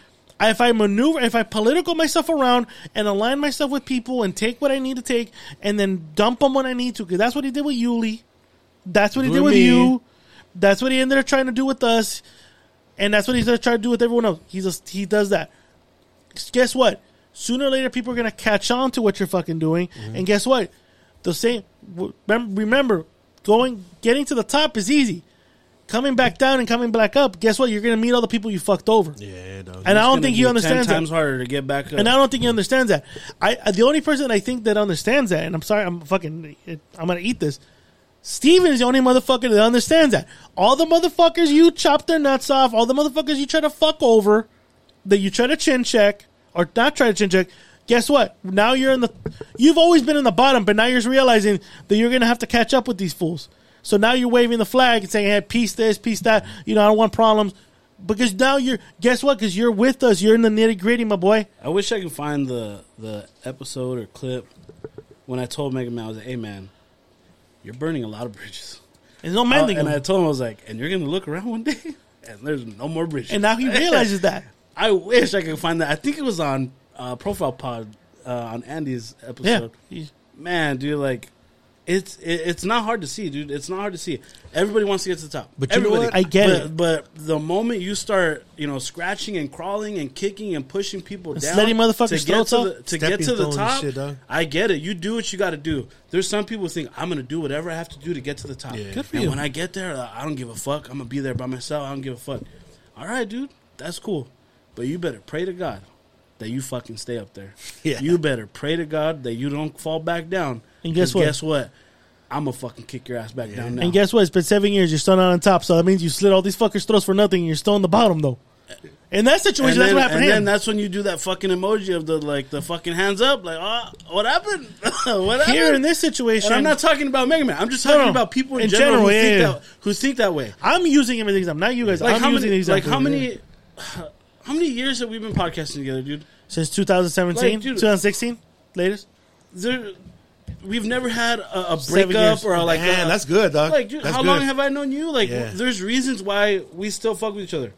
If I maneuver, if I political myself around and align myself with people and take what I need to take and then dump them when I need to, because that's what he did with Yuli. That's what he did with me. you. That's what he ended up trying to do with us, and that's what he's gonna try to do with everyone else. He's a, he does that. Guess what? Sooner or later, people are gonna catch on to what you're fucking doing, Mm-hmm. and guess what? The same. remem- Remember, going getting to the top is easy. Coming back down and coming back up, guess what? You're gonna meet all the people you fucked over. Yeah, dog. And I don't think he understands ten that. times harder to get back up. And I don't think he understands that. I I- the only person I think that understands that, and I'm sorry, I'm fucking, I'm gonna eat this. Stephen is the only motherfucker that understands that. All the motherfuckers you chop their nuts off, all the motherfuckers you try to fuck over, that you try to chin check or not try to chin check. Guess what? Now you're in the. You've always been in the bottom, but now you're realizing that you're gonna have to catch up with these fools. So now you're waving the flag and saying, "Hey, peace this, peace that." You know, I don't want problems because now you're. Guess what? Because you're with us. You're in the nitty gritty, my boy. I wish I could find the the episode or clip when I told Mega Man I was like, "Hey man, you're burning a lot of bridges." There's no mending Uh, and. I told him I was like, "And you're gonna look around one day, and there's no more bridges." And now he realizes that. I wish I could find that. I think it was on uh, Profile Pod uh, on Andy's episode. Yeah. Man, dude, like it's it's not hard to see, dude. It's not hard to see. Everybody wants to get to the top, But you know Everybody. what? I get but, it. But the moment you start, you know, scratching and crawling and kicking and pushing people And down, slitting motherfuckers' to get to the, to get to the top, shit. I get it. You do what you got to do. There's some people who think I'm going to do whatever I have to do to get to the top. Yeah. Good for and you. when I get there, uh, I don't give a fuck. I'm gonna be there by myself. I don't give a fuck. All right, dude, that's cool. But you better pray to God that you fucking stay up there. Yeah. You better pray to God that you don't fall back down. And guess what? Guess what? I'm gonna fucking kick your ass back down now. And guess what? It's been seven years. You're still not on top. So that means you slit all these fuckers' throats for nothing. and You're still in the bottom, though. In that situation, and that's what happened and then him. that's when you do that fucking emoji of the like the fucking hands up, like, oh, what happened? what happened? Here in this situation, and I'm not talking about Mega Man. I'm just talking no. about people in, In general, general, who, yeah, think yeah. That, who think that way. I'm using him as an example, not you guys. Like I'm how using many? these Like how many? How many years have we been podcasting together, dude? since 2017, Like, dude- 2016, latest. There, we've never had a, a breakup or a, like. Man, a- that's good, dog. Like, dude, That's how good. long have I known you? Like, Yeah. there's reasons why we still fuck with each other.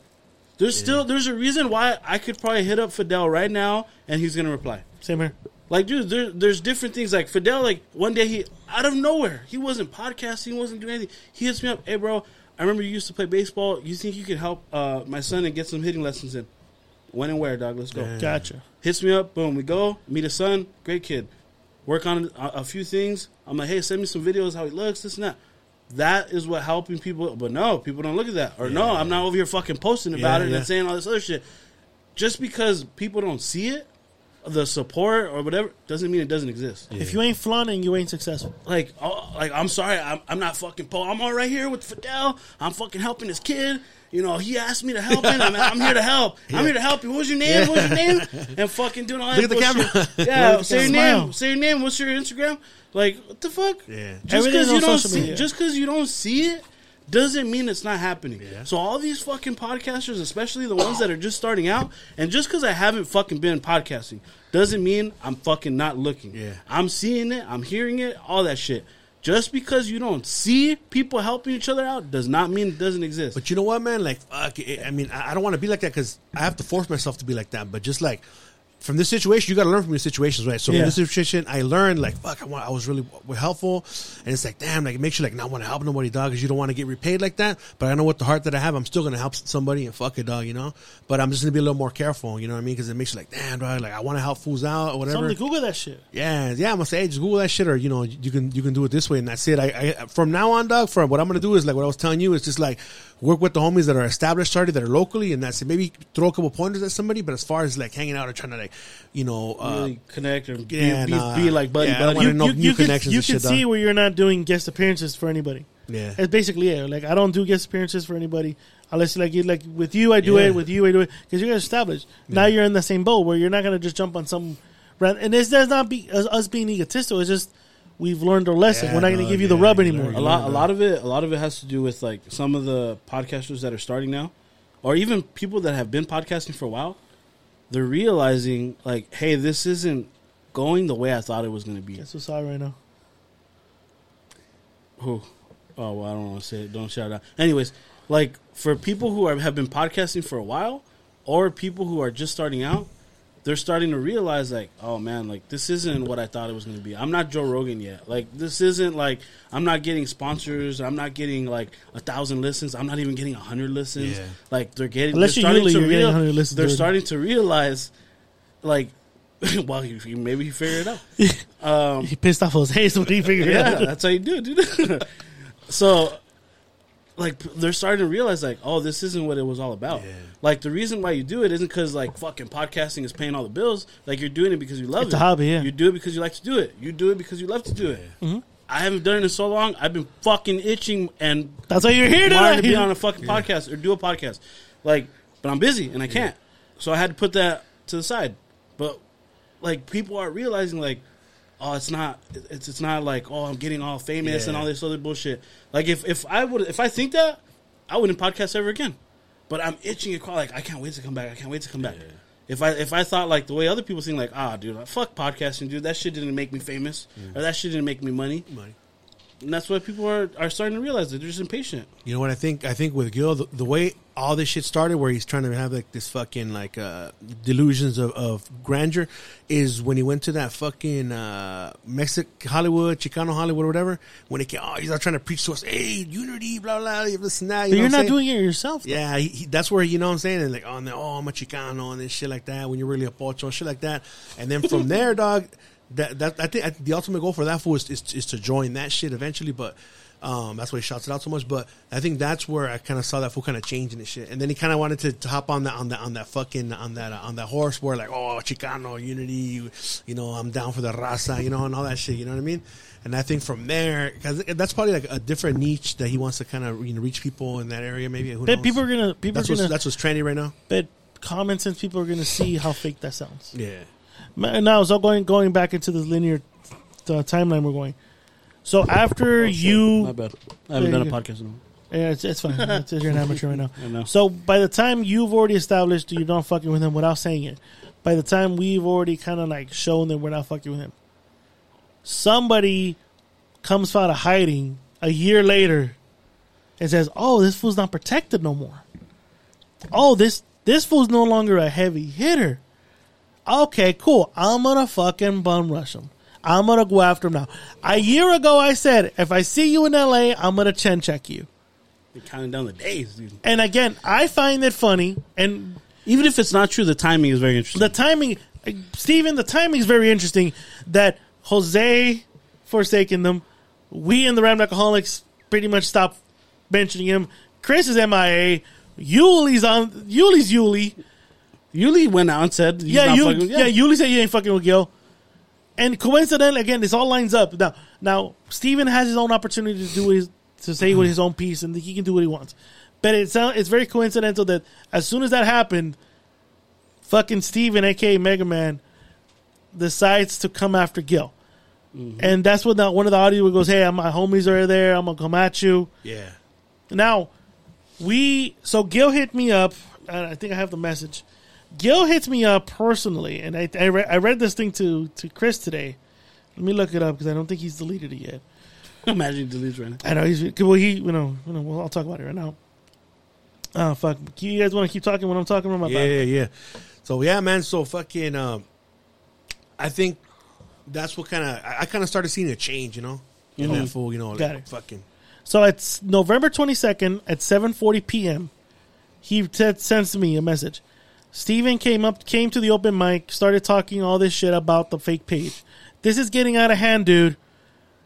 There's still there's a reason why I could probably hit up Fidel right now and he's gonna reply. Same here. Like, dude, there, there's different things. Like Fidel, like one day he out of nowhere, he wasn't podcasting, he wasn't doing anything. He hits me up, hey bro, I remember you used to play baseball. You think you could help uh, my son and get some hitting lessons in? When and where, dog? Let's go. Gotcha. Hits me up, boom, we go meet a son, great kid. Work on a, a few things. I'm like, hey, send me some videos how he looks, this and that. That is what helping people. But no, people don't look at that. Or no, I'm not over here fucking posting about Yeah, it yeah. and saying all this other shit. Just because people don't see it, the support or whatever, doesn't mean it doesn't exist. If you ain't flaunting, you ain't successful. Like, oh, like I'm sorry, I'm, I'm not fucking po. I'm all right here with Fidel. I'm fucking helping this kid. You know, he asked me to help him. I'm, I'm here to help. I'm here to help you. What's your name? What's your name? And fucking doing all that. Look at the camera. Yeah, say your camera. name. Say your name. What's your Instagram? Like, what the fuck? Yeah. Just because you on don't see, media. just because you don't see it, doesn't mean it's not happening. Yeah. So all these fucking podcasters, especially the ones that are just starting out, and just because I haven't fucking been podcasting, doesn't mean I'm fucking not looking. Yeah. I'm seeing it, I'm hearing it, all that shit. Just because you don't see people helping each other out does not mean it doesn't exist. But you know what, man? Like, fuck. it- I mean, I I don't want to be like that because I have to force myself to be like that. But just like, from this situation, you got to learn from your situations, right? So Yeah. from this situation, I learned like, fuck, I, want, I was really helpful, and it's like, damn, like it makes you like not want to help nobody, dog, because you don't want to get repaid like that. But I know what the heart that I have, I'm still gonna help somebody, and fuck it, dog, you know. But I'm just gonna be a little more careful, you know what I mean? Because it makes you like, damn, dog, like I want to help fools out or whatever. Somebody Google that shit. Yeah, yeah. I'm gonna say, hey, just Google that shit, or you know, you can you can do it this way, and that's it. I, I from now on, dog. From what I'm gonna do is like what I was telling you is just like work with the homies that are established already, that are locally, and that's it. Maybe throw a couple pointers at somebody, but as far as like hanging out or trying to like, you know, uh, Really connect or be, yeah, be, nah. be like buddy Yeah, I buddy. You, know you, new you can, connections you can see where you're not doing guest appearances for anybody. Yeah. It's basically it. Like I don't do guest appearances for anybody unless like you like with you I do Yeah. it with you I do it because you're established. Now you're in the same boat where you're not gonna just jump on some. And this does not be us being egotistical. It's just we've learned our lesson. Yeah, We're not gonna no, give you the yeah, rub you anymore. a lot a lot of it a lot of it has to do with like some of the podcasters that are starting now or even people that have been podcasting for a while they're realizing like hey this isn't going the way i thought it was going to be That's what's out right now. who oh well i don't want to say it don't shout out anyways like for people who are, have been podcasting for a while or people who are just starting out they're starting to realize like oh man like this isn't what i thought it was going to be i'm not joe rogan yet like this isn't like i'm not getting sponsors i'm not getting like a thousand listens i'm not even getting a hundred listens Yeah. like they're getting Unless they're you're starting Yuli, to you're getting real- 100 listens they're already. starting to realize like well you, you maybe he figured it out um He pissed off his Jose, so he figured it yeah, out. that's how you do it, dude. so, like, they're starting to realize, like, oh, this isn't what it was all about. Like, the reason why you do it isn't because, like, fucking podcasting is paying all the bills. Like, you're doing it because you love It's it. a hobby, yeah. You do it because you like to do it. You do it because you love to do it. Mm-hmm. I haven't done it in so long. I've been fucking itching and That's why you're here wanting to tonight. be on a fucking podcast or do a podcast. Like, but I'm busy and I can't. So I had to put that to the side. But like people are realizing like, oh, it's not it's it's not like oh I'm getting all famous and all this other bullshit. Like if if I would if I think that I wouldn't podcast ever again. But I'm itching to call like I can't wait to come back. I can't wait to come back. If I if I thought like the way other people think like ah dude like, fuck podcasting dude that shit didn't make me famous or that shit didn't make me money. Money. And that's why people are, are starting to realize that they're just impatient. You know what I think? I think with Gil, the, the way all this shit started, where he's trying to have like this fucking like uh, delusions of, of grandeur, is when he went to that fucking uh, Mexic Hollywood, Chicano Hollywood, or whatever. When he came, oh, he's not trying to preach to us, hey, unity, blah blah, this and that. You you're not doing it yourself. though. Yeah, he, he, that's where you know what I'm saying, and like oh, and then, oh, I'm a Chicano and then shit like that. When you're really a pocho, shit like that, and then from there, dog, that that I think the ultimate goal for that fool is, is is to join that shit eventually, but. Um, that's why he shouts it out so much. But I think that's where I kind of saw that fool kind of changing and shit. And then he kind of wanted to, to hop on that on that on that fucking on that uh, on that horse where like oh Chicano unity, you know I'm down for the raza, you know, and all that shit. You know what I mean? And I think from there, because that's probably like a different niche that he wants to kind of you know reach people in that area. Maybe who knows? people are gonna people that's are what's, gonna that's what's trendy right now. But common sense people are gonna see how fake that sounds. Yeah. Now, so going going back into this linear uh, timeline we're going. So after you, My bad. I haven't done a podcast in a while. Yeah, it's, it's fine. It's, you're an amateur right now. I know. So by the time you've already established you're not fucking with him without saying it, by the time we've already kind of like shown that we're not fucking with him, somebody comes out of hiding a year later and says, "Oh, this fool's not protected no more. Oh, this this fool's no longer a heavy hitter. Okay, cool. I'm gonna fucking bum rush him. I'm gonna go after him now. A year ago, I said, if I see you in LA, I'm gonna chin check you. You're counting down the days, dude. And again, I find it funny, and Even if it's not true, the timing is very interesting. the timing, Stephen, the timing is very interesting. That Jose forsaken them, we and the Ram Alcoholics pretty much stopped mentioning him. Chris is MIA. Yuli's on. Yuli's Yuli. Yuli went out and said, he's yeah, not you, fucking- yeah. Yuli said you ain't fucking with Gil. And coincidentally, again, this all lines up. Now, now Stephen has his own opportunity to do his to say with his own piece, and he can do what he wants. But it sound, it's very coincidental that as soon as that happened, fucking Stephen, aka Mega Man, decides to come after Gil. Mm-hmm. And that's when the, one of the audio goes, "Hey, my homies are there. I'm gonna come at you." Yeah. Now, we so Gil hit me up. And I think I have the message. Gil hits me up personally, and I I, re- I read this thing to to Chris today. Let me look it up because I don't think he's deleted it yet. Imagine he deletes right now. I know he's well. He you know you know. Well, I'll talk about it right now. Oh fuck! You guys want to keep talking when I'm talking about my Yeah, yeah, yeah. So yeah, man. So fucking, um, I think that's what kind of I, I kind of started seeing a change, you know, in Mhm. that fool, you know, Got like, it. fucking. So it's November 22nd at 7:40 p.m. He said, sends me a message. Stephen came up, came to the open mic, started talking all this shit about the fake page. This is getting out of hand, dude.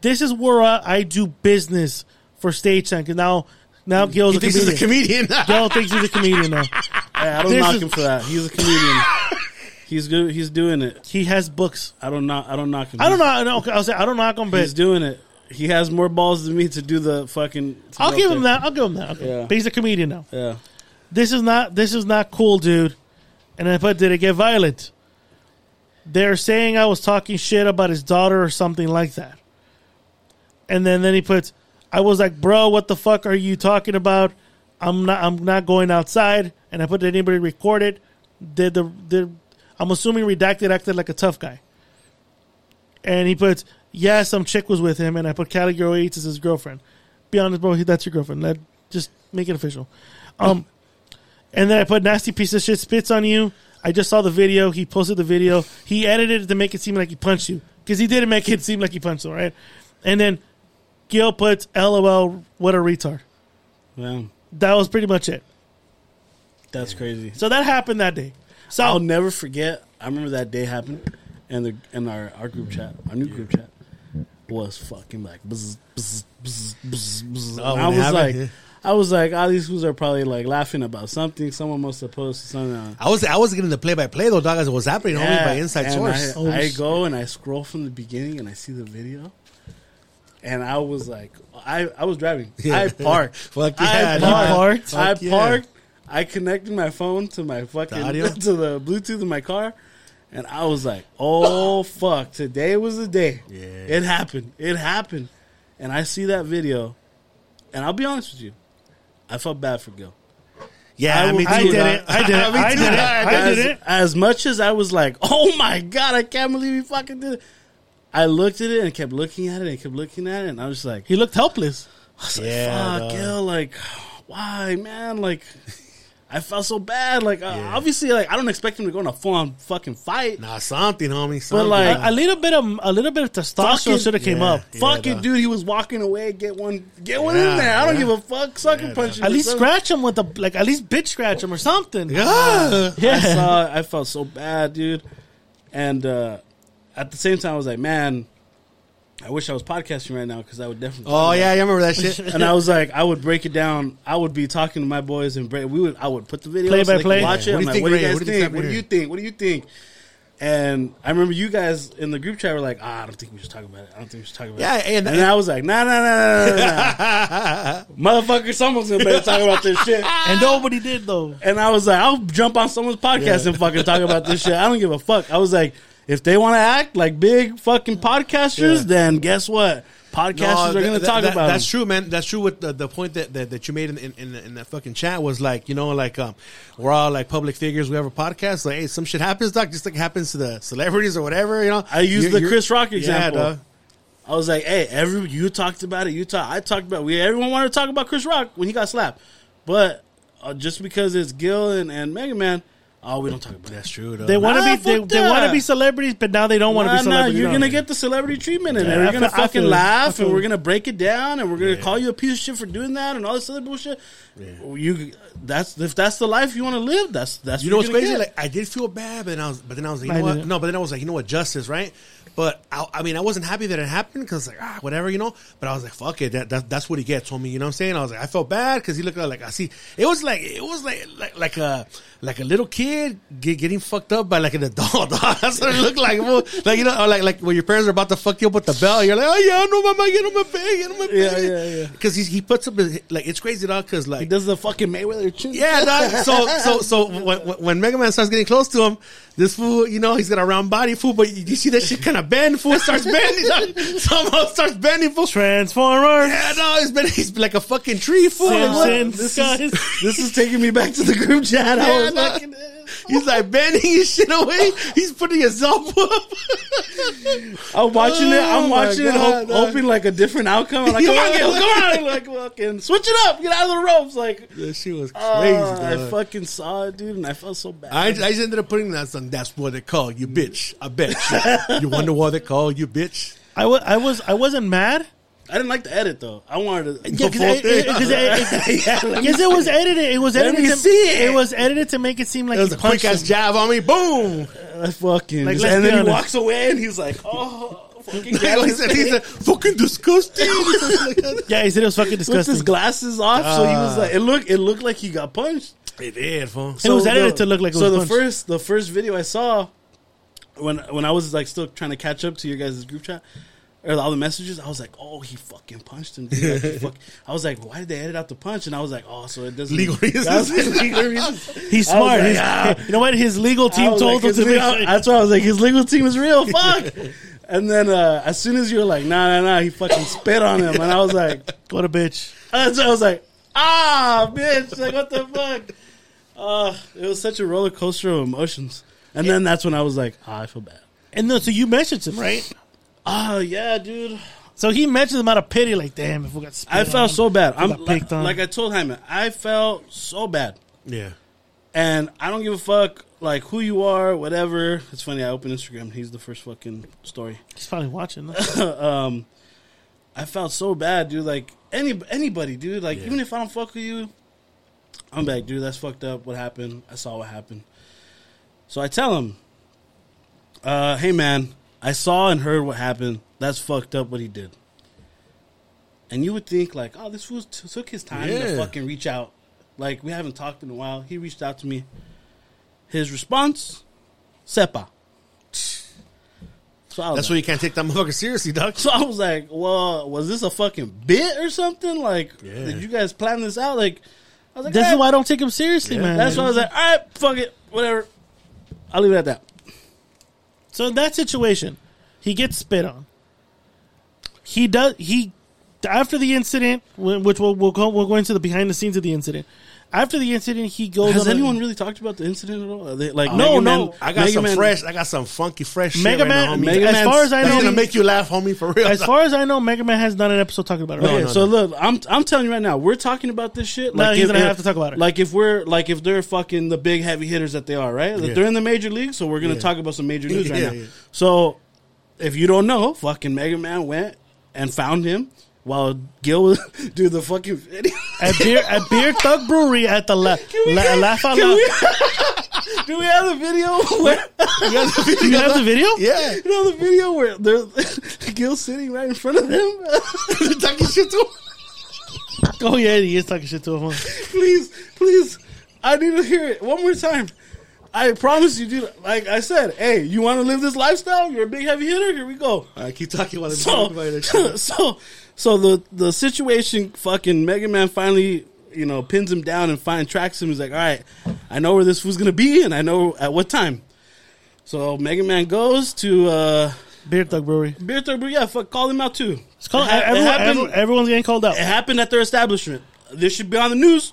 This is where I, I do business for stage time. 'Cause now, now Gil's He a thinks he's comedian. a comedian. Gil thinks he's a comedian now. Hey, I don't This knock is- him for that. He's a comedian. he's good. He's doing it. He has books. I don't knock. I don't knock him. I don't know. Okay, I'll say I don't knock him, but He's doing it. He has more balls than me to do the fucking. I'll give him there. that. I'll give him that. Okay. Yeah. But he's a comedian now. Yeah. This is not. This is not cool, dude. And I put, did it get violent? They're saying I was talking shit about his daughter or something like that. And then then he puts, I was like, bro, what the fuck are you talking about? I'm not. I'm not going outside. And I put, anybody record it? Did the did I'm assuming redacted acted like a tough guy. And he puts, yeah, some chick was with him, and I put Girl Eats as his girlfriend. Be honest, bro, that's your girlfriend. Let just make it official. Um, and then I put nasty piece of shit spits on you. I just saw the video. He posted the video. He edited it to make it seem like he punched you because he didn't make it seem like he punched you, right? And then Gil puts, "LOL, what a retard." Yeah. That was pretty much it. That's crazy. So that happened that day. So I'll never forget. I remember that day happened, and the in our, our group chat, our new group chat, was fucking like bzz, bzz, bzz, bzz, bzz. Oh, I was happened, like, yeah. I was like, all these fools are probably like laughing about something. Someone must have posted something. I was I was getting the play by play though, dog. As it was happening, homie, by inside and source. I, I go and I scroll from the beginning and I see the video, and I was like, I I was driving. Yeah. I parked. Fuck I yeah, dude. parked. I Fuck yeah. I connected my phone to my fucking audio? to the Bluetooth in my car, and I was like, "Oh fuck! Today was the day. Yeah. It happened. It happened." And I see that video, and I'll be honest with you, I felt bad for Gil. Yeah, I, me I too, did it. I did it. Me I too, did it. dog. I As- did it. As much as I was like, "Oh my god, I can't believe he fucking did it," I looked at it and kept looking at it and kept looking at it, and I was just like, he looked helpless. I was like, Yeah, "Fuck, dog. Gil, like, why, man? Like, I felt so bad. Like, uh, obviously, like, I don't expect him to go in a full on fucking fight. Nah, something, homie. Something. like- A, a little bit of a little bit of testosterone should have came yeah. up. Fuck it, dude. He was walking away. Get one, get one Yeah, in there. I don't yeah. give a fuck. Sucker Yeah, punch him. At least something. scratch him with a like. At least bitch scratch him or something. yeah. Yeah. I saw. I felt so bad, dude. And uh, at the same time, I was like, man, I wish I was podcasting right now because I would definitely. Oh yeah, you remember that shit? And I was like, I would break it down. I would be talking to my boys and break. We would. I would put the video Play so by they could play? Watch it. What do I'm you like, think, what do you guys What do you think? think What do you think? What do you think? And I remember you guys in the group chat were like, ah, I don't think we should talk about it. I don't think we should talk about Yeah, it. and- And, I was like, nah, nah, nah, nah, nah, nah. Motherfucker, someone's gonna better talk about this shit. And nobody did though. And I was like, I'll jump on someone's podcast and fucking talk about this shit. I don't give a fuck. I was like, if they want to act like big fucking podcasters, Yeah. then guess what? Podcasters are going to talk that- about That's them. true, man. That's true. With the, the point that, that, that you made in in, in, in that fucking chat was like, you know, like um, we're all like public figures. We have a podcast. Like, hey, some shit happens, doc. Just like happens to the celebrities or whatever. You know, I used the Chris Rock Yeah, example. dog. I was like, hey, every you talked about it. You talk. I talked about. We everyone wanted to talk about Chris Rock when he got slapped, but uh, just because it's Gil and, and Mega Man, oh, we don't talk about That's true. Dog. They want to Nah, be they, they want to be celebrities, but now they don't want to Nah, be nah, celebrities. you're gonna get the celebrity treatment, and Yeah, we're gonna feel- fucking laugh, and we're gonna break it down, and we're gonna call you a piece of shit for doing that, and all this other bullshit. You, that's if that's the life you want to live. That's that's You know what's crazy? gonna Like I did feel bad, but then I was, but then I was like, you know what? No, but then I was like, you know what? Justice, right? But I, I mean, I wasn't happy that it happened because like ah, whatever, you know. But I was like, fuck it, that, that that's what he gets, homie. You know what I'm saying? I was like, I felt bad because he looked like I see. It was like it was like like like a like a little kid get, getting fucked up by like an adult. That's what it looked like. Like you know, like like when your parents are about to fuck you up with the bell, you're like, oh yeah, no, mama, get on my bed, get on my bed. Yeah, yeah, yeah. Because he he puts up his, like it's crazy, dog. Because like He does the fucking Mayweather chin. yeah, dog. So, so, so when, when- Mega Man starts getting close to him, this fool, you know, he's got a round body, fool, but you, you see that shit kind of bend, fool, starts bending, dog. somehow starts bending, fool. Transformer. Yeah, no, he's been, he's like a fucking tree, fool. Simpsons, This guys. is, this is taking me back to the group chat. Yeah, was no. He's like bending his shit away. He's putting his elbow up. I'm watching it. Oh I'm my watching it, hope, dog. hoping like a different outcome. I'm like, come on, Yeah. Gil, come on, like fucking switch it up, get out of the ropes. Like, That shit was uh, crazy. oh, I fucking saw it, dude, and I felt so bad. I, I just ended up putting that on. That's what they call you, bitch. I bet you. you wonder why they call you, bitch. I was I was I wasn't mad. I didn't like the edit though. I wanted to. Yeah, because it, it, 'cause it, Yeah, because it was edited. It was edited. to, see it. it was edited to make it seem like It was he a quick ass jab on me. Boom. Fucking. Like, and then he walks away, and he's like, "Oh, fucking Like I said, he's a fucking disgusting. Yeah, he said it was fucking disgusting. with his glasses off." so he was Ah. like, "It looked, it looked like he got punched." it did, fool. It was edited the- to look like it so the punched. first the first video I saw when when I was like still trying to catch up to your guys' group chat or all the messages, I was like, "Oh, he fucking punched him." Dude. Like, fuck- I was like, "Why did they edit out the punch?" And I was like, "Oh, so it doesn't Legal reasons. Legal reasons. He's smart. like, ah. you know what? His legal team told like, him to legal- That's why I was like, his legal team is real. Fuck. and then uh, as soon as you were like, "Nah, nah, nah," he fucking spit on him, and I was like, What a bitch. That's what I was like, ah, bitch, like what the fuck? Uh, it was such a roller coaster of emotions. And then that's when I was like, ah, I feel bad. And no, so you messaged him, right? Oh yeah, dude. So he mentioned him out of pity, like, damn, if we got spit I on, felt so bad. I'm like, on. like I told Jaime, I felt so bad, Yeah. and I don't give a fuck like who you are, whatever. It's funny. I opened Instagram. He's the first fucking story. He's probably watching. um, I felt so bad, dude. Like any anybody, dude. Like even if I don't fuck with you, I'm back, dude. That's fucked up. What happened? I saw what happened. So I tell him, uh, "Hey, man, I saw and heard what happened. That's fucked up. What he did." And you would think like, "Oh, this fool t- took his time to fucking reach out. Like we haven't talked in a while. He reached out to me. His response, Sepa. So That's like- why you can't take that motherfucker seriously, dog. so I was like, well, was this a fucking bit or something? Like, Yeah. did you guys plan this out? Like, I was like, this is why I don't take him seriously, man. That's why I was like, all right, fuck it, whatever. I'll leave it at that. So in that situation, he gets spit on. He does. He after the incident, which we'll we'll go, we'll go into the behind the scenes of the incident. After the incident, he goes. Has on a- anyone really talked about the incident at all? They, like, No, Mega no. Man- I got Mega some Man- fresh. I got some funky fresh shit Mega right now, Man? Mega as far as I know, gonna make you laugh, homie, for real. as far as I know, Mega Man has done an episode talking about it. Right? Okay, no, so no. look, I'm I'm telling you right now, we're talking about this shit. No, he's if- gonna have to talk about it. Like if we're like if they're fucking the big heavy hitters that they are, right? Like, Yeah. They're in the major league, so we're gonna Yeah. talk about some major news right Yeah, now. So if you don't know, fucking Mega Man went and found him while Gil was do the fucking video. at beer at Beer Thug Brewery at the la, la, Laugh Out Loud. we- do we have the video? Where, You have the video? Yeah. you know the video where there's Gil sitting right in front of him, talking shit to him. Oh yeah, he is talking shit to him. please, please, I need to hear it one more time. I promise you, dude. Like I said, hey, you want to live this lifestyle? You're a big heavy hitter. Here we go. All right, keep talking while I'm So, talking about that shit. so, so the the situation, fucking Mega Man finally, you know, pins him down and finally tracks him. He's like, all right, I know where this was gonna be, and I know at what time. So Mega Man goes to uh, Beer Thug Brewery. Beer Thug Brewery, Yeah, fuck, call him out too. It's called, It ha- it happened- everyone's getting called out. it happened at their establishment. This should be on the news.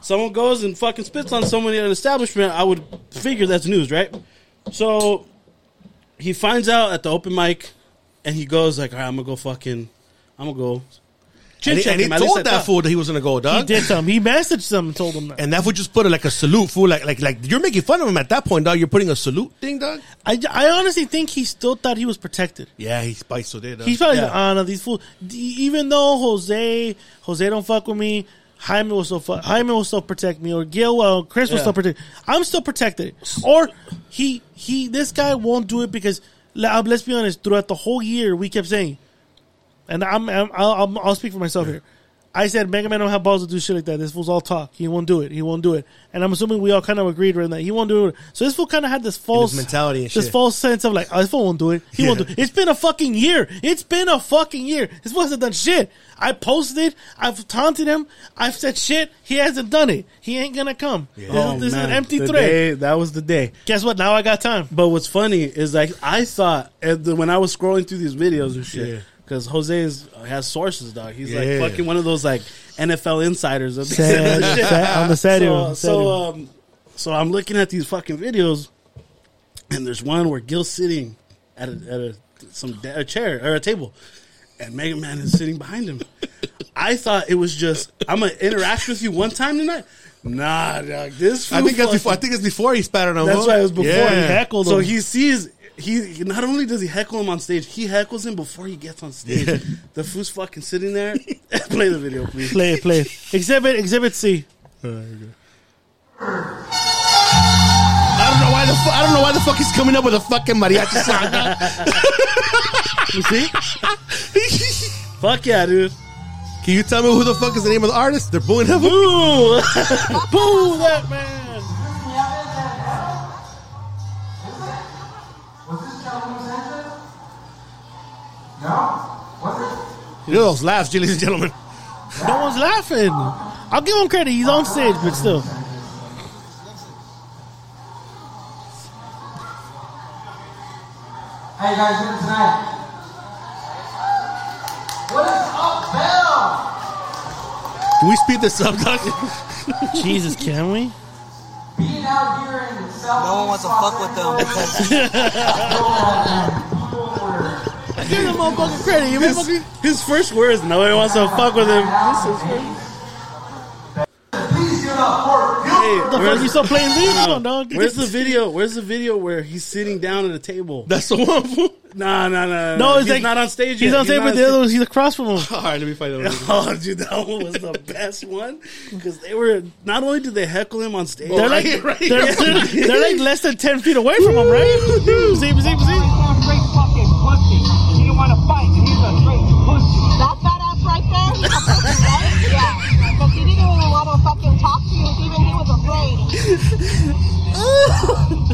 Someone goes and fucking spits on someone at an establishment. I would figure that's news, right? So he finds out at the open mic, and he goes like, "All right, I'm gonna go fucking, I'm gonna go." And Chin he, check and he him. I told that thought. fool that he was gonna go, dog. He did tell him. He messaged them and told them that. And that fool just put it like a salute, fool. Like, like, like you're making fun of him at that point, dog. You're putting a salute thing, dog. I, I honestly think he still thought he was protected. Yeah, he spiced so did. Dog. He's probably Yeah. like, oh no, these fools. Even though Jose, Jose don't fuck with me. Jaime will still fuck. Jaime will still protect me, or Gil, well, Chris will Yeah. still protect. I'm still protected. Or he, he, this guy won't do it because le- let's be honest. Throughout the whole year, we kept saying, and I'm, I'm I'll, I'll, I'll speak for myself here. I said Mega Man don't have balls to do shit like that. This fool's all talk. He won't do it. He won't do it. And I'm assuming we all kind of agreed right that He won't do it. So this fool kind of had this false mentality and this shit. false sense of like, oh, this fool won't do it. He won't do it. It's been a fucking year. It's been a fucking year. This fool hasn't done shit. I posted. I've taunted him. I've said shit. He hasn't done it. He ain't gonna come. This, Oh, this is an empty The thread. day- that was the day. Guess what? Now I got time. But what's funny is like I thought when I was scrolling through these videos and Yeah. Because Jose is, has sources, dog. He's Yeah. like fucking one of those like NFL insiders of Sad- on the stadium. So, so um, So I'm looking at these fucking videos, and there's one where Gil's sitting at a, at a some a chair or a table, and Mega Man is sitting behind him. I thought it was just I'm gonna interact with you one time tonight. Nah, dog. This I think that's before. I think it's before he spat on him. That's why it was before Yeah. he heckled him. So he sees he not only does he heckle him on stage, he heckles him before he gets on stage. Yeah. The fool's fucking sitting there. Play the video, please. Play it, play it. Exhibit, exhibit C. I don't know why the fu- I don't know why the fuck he's coming up with a fucking mariachi song. you see? Fuck yeah, dude. Can you tell me who the fuck is the name of the artist? They're booing him. Boo! Boo that man! You know those laughs, ladies and gentlemen. No one's laughing. I'll give him credit. He's on stage, but still. How you guys doing tonight? What is up, Bell? Can we speed this up, dog? Jesus, can we? Being out here in South No one wants to fuck with them Give him motherfucking credit. You His, motherfucking- his first words, nobody wants to fuck with him. Please give up for Gil. Hey, What the fuck you still playing video? Come on, dog. Get Where's this- the video? Where's the video where he's sitting down at a table? That's the one. fool. Nah, nah, nah. No, it's he's like not on stage. He's yet. on stage, not but on the other stage. one's he's across from him. All right, let me find that one. Oh, dude, that one was the best one because they were not only did they heckle him on stage, They're like, Right, right. they're, they're, they're like less than ten feet away from him, right? see, see, see. Yeah. Because he didn't even want to fucking talk to you. Even he was afraid.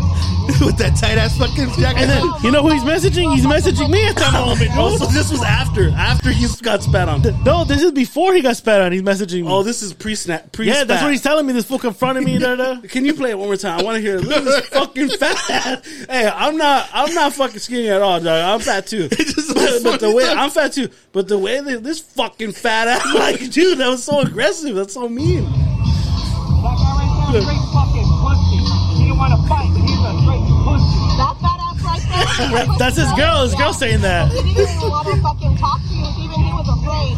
With that tight ass fucking jacket. And then you know who he's messaging? He's messaging me at that moment. Oh, so this was after after he got spat on. No, this is before he got spat on. He's messaging me. Oh, this is pre snap. Pre yeah, that's what he's telling me. This fool confronted me. Da, da. Can you play it one more time? I want to hear look at this fucking fat. Hey, I'm not. I'm not fucking skinny at all, dog. I'm fat too. but, but the way I'm fat too. But the way that this fucking fat ass, like, dude, that was so aggressive. That's so mean. That right? That's his girl. His girl saying that. He didn't even want to fucking talk to you. Even he was afraid.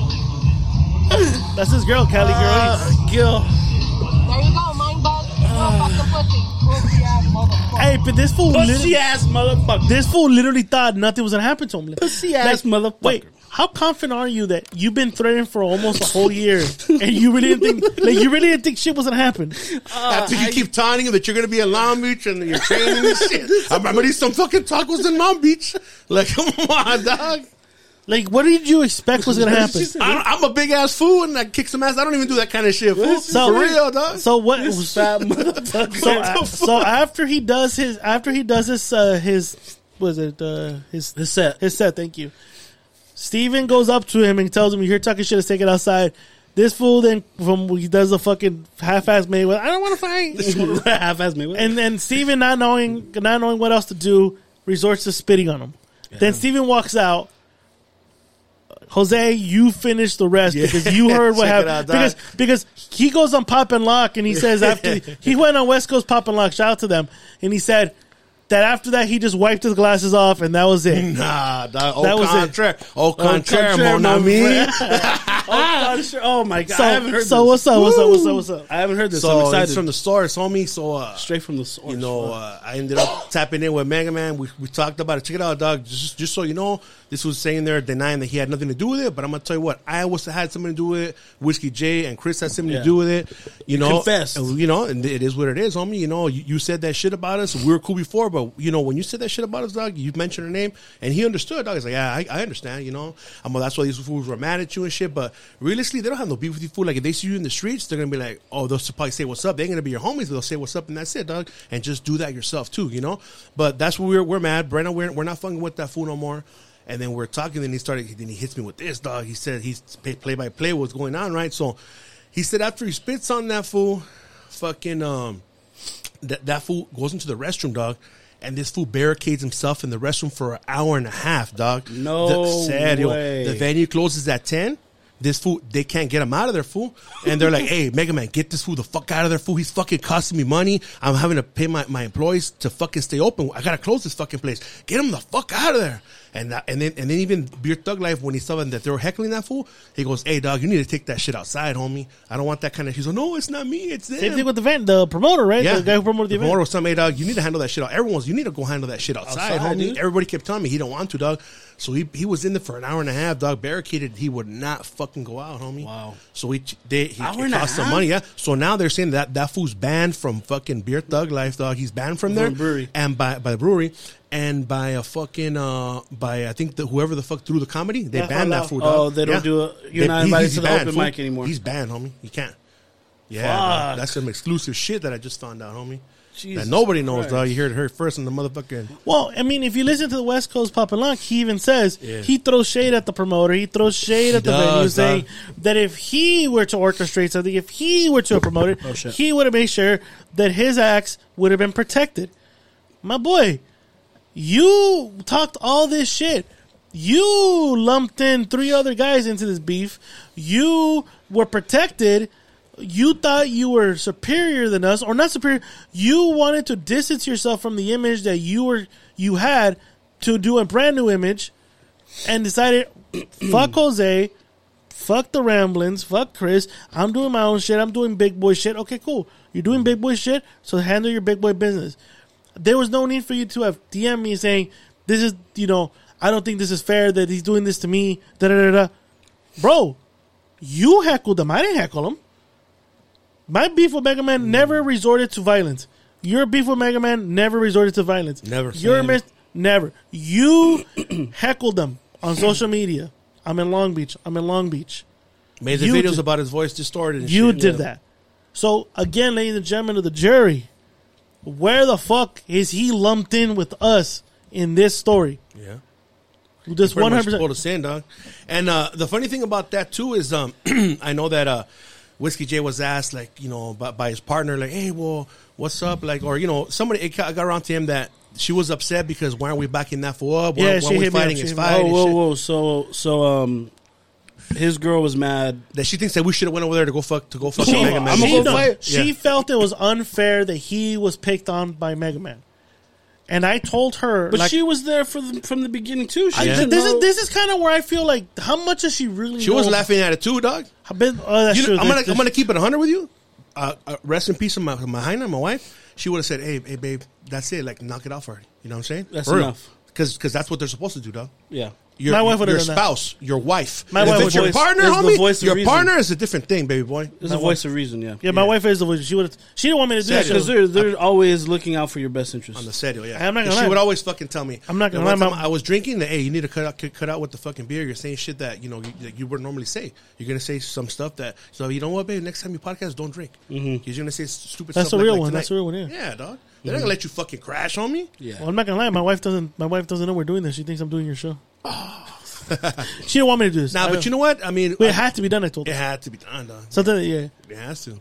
That's his girl, Cali girl. Uh, Gil. There you go, mind bug. Little fucking pussy. Pussy ass motherfucker. Hey, but this fool, Pussy literally, ass motherfucker. this fool literally thought nothing was gonna happen to him. Pussy ass motherfucker. Wait, how confident are you that you've been threatened for almost a whole year and you really didn't think, like, you really didn't think shit was gonna happen? After you keep taunting him that you're gonna be in Long Beach and you're training and shit. I'm gonna eat some fucking tacos in Long Beach. Like, come on, dog. Like, what did you expect was gonna happen? I, I'm a big ass fool and I kick some ass. I don't even do that kind of shit. Fool. So- For real, dog. So what? This fat motherfucker. So, uh, so after he does his, after he does his, uh, his, was it uh, his His set. his set? Thank you. Stephen goes up to him and tells him, "You're talking shit. Let's take it outside." This fool then from he does a fucking half-ass Mayweather. I don't want to fight. Half ass me. and then Stephen not knowing not knowing what else to do resorts to spitting on him. Then Stephen walks out. Jose, you finish the rest because you heard what happened. out, because because he goes on Pop and Lock and he says after he went on West Coast Pop and Lock, shout out to them, and he said that after that he just wiped his glasses off and that was it. Nah. Au That was it. contraire. Au contraire, contraire, mon ami. oh, oh my god! So, I haven't heard so this. what's up? What's up? What's up? What's up? I haven't heard this. I'm So excited. it's from the source, homie. So uh, Straight from the source. you know, uh, I ended up tapping in with Mega Man. We, we talked about it. Check it out, dog. Just just so you know, this was saying there denying that he had nothing to do with it. But I'm gonna tell you what, I was had something to do with it. Whiskey J and Chris had something Yeah. to do with it. You know, Confessed. And, you know, and it is what it is, homie. You know, you, you said that shit about us. We were cool before, but you know, when you said that shit about us, dog, you mentioned her name, and he understood. Dog, he's like, yeah, I, I understand. You know, I'm that's why these fools were mad at you and shit. But realistically, they don't have no beef with you, fool. Like if they see you in the streets, they're gonna be like, oh, they'll probably say what's up. They're gonna be your homies. They'll say what's up, and that's it, dog. And just do that yourself too, you know. But that's what we're we're mad. Brandon, we're we're not fucking with that fool no more. And then we're talking. Then he started. Then he hits me with this, dog. He said he's play by play what's going on, right? So he said after he spits on that fool, fucking um, that that fool goes into the restroom, dog. And this fool barricades himself in the restroom for an hour and a half, dog. No the, way. The venue closes at ten. this fool, they can't get him out of there, fool. And they're like, hey, Mega Man, get this fool the fuck out of there, fool. He's fucking costing me money. I'm having to pay my, my employees to fucking stay open. I gotta close this fucking place. Get him the fuck out of there. And that, and then and then even Beer Thug Life when he saw them that they were heckling that fool, he goes, "Hey dog, you need to take that shit outside, homie. I don't want that kind of." He's like, "No, it's not me. It's them." Same thing with the event, the promoter, right? Yeah, The guy who promoted the event. promoter was telling me, "Hey dog, you need to handle that shit out. Everyone's, you need to go handle that shit outside, Outside, homie." dude. Everybody kept telling me he don't want to, dog. So he he was in there for an hour and a half, dog. Barricaded. He would not fucking go out, homie. Wow. So he they he it cost some money, yeah. So now they're saying that that fool's banned from fucking Beer Thug Life, dog. He's banned from there brewery. and by by the brewery and by a fucking uh by I think the whoever the fuck threw the comedy they Yeah. banned Oh, that fool. dog. Oh, they don't do it- you're not invited to the open fool. mic anymore. He's banned, homie. You can't. Yeah, dog. That's some exclusive shit that I just found out, homie. Jesus that nobody knows, Christ. dog. You heard it first in the motherfucking. Well, I mean, if you listen to the West Coast Pop and Lock, he even says Yeah. he throws shade at the promoter. He throws shade at the venue, saying that if he were to orchestrate something, if he were to promote it, Oh, he would have made sure that his acts would have been protected. My boy, you talked all this shit. You lumped in three other guys into this beef. You were protected. You thought you were superior than us, or not superior. You wanted to distance yourself from the image that you were you had to do a brand new image, and decided, fuck Jose, fuck the Ramblings, fuck Chris. I'm doing my own shit. I'm doing big boy shit. Okay, cool. You're doing big boy shit, so handle your big boy business. There was no need for you to have DM me saying, "This is you know, I don't think this is fair that he's doing this to me." Da da da da. Bro, you heckled him. I didn't heckle him. My beef with Mega Man never resorted to violence. Your beef with Mega Man never resorted to violence. Never Your same. mis- never. You heckled them on social media. I'm in Long Beach. I'm in Long Beach. Made the You videos did- about his voice distorted. And You shit. did Yeah. that. So again, ladies and gentlemen of the jury, where the fuck is he lumped in with us in this story? Yeah. Pretty much hundred pulled percent. us in, dog. And uh, the funny thing about that too is, um, I know that uh, Whiskey J was asked, like, you know, by, by his partner, like, "Hey, well, what's up?" Like, or you know, somebody it got got around to him that she was upset because why aren't we backing that fool up? Why, Yeah, why she aren't we hit me up, fighting she his fight? Oh, whoa, shit? whoa. So, so, um, his girl was mad. That she thinks that we should have went over there to go fuck to go fuck She, with Mega Man. she, go no, fight. she Yeah. felt it was unfair that he was picked on by Mega Man, and I told her, But like, she was there for the, from the beginning too. She I- didn't this know- is this is kind of where I feel like how much does she really? She was laughing at it too, dog. I've been, oh, that's You know, true. I'm gonna There's- I'm gonna keep it 100 with you. Uh, uh, rest in peace, of my my Heina, my wife. She would have said, "Hey, hey, babe, that's it. Like, knock it off already." You know what I'm saying? That's For real. enough. Because that's what they're supposed to do, dog. yeah. Your, My wife would've your done that. spouse, your wife. My if wife it's your voice- partner, There's the homie, voice your reason. partner is a different thing, baby boy. There's a voice of reason. Yeah. Yeah, my wife is the voice. She would. She didn't want me to do that. Because they're they're always looking out for your best interest. On the serio, yeah. I'm not gonna she would always fucking tell me. I'm not gonna lie, my- I was drinking. That hey, you need to cut out cut, cut out with the fucking beer. You're saying shit that you know you, that you would normally say. You're gonna say some stuff that. So you know what, babe? Next time you podcast, don't drink. Mm-hmm. You're gonna say stupid. That's stuff the like- real like one. That's the real one. Yeah. Yeah, dog. They're not gonna let you fucking crash on me. Yeah. Well, I'm not gonna lie. My wife doesn't. My wife doesn't know we're doing this. She thinks I'm doing your show. she didn't want me to do this. Nah, I- but you know what? I mean, But it had to be done. I told it her. had to be done, dog. Something. Yeah. It has to.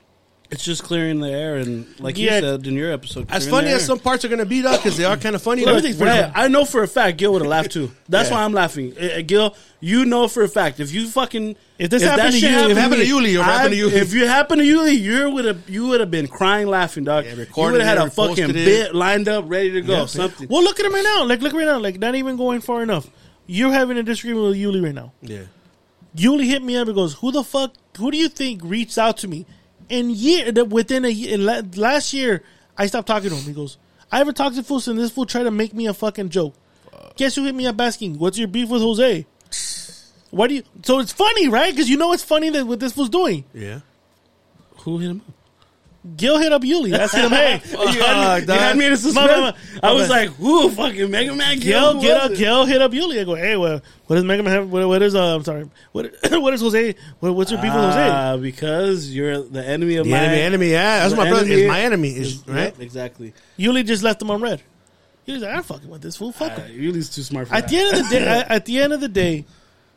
It's just clearing the air, and like Yeah. you said in your episode, As funny the as some parts are gonna be, dog, because they are kind of funny. Well, everything's pretty Right. I know for a fact Gil would have laughed too. That's Yeah. why I'm laughing. Uh, Gil, you know for a fact if you fucking If this that happened to shit you- if happened to me, Yuli, if it happened to I- Yuli. if you happened to Yuli, you would have you would have been crying laughing, dog. Yeah, you would have had a fucking bit lined up, ready to go. Yeah. something. Well, look at him right now. Like, look right now. Like, not even going far enough. You're having a disagreement with Yuli right now. Yeah. Yuli hit me up and goes, "Who the fuck? Who do you think reached out to me?" And year within a year, last year, I stopped talking to him. He goes, "I haven't talked to fool since this fool tried to make me a fucking joke." Guess who hit me up asking, "What's your beef with Jose?" Why do you? So it's funny, right? Because you know it's funny that what this fool's doing. Yeah. Who hit him? up? Gil hit up Yuli, asking him, "Hey, you, had me, you had me in a suspense. My bad, my- I was like, "Who fucking Mega Man?" Gil, Who get was up, it? Gil hit up Yuli. I go, hey, well, what does Mega Man have? What, what is, uh, I'm sorry, what, what is Jose? What, what's your beef with Jose? Ah, because you're the enemy of The my enemy, enemy, yeah. That's my brother. enemy Is my enemy, is is- right? yep, exactly. Yuli just left him on red. He was like, I'm fucking with this fool. Fuck Uh, him. Yuli's too smart for At that. the end of the day, at at the end of the day,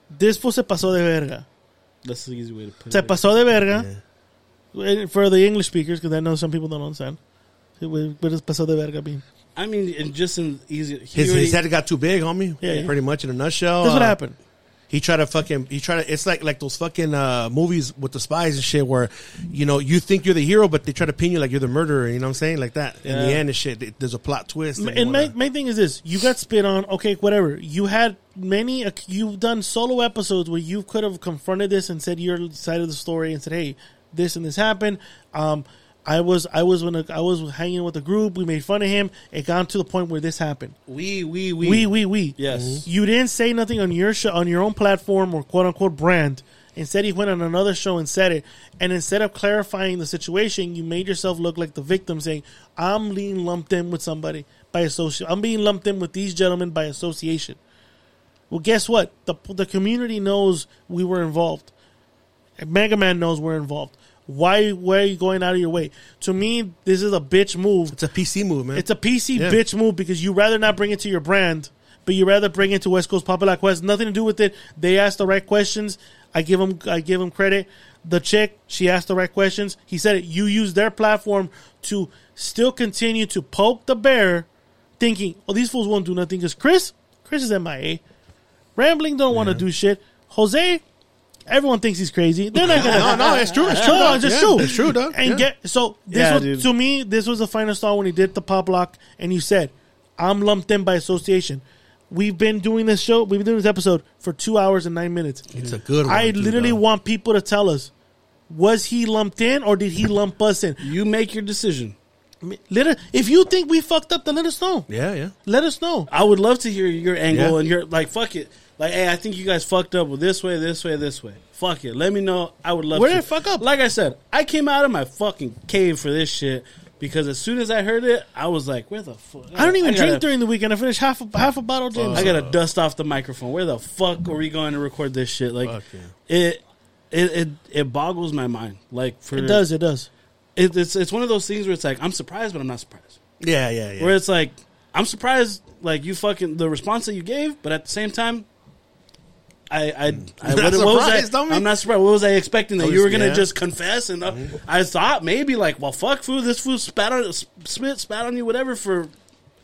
this fool se pasó de verga. That's the easy way to put Se it. pasó de verga. Eh, For the English speakers, because I know some people don't understand. What does pasó de verga mean? I mean, and just in easy. he His, already- his head got too big, homie. Yeah, yeah. Pretty much in a nutshell. That's what Uh, happened. He tried to fucking. He tried to. It's like like those fucking uh, movies with the spies and shit, where you know you think you're the hero, but they try to pin you like you're the murderer. You know what I'm saying? Like that. In the end, and shit, it- there's a plot twist. And, they my, wanna- main thing is this: you got spit on. Okay, whatever. You had many. You've done solo episodes where you could have confronted this and said your side of the story and said, "Hey, this and this happened." Um, I was I was when I was hanging with a group. We made fun of him. It got to the point where this happened. We, we, we. We we we. Yes. You didn't say nothing on your show on your own platform or quote unquote brand. Instead, he went on another show and said it. And instead of clarifying the situation, you made yourself look like the victim, saying, "I'm being lumped in with somebody by association. I'm being lumped in with these gentlemen by association." Well, guess what? The the community knows we were involved. Mega Man knows we're involved. Why, why are you going out of your way? To me, this is a bitch move. It's a PC move, man. It's a PC Yeah. bitch move because you rather not bring it to your brand, but you rather bring it to West Coast Popular Quest. Nothing to do with it. They asked the right questions. I give them, I give them credit. The chick, she asked the right questions. He said it. You use their platform to still continue to poke the bear, thinking, "Oh, these fools won't do nothing." Because Chris, Chris is MIA. Rambling don't want to do shit. Jose, everyone thinks he's crazy. They're not gonna. No, no, it's true, it's true, No, dog. it's just Yeah, true. it's true, dog. And Yeah. get so this Yeah, was dude. to me. This was the final straw when he did the pop lock, and you said, "I'm lumped in by association." We've been doing this show. We've been doing this episode for two hours and nine minutes. It's a good one. I too, literally dog. want people to tell us: Was he lumped in, or did he lump us in? You make your decision. Let us, if you think we fucked up, then let us know. Yeah, yeah. Let us know. I would love to hear your angle Yeah. and your like. Fuck it. Like, hey, I think you guys fucked up with this way, this way, this way. Fuck it. Let me know. I would love. Where to. did it fuck up? Like I said, I came out of my fucking cave for this shit because as soon as I heard it, I was like, "Where the fuck?" I don't even gotta- drink during the weekend. I finished half a, half a bottle of James. I gotta dust off the microphone. Where the fuck are we going to record this shit? Like, Fuck it, it, it, it boggles my mind. Like, for It does. It does. It, it's it's one of those things where it's like I'm surprised, but I'm not surprised. Yeah, yeah, yeah. Where it's like I'm surprised, like you fucking the response that you gave, but at the same time, I I, I Not what, what was I? I'm not surprised. What was I expecting that I you were gonna yeah. just confess? And uh, I thought maybe like, well, fuck, fool, this fool spat on spit spat on you, whatever for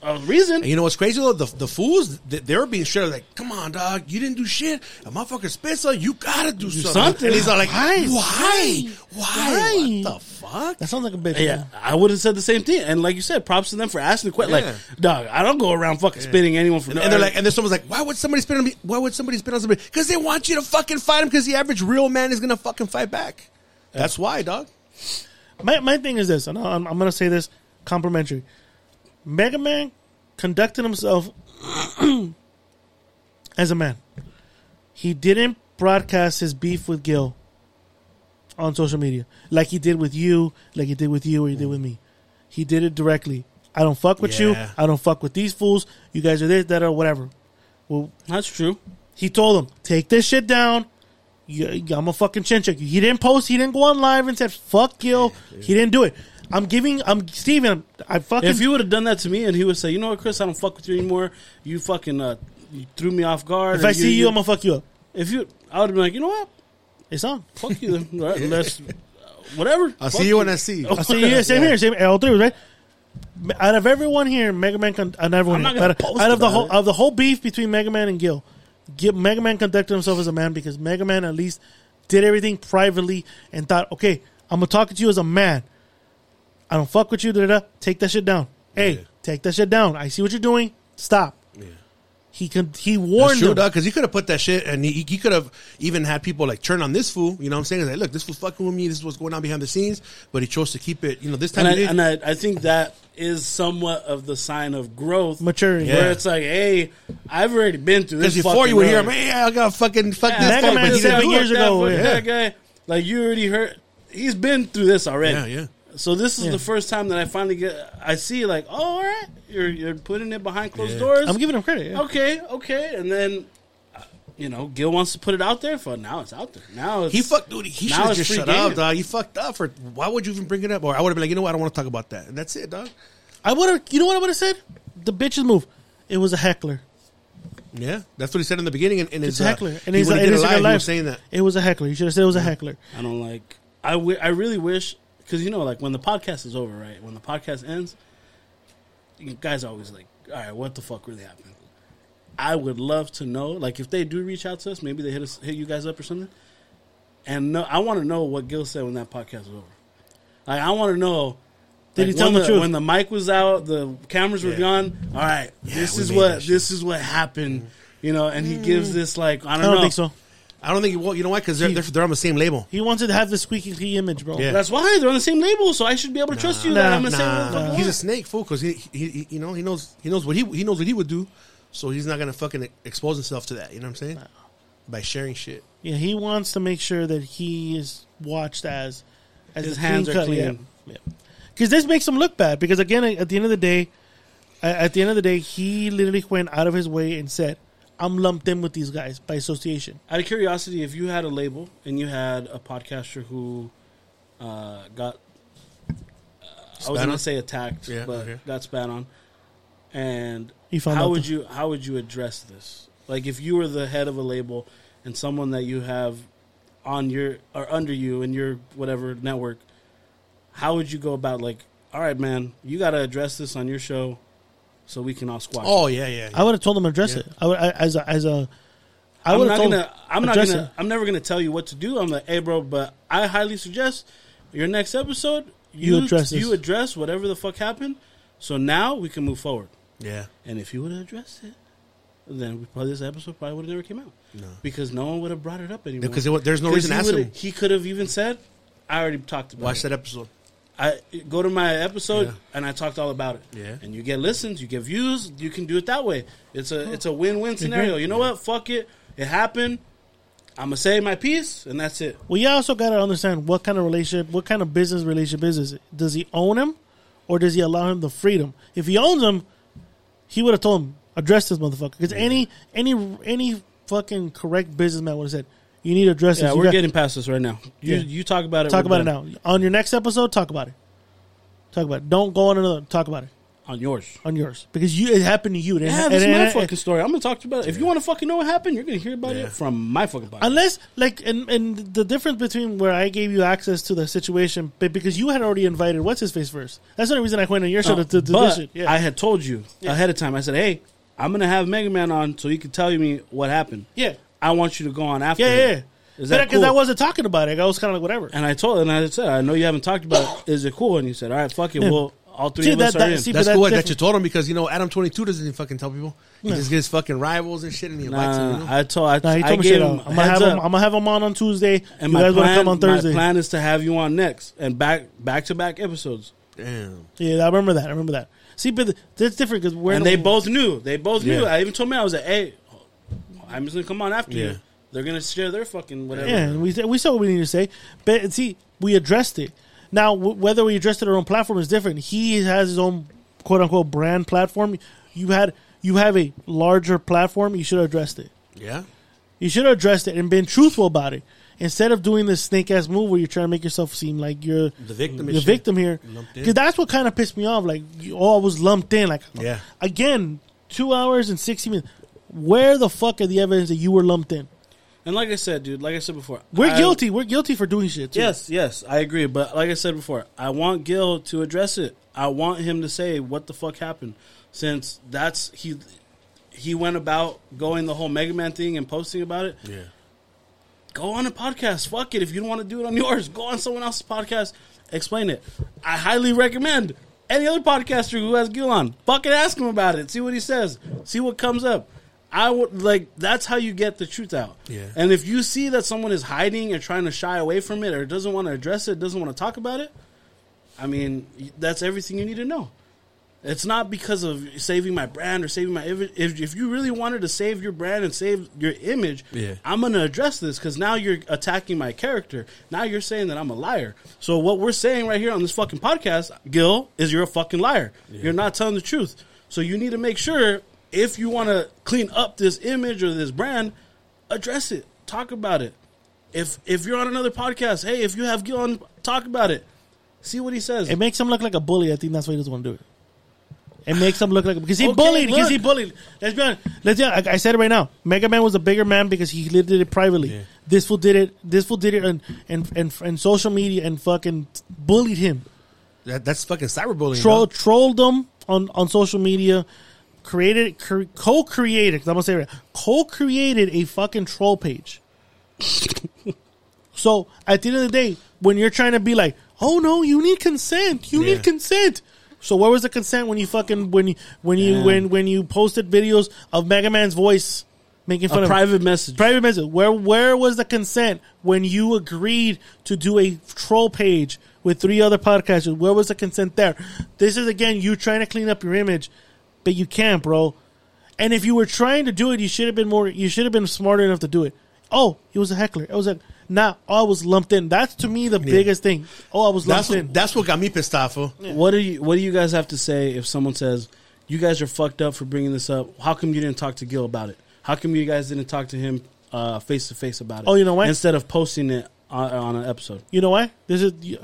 a reason. And you know what's crazy though? The the fools they, they were being straight like, "Come on, dog, you didn't do shit. A motherfucker spits on you. You gotta do, something. something. And he's all like, Why? "Why? Why? Why? What the fuck?" That sounds like a bitch. Yeah, man. I would have said the same thing. And like you said, props to them for asking the question. Yeah. Like, dog, I don't go around fucking spitting anyone for And, and they're like, and then someone's like, "Why would somebody spit on me? Why would somebody spit on somebody? Because they want you to fucking fight him. Because the average real man is gonna fucking fight back. That's why, dog. My my thing is this, and I'm, I'm going to say this complimentary. Mega Man conducted himself as a man. He didn't broadcast his beef with Gil on social media like he did with you, like he did with you, or he did with me. He did it directly. I don't fuck with you. I don't fuck with these fools. You guys are this, that, or whatever. Well, that's true. he told them, take this shit down. You, I'm a fucking chin check. He didn't post. He didn't go on live and said fuck Gil. He didn't do it. I'm giving. I'm Stephen. I fucking. If you would have done that to me, and he would say, "You know what, Chris? I don't fuck with you anymore. You fucking uh, you threw me off guard." if and I see you, I'm gonna fuck you up. if you, I would have been like, "You know what? It's on. Fuck you." Then. All right, let's whatever. I'll Fuck see you when I see you. I see you. Same here. Same. All three, right? Out of everyone here, Mega Man. Con- uh, everyone. I'm not here, post out of the whole it. of the whole beef between Mega Man and Gil, Gil, Mega Man conducted himself as a man because Mega Man at least did everything privately and thought, okay, I'm gonna talk to you as a man. I don't fuck with you. Da, da, da. Take that shit down. Hey, take that shit down. I see what you're doing. Stop. He could. He That's warned true, them. Because he could have put that shit, and he, he could have even had people like turn on this fool. You know what I'm saying? Like, look, this fool's fucking with me. This is what's going on behind the scenes. But he chose to keep it. You know, this time and I, and I, I think that is somewhat of the sign of growth, Maturity. Where it's like, hey, I've already been through this. Before you fucking would hear, road. man, I got fucking fuck Yeah, this Mega fuck, Man but seven years ago, Fuck yeah. that guy. Like you already heard. He's been through this already. Yeah, yeah. So this is Yeah. the first time that I finally get. I see like, oh, all right, you're you're putting it behind closed doors. I'm giving him credit. Yeah. okay, okay, and then. uh, You know, Gil wants to put it out there. For now, it's out there. Now it's, He fucked, dude. He now should have just shut game. up, dog. He fucked up. For why would you even bring it up? Or I would have been like, you know what? I don't want to talk about that. And that's it, dog. I would have. You know what I would have said? The bitches move. It was a heckler. Yeah, that's what he said in the beginning. And, and It's his, a uh, heckler. And he- he's like, he did and a he's like live, a he was saying that. It was a heckler. You should have said it was a heckler. I don't like. I, I really wish because you know, like when the podcast is over, right? When the podcast ends, you guys are always like, "All right, what the fuck really happened?" I would love to know. Like if they do reach out to us, maybe they hit us, hit you guys up or something. And no, I want to know what Gil said when that podcast was over. Like I want to know. Did he tell when the truth? when the mic was out, the cameras were Yeah. gone? All right, Yeah, this is what this is what happened. You know, and he gives mm. this like I I don't, don't know. think so. I don't think. Well, you know why? Because they're, they're they're on the same label. He wanted to have the squeaky clean image, bro. Yeah. That's why they're on the same label, so I should be able to trust you that I'm gonna say what the fuck I want. he's a snake fool because he, he, he, you know, he knows he knows what he he knows what he would do, so he's not gonna fucking expose himself to that. You know what I'm saying? By sharing shit. Yeah, he wants to make sure that he is watched as as His hands are cut, clean. Yeah, because this makes him look bad. Because again, at the end of the day, at the end of the day, he literally went out of his way and said, "I'm lumped in with these guys by association." Out of curiosity, if you had a label and you had a podcaster who uh, got, uh, I was Spat going on? to say attacked, Yeah, but okay. got spat on, and found how would the- you how would you address this? Like if you were the head of a label and someone that you have on your or under you in your whatever network, how would you go about like, all right, man, you got to address this on your show, so we can all squash. Oh it." yeah, yeah. I would have told him to address Yeah. it. I would I, as a as a I am would not have gonna. I'm not gonna. it. I'm never gonna tell you what to do. I'm like, hey, bro, but I highly suggest your next episode. You You, address this. You address whatever the fuck happened. So now we can move forward. yeah. And if you would have addressed it, then we probably this episode probably would have never came out. No. because no one would have brought it up anymore. Because there's no reason to he ask him. He could have even said, "I already talked about it. Watch it." that episode. I go to my episode Yeah. and I talked all about it. Yeah. And you get listens, you get views. You can do it that way. It's a it's a win win scenario. You know what? Fuck it. It happened. I'm gonna say my piece, and that's it. Well, you also got to understand what kind of relationship, what kind of business relationship is it? Does he own him, or does he allow him the freedom? If he owns him, he would have told him address this motherfucker. Because any any any fucking correct businessman would have said you need to address Yeah, this. You we're got- getting past this right now. You Yeah. you talk about it. talk we're about it done. now on your next episode. Talk about it. Talk about it. Don't go on another. Talk about it on yours. on yours because you it happened to you. It- Yeah, and- this is and- my and- fucking story. I'm gonna talk to you about it. If you want to fucking know what happened, you're gonna hear about it from my fucking podcast. Unless, like, and, and the difference between where I gave you access to the situation, but because you had already invited what's his face first. That's the only reason I went on your show No, to, to, but this shit. Yeah. I had told you ahead of time. I said, "Hey, I'm gonna have Mega Man on so he can tell me what happened." Yeah. I want you to go on after. yeah, him. yeah, yeah. Is Because cool? I wasn't talking about it. I was kind of like, whatever. And I told, him, and I said, "I know you haven't talked about. it. Is it cool?" And he said, "All right, fuck it. Yeah. Well, all three See, of that- us are that- in." see, That's but cool that's that you told him because you know Adam Twenty Two doesn't even fucking tell people. He No. just gets fucking rivals and shit, and he invites Nah, them. You know? I told. I, Nah, he I told me gave him. I'm gonna have him. I'm gonna have him on on Tuesday. And you my guys want to plan, come on Thursday? my plan is to have you on next and back back to back episodes. Damn. Yeah, I remember that. I remember that. See, but th- that's different because we're and they both knew. They both knew. Yeah. I even told me I was like, "Hey, I'm just gonna come on after you. They're gonna share their fucking whatever." Yeah, and we we said what we need to say, but see, we addressed it. Now, w- whether we addressed it on our own platform is different. He has his own quote unquote brand platform. You had you have a larger platform. You should have addressed it. Yeah. You should have addressed it and been truthful about it instead of doing this snake ass move where you're trying to make yourself seem like you're The victim The victim here, because that's what kind of pissed me off. Like, you, oh, I was lumped in. Like, Yeah. again, two hours and sixty minutes. Where the fuck are the evidence that you were lumped in? And like I said, dude, like I said before, We're I- guilty. We're guilty for doing shit. Too. Yes, yes, I agree. But like I said before, I want Gil to address it. I want him to say what the fuck happened, since that's he he went about going the whole Mega Man thing and posting about it. Yeah. Go on a podcast. Fuck it. If you don't want to do it on yours, go on someone else's podcast. Explain it. I highly recommend any other podcaster who has Gil on. Fucking ask him about it. See what he says. See what comes up. I would like that's how you get the truth out. Yeah. And if you see that someone is hiding or trying to shy away from it or doesn't want to address it, doesn't want to talk about it, I mean, that's everything you need to know. It's not because of saving my brand or saving my if if you really wanted to save your brand and save your image, Yeah. I'm going to address this cuz now you're attacking my character. Now you're saying that I'm a liar. So what we're saying right here on this fucking podcast, Gil, is you're a fucking liar. You're not telling the truth. So you need to make sure if you want to clean up this image or this brand, address it. Talk about it. If if you're on another podcast, hey, if you have Gil on, talk about it. See what he says. It makes him look like a bully. I think that's why he doesn't want to do it. It makes him look like because he Okay, bullied. Because he bullied. Let's be honest. Let's be honest. I, I said it right now. Mega Man was a bigger man because he did it privately. This fool did it. This fool did it and and and, and social media and fucking bullied him. That, that's fucking cyberbullying. Troll dog. trolled him on on social media. Created, cre- co-created. I'm gonna say it right, co-created a fucking troll page. so at the end of the day, when you're trying to be like, oh no, you need consent, you Yeah. need consent. So where was the consent when you fucking when you when you Yeah. when when you posted videos of Mega Man's voice making fun A of private message. private message? Where where was the consent when you agreed to do a troll page with three other podcasters? Where was the consent there? This is again you trying to clean up your image, but you can't, bro. And if you were trying to do it, you should have been more. You should have been smarter enough to do it. Oh, he was a heckler. It was a nah. Oh, I was lumped in. That's to me the biggest thing. Oh, I was lumped That's in. what, that's what got me pissed off. fool. What do you What do you guys have to say if someone says you guys are fucked up for bringing this up? How come you didn't talk to Gil about it? How come you guys didn't talk to him face to face about it? Oh, you know what? Instead of posting it on, on an episode. You know why? This is. You,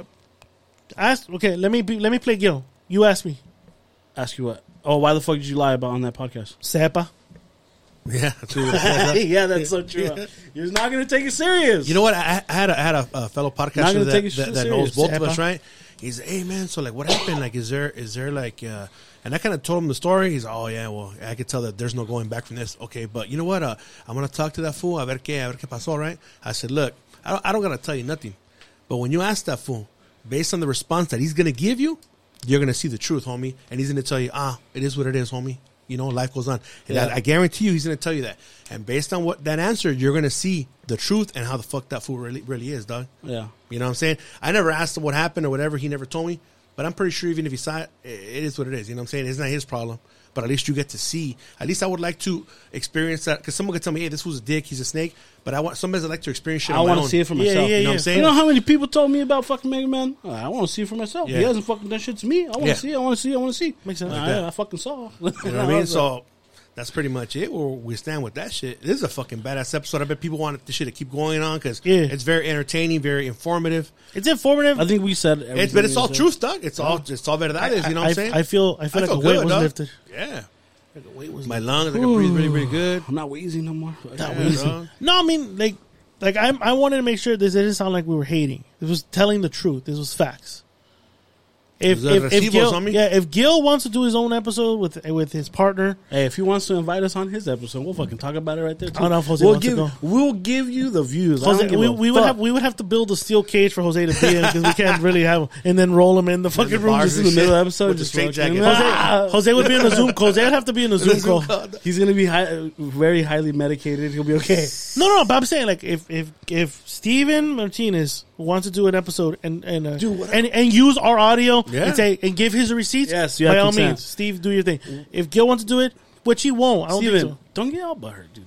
ask. Okay, let me be, let me play Gil. You ask me. Ask you what? Oh, why the fuck did you lie about on that podcast? Sepa. Yeah, that's what it says. yeah, that's so true. You're not gonna take it serious. You know what? I, I had a, I had a, a fellow Not podcaster gonna that, take it that, shit that knows serious. both of us, right? He's hey man, so like what happened? Like is there is there like uh and I kind of told him the story. He's oh yeah, well I could tell that there's no going back from this. Okay, but you know what? Uh, I'm gonna talk to that fool. A ver qué, a ver qué pasó, right? I said, look, I don't, I don't gotta tell you nothing, but when you ask that fool, based on the response that he's gonna give you, you're gonna see the truth, homie, and he's gonna tell you, ah, it is what it is, homie. You know, life goes on. And Yeah. I, I guarantee you, he's going to tell you that. And based on what that answer, you're going to see the truth and how the fuck that fool really really is, dog. Yeah. You know what I'm saying? I never asked him what happened or whatever. He never told me. But I'm pretty sure even if he saw it, it it is what it is. You know what I'm saying? It's not his problem. But at least you get to see. At least I would like to experience that. Because someone could tell me, hey, this was a dick. He's a snake. But I want somebody's like to experience shit I want want to see it for myself. You know what I'm saying? You know how many people told me about fucking Mega Man? Uh, I want to see it for myself. Yeah. He hasn't fucking done shit to me. I want to Yeah. see. I want to see. I want to see. Makes sense. Like that. I, I fucking saw. You know what I mean? So that's pretty much it. Where we stand with that shit. This is a fucking badass episode. I bet people want this shit to keep going on because Yeah. it's very entertaining, very informative. It's informative. I think we said, It's, but it's all said. truth, Doug. It's all it's all verdades. You know what I, I'm saying? I feel I feel like a weight good, was dog. lifted. Yeah. Like a weight was My lifted. lungs, I can breathe really, really good. I'm not wheezing no more. Not Yeah, wheezy. dog. No, I mean like like I I wanted to make sure this didn't sound like we were hating. This was telling the truth. This was facts. If if, if Gil, homie? yeah, if Gil wants to do his own episode with with his partner, Hey, if he wants to invite us on his episode, we'll fucking talk about it right there. Too. Oh, I don't know if Jose we'll wants to give go. we'll give you the views. Jose, we, we would have we would have to build a steel cage for Jose to be in because we can't really have him and then roll him in the fucking room just in the middle of the episode. With the Just straight jacket. Jose, Jose would be in the Zoom call. Jose would have to be in the Zoom call. He's gonna be high, very highly medicated. He'll be okay. No, no, but I'm saying like if if if Stephen Martinez wants to do an episode and and uh, and and use our audio Yeah. and say and give his receipts, Yes, by all consent. means, Steve, do your thing. If Gil wants to do it, which he won't, I don't Stephen, think so. don't get all butthurt, dude.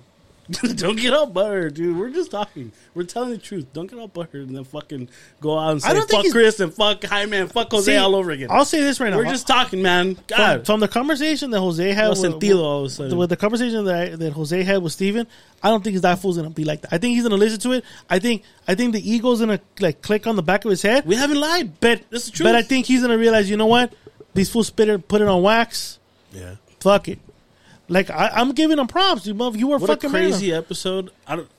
don't get all butthurt, dude. We're just talking. We're telling the truth. Don't get all butthurt and then fucking go out and I say don't fuck Chris and fuck Jaime, fuck Jose See, all over again. I'll say this right now. We're just talking, man. From, God, from the conversation that Jose had No with, sentido all of a with the conversation that that Jose had with Stephen, I don't think his that fool's gonna be like that. I think he's gonna listen to it. I think I think the ego's gonna like click on the back of his head. we haven't lied. But this is true. but I think he's gonna realize, you know what? These fools spit it, put it on wax. Yeah. Fuck it. Like I, I'm giving him props. You, mother- you were what a crazy man. episode. I don't.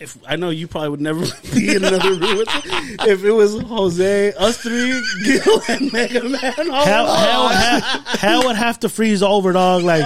If I know you probably would never be in another room with it. If it was Jose, us three, Gil, and Mega Man, all Hell, hell, hell, hell would have to freeze over, dog. Like,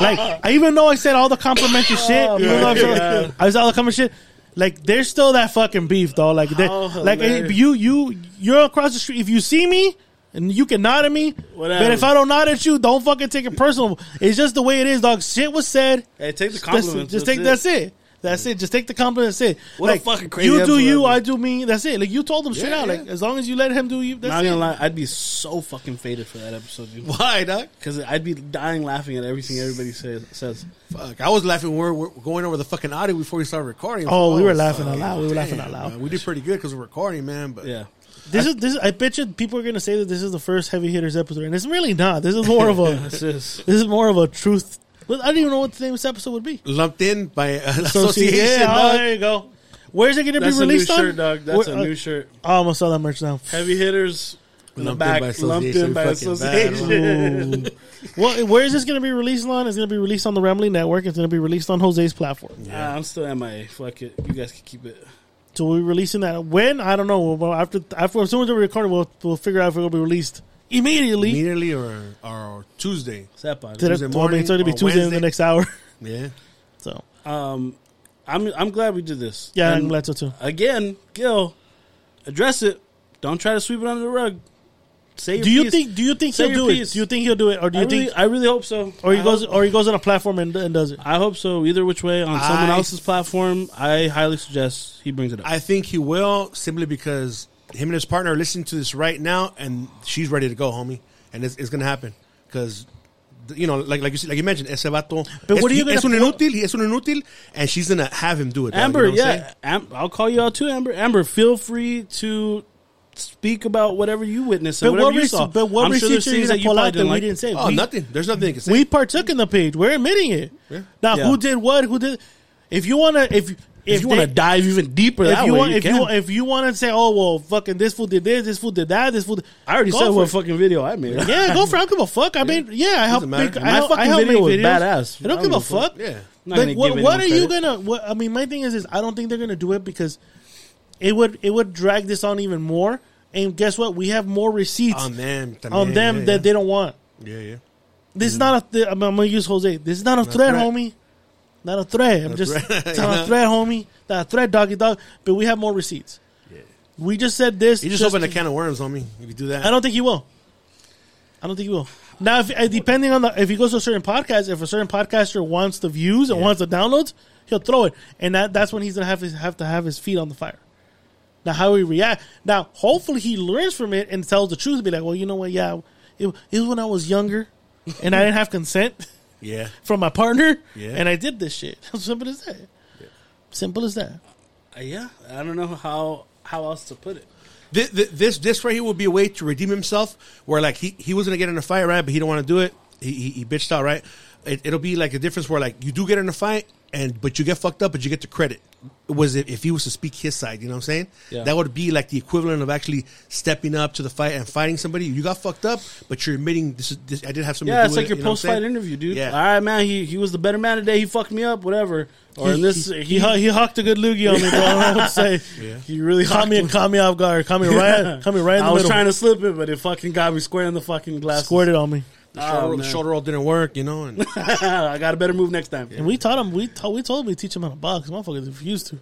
like I even though I said all the complimentary oh, shit, Oh, even though I my said, I was all the complimentary shit. Like, there's still that fucking beef, though. Like, they- oh, like hilarious. you, you, you're across the street. If you see me. And you can nod at me, Whatever. but if I don't nod at you, don't fucking take it personal. It's just the way it is, dog. Shit was said. Hey, take the That's- Just that's take it. that's it. That's it. Just take the compliment. That's it. What a like, fucking crazy You do you, I do me. That's it. Like you told him straight Yeah, out. yeah. Like as long as you let him do you, that's Not it. gonna lie, I'd be so fucking faded for that episode, dude. Why, Doc? Because I'd be dying laughing at everything everybody says. says. Fuck. I was laughing. when We we're going over the fucking audio before we started recording. Oh, we were laughing out loud. We were laughing out loud. man. We did pretty good because we're recording, man. But Yeah. This is this. I bet you people are going to say that this is the first heavy hitters episode, and it's really not. This is more of a. This is this is more of a truth. I don't even know what the name of this episode would be. lumped in by uh, Association. association. Yeah, oh, there you go. Where's it going to be that's a new released on? shirt, dog. That's Where- a uh, new shirt. Oh, I'm gonna that merch now. Heavy hitters in the Lumped in by lumped in association, by bad, association. Well, where is this going to be released on? It's going to be released on the Rambling Network. It's going to be released on Jose's platform. Ah, I'm still MIA. Fuck it. You guys can keep it. So we're releasing that when I don't know. Well, after after as soon as we're recording, we'll we'll figure out if it will be released immediately. immediately or or Tuesday. Sepa. Today- Tuesday well, I mean, morning it's going to be or Tuesday in the next hour. Yeah. So Um, I'm I'm glad we did this. yeah, And I'm glad so too. Again, Gil, address it. Don't try to sweep it under the rug. Say your Do you piece. think? Do you think Say he'll do piece. it? Do you think he'll do it, or do I you really, think, I really hope so. or he I goes, hope- or he goes on a platform and, and does it? I hope so. Either which way, on someone else's platform, I highly suggest he brings it up. I think he will simply because him and his partner are listening to this right now, and she's ready to go, homie, and it's, it's going to happen because. You know, like like you, see- like you mentioned, ese vato. But es, what are you he- es un gonna- inútil. He es un inútil, and she's gonna have him do it. dog, you Amber, know I'm saying? yeah, Am- I'll call you out too, Amber. Amber, feel free to speak about whatever you witnessed and But whatever what, you rec- saw. but what I'm sure there's receipts are you things that you pull probably out that didn't we didn't say? Oh, we, nothing. There's nothing you can say. we partook in the page. We're admitting it. Now, Yeah. who did what? Who did? If you wanna, if If, you want to dive even deeper, if that you way, want, you if can. you if you want to say, oh well, fucking this fool did this, this fool did that, this fool. Did, I already said what it. fucking video I made. Yeah, go for it. I don't give a fuck. I mean, yeah, I help matter. make. My I help, I fucking help video make was videos. badass. I don't give a fuck. Yeah. Not But what, what are anyone you gonna? What, I mean, my thing is, is I don't think they're gonna do it because it would it would drag this on even more. And guess what? We have more receipts on them, on them yeah, that yeah. they don't want. Yeah, yeah. This is not a. Th- I'm, I'm gonna use Jose. This is not a Not threat, threat. homie. Not a threat. I'm Not just. threat. Not a threat, homie. Not a threat, doggy dog. But we have more receipts. Yeah. We just said this. You just, open a can of worms on me if you do that. I don't think he will. I don't think he will. Now, if, uh, depending on the if he goes to a certain podcast, if a certain podcaster wants the views and wants the downloads, he'll throw it, and that that's when he's gonna have to have to have his feet on the fire. Now, how he react? Now, hopefully, he learns from it and tells the truth. Be like, well, you know what? Yeah, it, it was when I was younger, and I didn't have consent Yeah. from my partner, Yeah. and I did this shit. Simple as that. Simple as that. Uh, yeah, I don't know how how else to put it. This, this this right here will be a way to redeem himself. Where like he, he was gonna get in a fight, right? But he don't want to do it. He, he he bitched out, right? It, it'll be like a difference where like you do get in a fight, and but you get fucked up, but you get the credit. It was if, if he was to speak his side, you know what I'm saying? Yeah. That would be like the equivalent of actually stepping up to the fight and fighting somebody. You got fucked up, but you're admitting this is this. I did have something. Yeah, to it's like with your you know post fight interview, dude. Yeah. All right, man. He he was the better man today. He fucked me up, whatever. Or in this, he, he, he, he hawked a good loogie on me, bro. I don't know what to say. Yeah. He really caught me, and caught me off guard. Caught me right, caught me right in the I was middle. trying to slip it, but it fucking got me square in the fucking glass. Squirted on me. The shoulder, Oh, the shoulder roll didn't work, you know. And I got a better move next time. And we taught him. We told. We told him we teach him how to box. Motherfuckers refused to.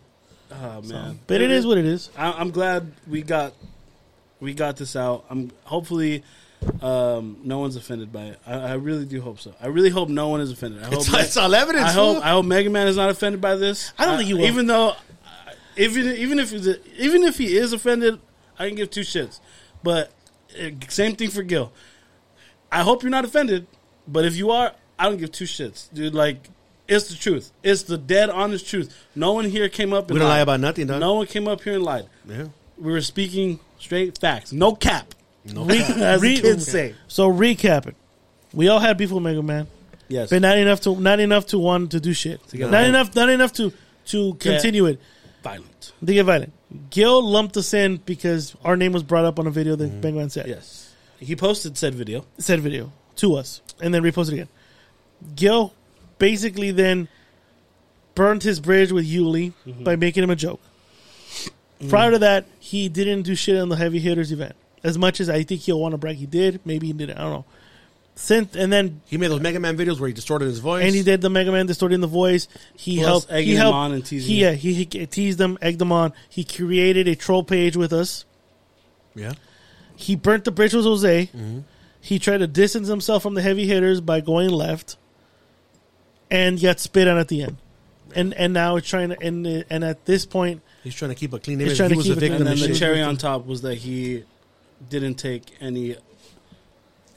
Oh man, But it is what it is. I, I'm glad we got we got this out. I'm hopefully um, no one's offended by it. I, I really do hope so. I really hope no one is offended. I hope It's- it's all evidence, I hope fool. I hope Mega Man is not offended by this. I don't think he will. Even though, uh, even even if he's even if he is offended, I can give two shits. But uh, same thing for Gil. I hope you're not offended, but if you are, I don't give two shits, dude. Like. It's the truth. It's the dead honest truth. No one here came up. And We don't lie about nothing, dog. No one came up here and lied. yeah. We were speaking straight facts. No cap. No Re- cap. As the re- kids say. So recapping, we all had beef with Mega Man, Yes. but not enough to not enough to want to do shit. To not violent. enough. Not enough to to continue it. Violent. To get violent. Gil lumped us in because our name was brought up on a video that mm-hmm. Mega Man said. Yes. He posted said video. said video to us and then reposted again. Gil basically then burned his bridge with Yuli Mm-hmm. by making him a joke. Prior to that, he didn't do shit on the heavy hitters event. As much as I think he'll want to brag, he did. Maybe he didn't. I don't know. Since and then He made those Mega Man videos where he distorted his voice. and he did the Mega Man distorting the voice. He Plus helped. egging he him helped. on and teasing he, him. yeah, he, he teased them, egged them on. He created a troll page with us. Yeah. He burnt the bridge with Jose. Mm-hmm. He tried to distance himself from the heavy hitters by going left, and got spit on at the end. And and now it's trying to and and at this point, He's trying to keep a clean He's image. trying He to was keep a a victim. And then the cherry on top was that he didn't take any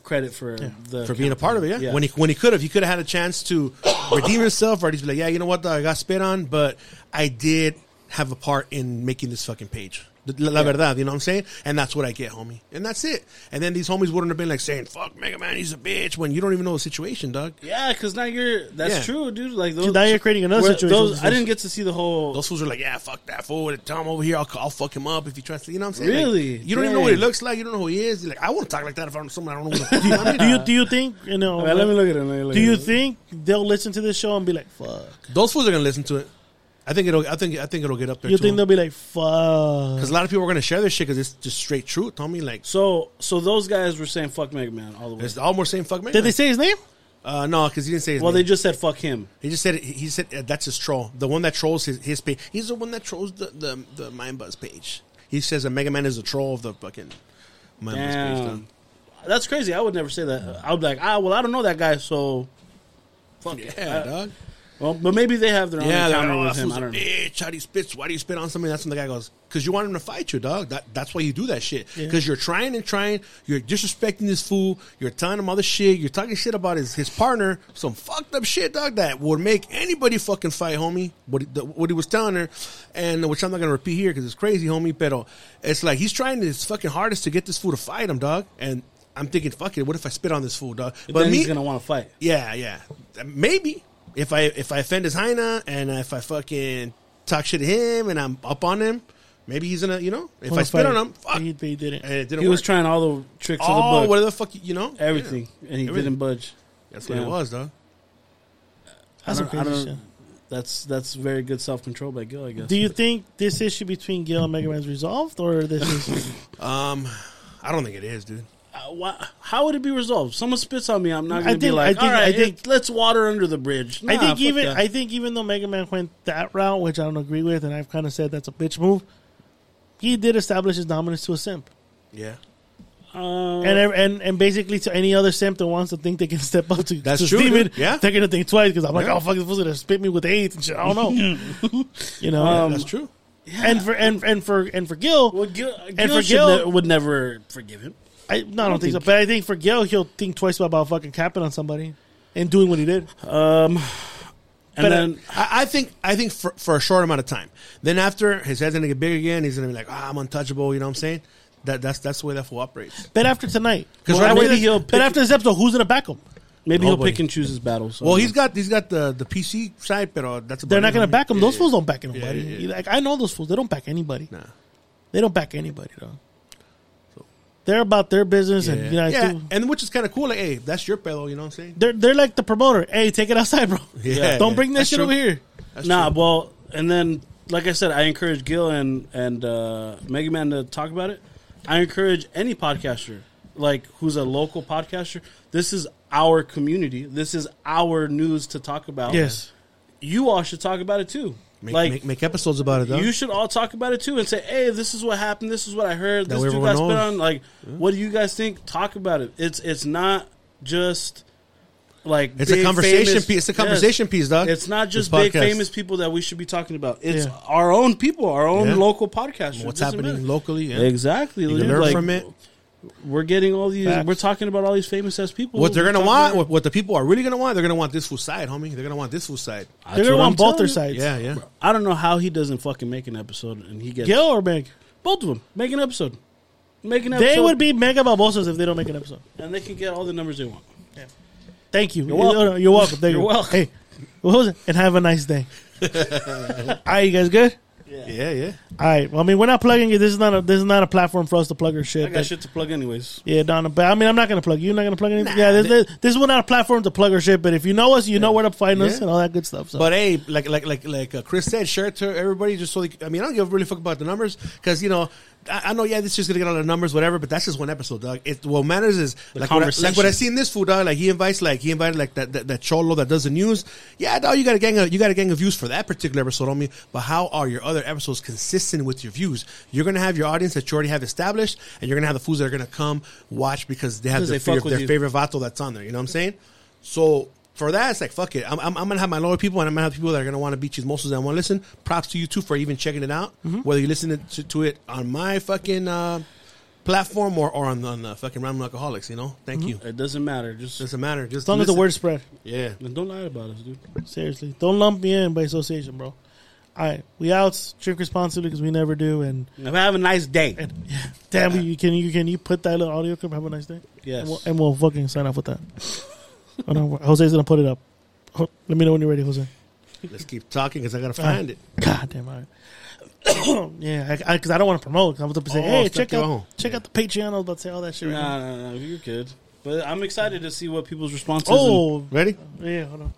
credit for the for being a part of it. Yeah, when he when he could have, he could have had a chance to redeem himself, or he'd be like, yeah, you know what, I got spit on, but I did have a part in making this fucking page. La, la Yeah. verdad, you know what I'm saying? And that's what I get, homie. And that's it. And then these homies wouldn't have been like saying, "Fuck Mega Man, he's a bitch," when you don't even know the situation, dog. Yeah, because now you're. That's Yeah. true, dude. Like those. now you're creating another situation those- I didn't get to see the whole. Those fools are like, yeah, fuck that fool. Tell him over here, I'll, I'll fuck him up if he tries to. You know what I'm saying? Like, Really? you don't even know what he looks like. You don't know who he is. You're like, I wouldn't talk like that if I'm someone I don't know. Who the fuck he do you do you think you know? All right, let me look at it. Look do at you it. think they'll listen to this show and be like, "Fuck"? Those fools are gonna listen to it. I think it'll. I think. I think it'll get up there. You think they'll be like, fuck? Because a lot of people are going to share this shit because it's just straight truth. Tell me, like, So, so those guys were saying fuck Mega Man all the way. it's almost saying fuck me. Did they say his name? Uh, no, because he didn't say his Well, name. they just said fuck him. He just said he said uh, that's his troll. The one that trolls his his page. He's the one that trolls the the, the Mind Buzz page. He says that Mega Man is a troll of the fucking Mind Buzz page. Damn, that's crazy. I would never say that. I would be like, ah, well, I don't know that guy, so fuck it. Yeah, I- dog. Well, but maybe they have their own Yeah, they're like, encounter oh, with him. I don't know. bitch. How do you spit? Why do you spit on somebody? That's when the guy goes, because you want him to fight you, dog. That, that's why you do that shit. Yeah. Because you're trying and trying. You're disrespecting this fool. You're telling him other shit. You're talking shit about his, his partner. Some fucked up shit, dog, that would make anybody fucking fight, homie. What he, the, what he was telling her, and which I'm not going to repeat here because it's crazy, homie. But it's like he's trying his fucking hardest to get this fool to fight him, dog. And I'm thinking, fuck it. What if I spit on this fool, dog? But then he's gonna want to fight. Yeah, yeah. Maybe if I if I offend his hyena and if I fucking talk shit to him and I'm up on him, maybe he's gonna you know if I spit on him, fuck, He, he didn't. and it didn't He was trying all the tricks of the oh, book, whatever the fuck you know everything, and he Everything. didn't budge. That's what it was, though. That's I don't- I crazy don't- shit. That's that's very good self control by Gil, I guess. Do you think this issue between Gil and Mega Man is resolved, or this is? Um, I don't think it is, dude. Uh, why, how would it be resolved? Someone spits on me, I'm not going to be like, I think- all right, I think- it- let's water under the bridge. I think even that. I think even though Mega Man went that route, which I don't agree with, and I've kind of said that's a bitch move, he did establish his dominance to a simp, Yeah, Uh, and and and basically to any other simp that wants to think they can step up to, That's to true, Stephen. Yeah. they're gonna think twice because I'm like, Yeah. oh fuck, this was gonna spit me with eight and shit. I don't know, you know. Um, that's true. and for and and for and for Gil, well, Gil, and Gil for should Gil, ne- would never forgive him. I, no, I don't think, so. But I think for Gil, he'll think twice about fucking capping on somebody and doing what he did. Um, and But then I, I think I think for, for a short amount of time. Then after his head's gonna get big again, he's gonna be like, ah, I'm untouchable. You know what I'm saying? That that's that's the way that fool operates. But after tonight, 'Cause well, right after this- he'll but after this episode, who's gonna back him? maybe he'll pick and choose his battles. So Well, he's got he's got the the PC side, but that's about They're not gonna back him. Yeah, Those yeah. fools don't back anybody. Yeah, yeah, yeah. Like I know those fools. They don't back anybody. Nah. They don't back anybody though. They're about their business, and you know, yeah, do- and which is kind of cool. Like, hey, that's your pedo. You know what I'm saying? they're they're like the promoter. Hey, take it outside, bro. Yeah, don't yeah. bring that That's shit true. over here. That's nah, true. well, and then like I said, I encourage Gil and and uh, Mega Man to talk about it. I encourage any podcaster, like who's a local podcaster. This is our community. This is our news to talk about. Yes. you all should talk about it too. Make, like make, make episodes about it, though. you should all talk about it too and say, "Hey, this is what happened. This is what I heard. That This dude got spit on. Like, what do you guys think? Talk about it. It's it's not just like It's a conversation famous- piece. It's a conversation piece, dog. It's not just big famous people that we should be talking about. It's Yeah. our own people, our own Yeah. local podcasters. What's happening matter. locally? Yeah. Exactly. You can learn like, from it. We're getting all these. Facts. We're talking about all these famous ass people. What they're gonna want, about- what, what the people are really gonna want, they're gonna want this full side, homie. They're gonna want this full side. They're gonna want I'm both their you. sides. Yeah, yeah. I don't know how he doesn't fucking make an episode and he gets Gil or Meg? both of them. Make an episode. Make an episode. They would be mega babosas if they don't make an episode. and they can get all the numbers they want. Yeah. Thank you. You're welcome. You're welcome. Thank You're you. welcome. Hey, what was it? And have a nice day. All right, you guys good? Yeah, yeah. All right. Well, I mean, we're not plugging it. This is not a this is not a platform for us to plug our shit. I got but- shit to plug anyways. Yeah, Donna. But I mean, I'm not gonna plug you. You're not gonna plug anything. yeah, this, this, this is not a platform to plug our shit. But if you know us, you know where to find us and all that good stuff. So. But hey, like like like like uh, Chris said, share it to everybody. Just so they, I mean, I don't give a really fuck about the numbers because you know I, know yeah, this is gonna get all the numbers, whatever. But that's just one episode, dog. It what matters is The like what, I, like what I see in this food, dog. Like he invites like he invited like that, that that cholo that does the news. Yeah, dog, you got a gang of you got a gang of views for that particular episode on me. But how are your other episodes consistent with your views? You're gonna have your audience that you already have established, and you're gonna have the fools that are gonna come watch because they have their, they favorite, their favorite vato that's on there. You know what I'm saying? So for that, it's like fuck it. I'm, I'm, I'm gonna have my loyal people, and I'm gonna have people that are gonna want to beat chismosos that I want to listen. Props to you too for even checking it out. Mm-hmm. Whether you listen to, to it on my fucking uh, platform or, or on, the- on the fucking Random Alcoholics. You know, thank you. It doesn't matter. Just Doesn't matter. Just as long as the word spread. Yeah. and don't lie about us, dude. Seriously, don't lump me in by association, bro. All right, we out. Drink responsibly because we never do. And, Have a nice day. and damn, you can you can you put that little audio clip? Have a nice day. Yes. and we'll, and we'll fucking sign off with that. Oh, no, Jose's gonna put it up. Let me know when you're ready, Jose. Let's keep talking because I gotta ah, find it. God damn it. yeah, because I, 'cause I don't want to promote. I'm about to say, Oh, hey, check out home. check out the Patreon. I was about to say all that shit. Right now. Nah, nah, nah, you're good. But I'm excited to see what people's responses. Oh, Ready? yeah, hold on.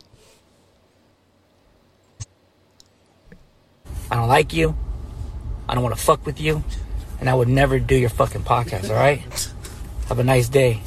I don't like you. I don't want to fuck with you. And I would never do your fucking podcast, all right? Have a nice day.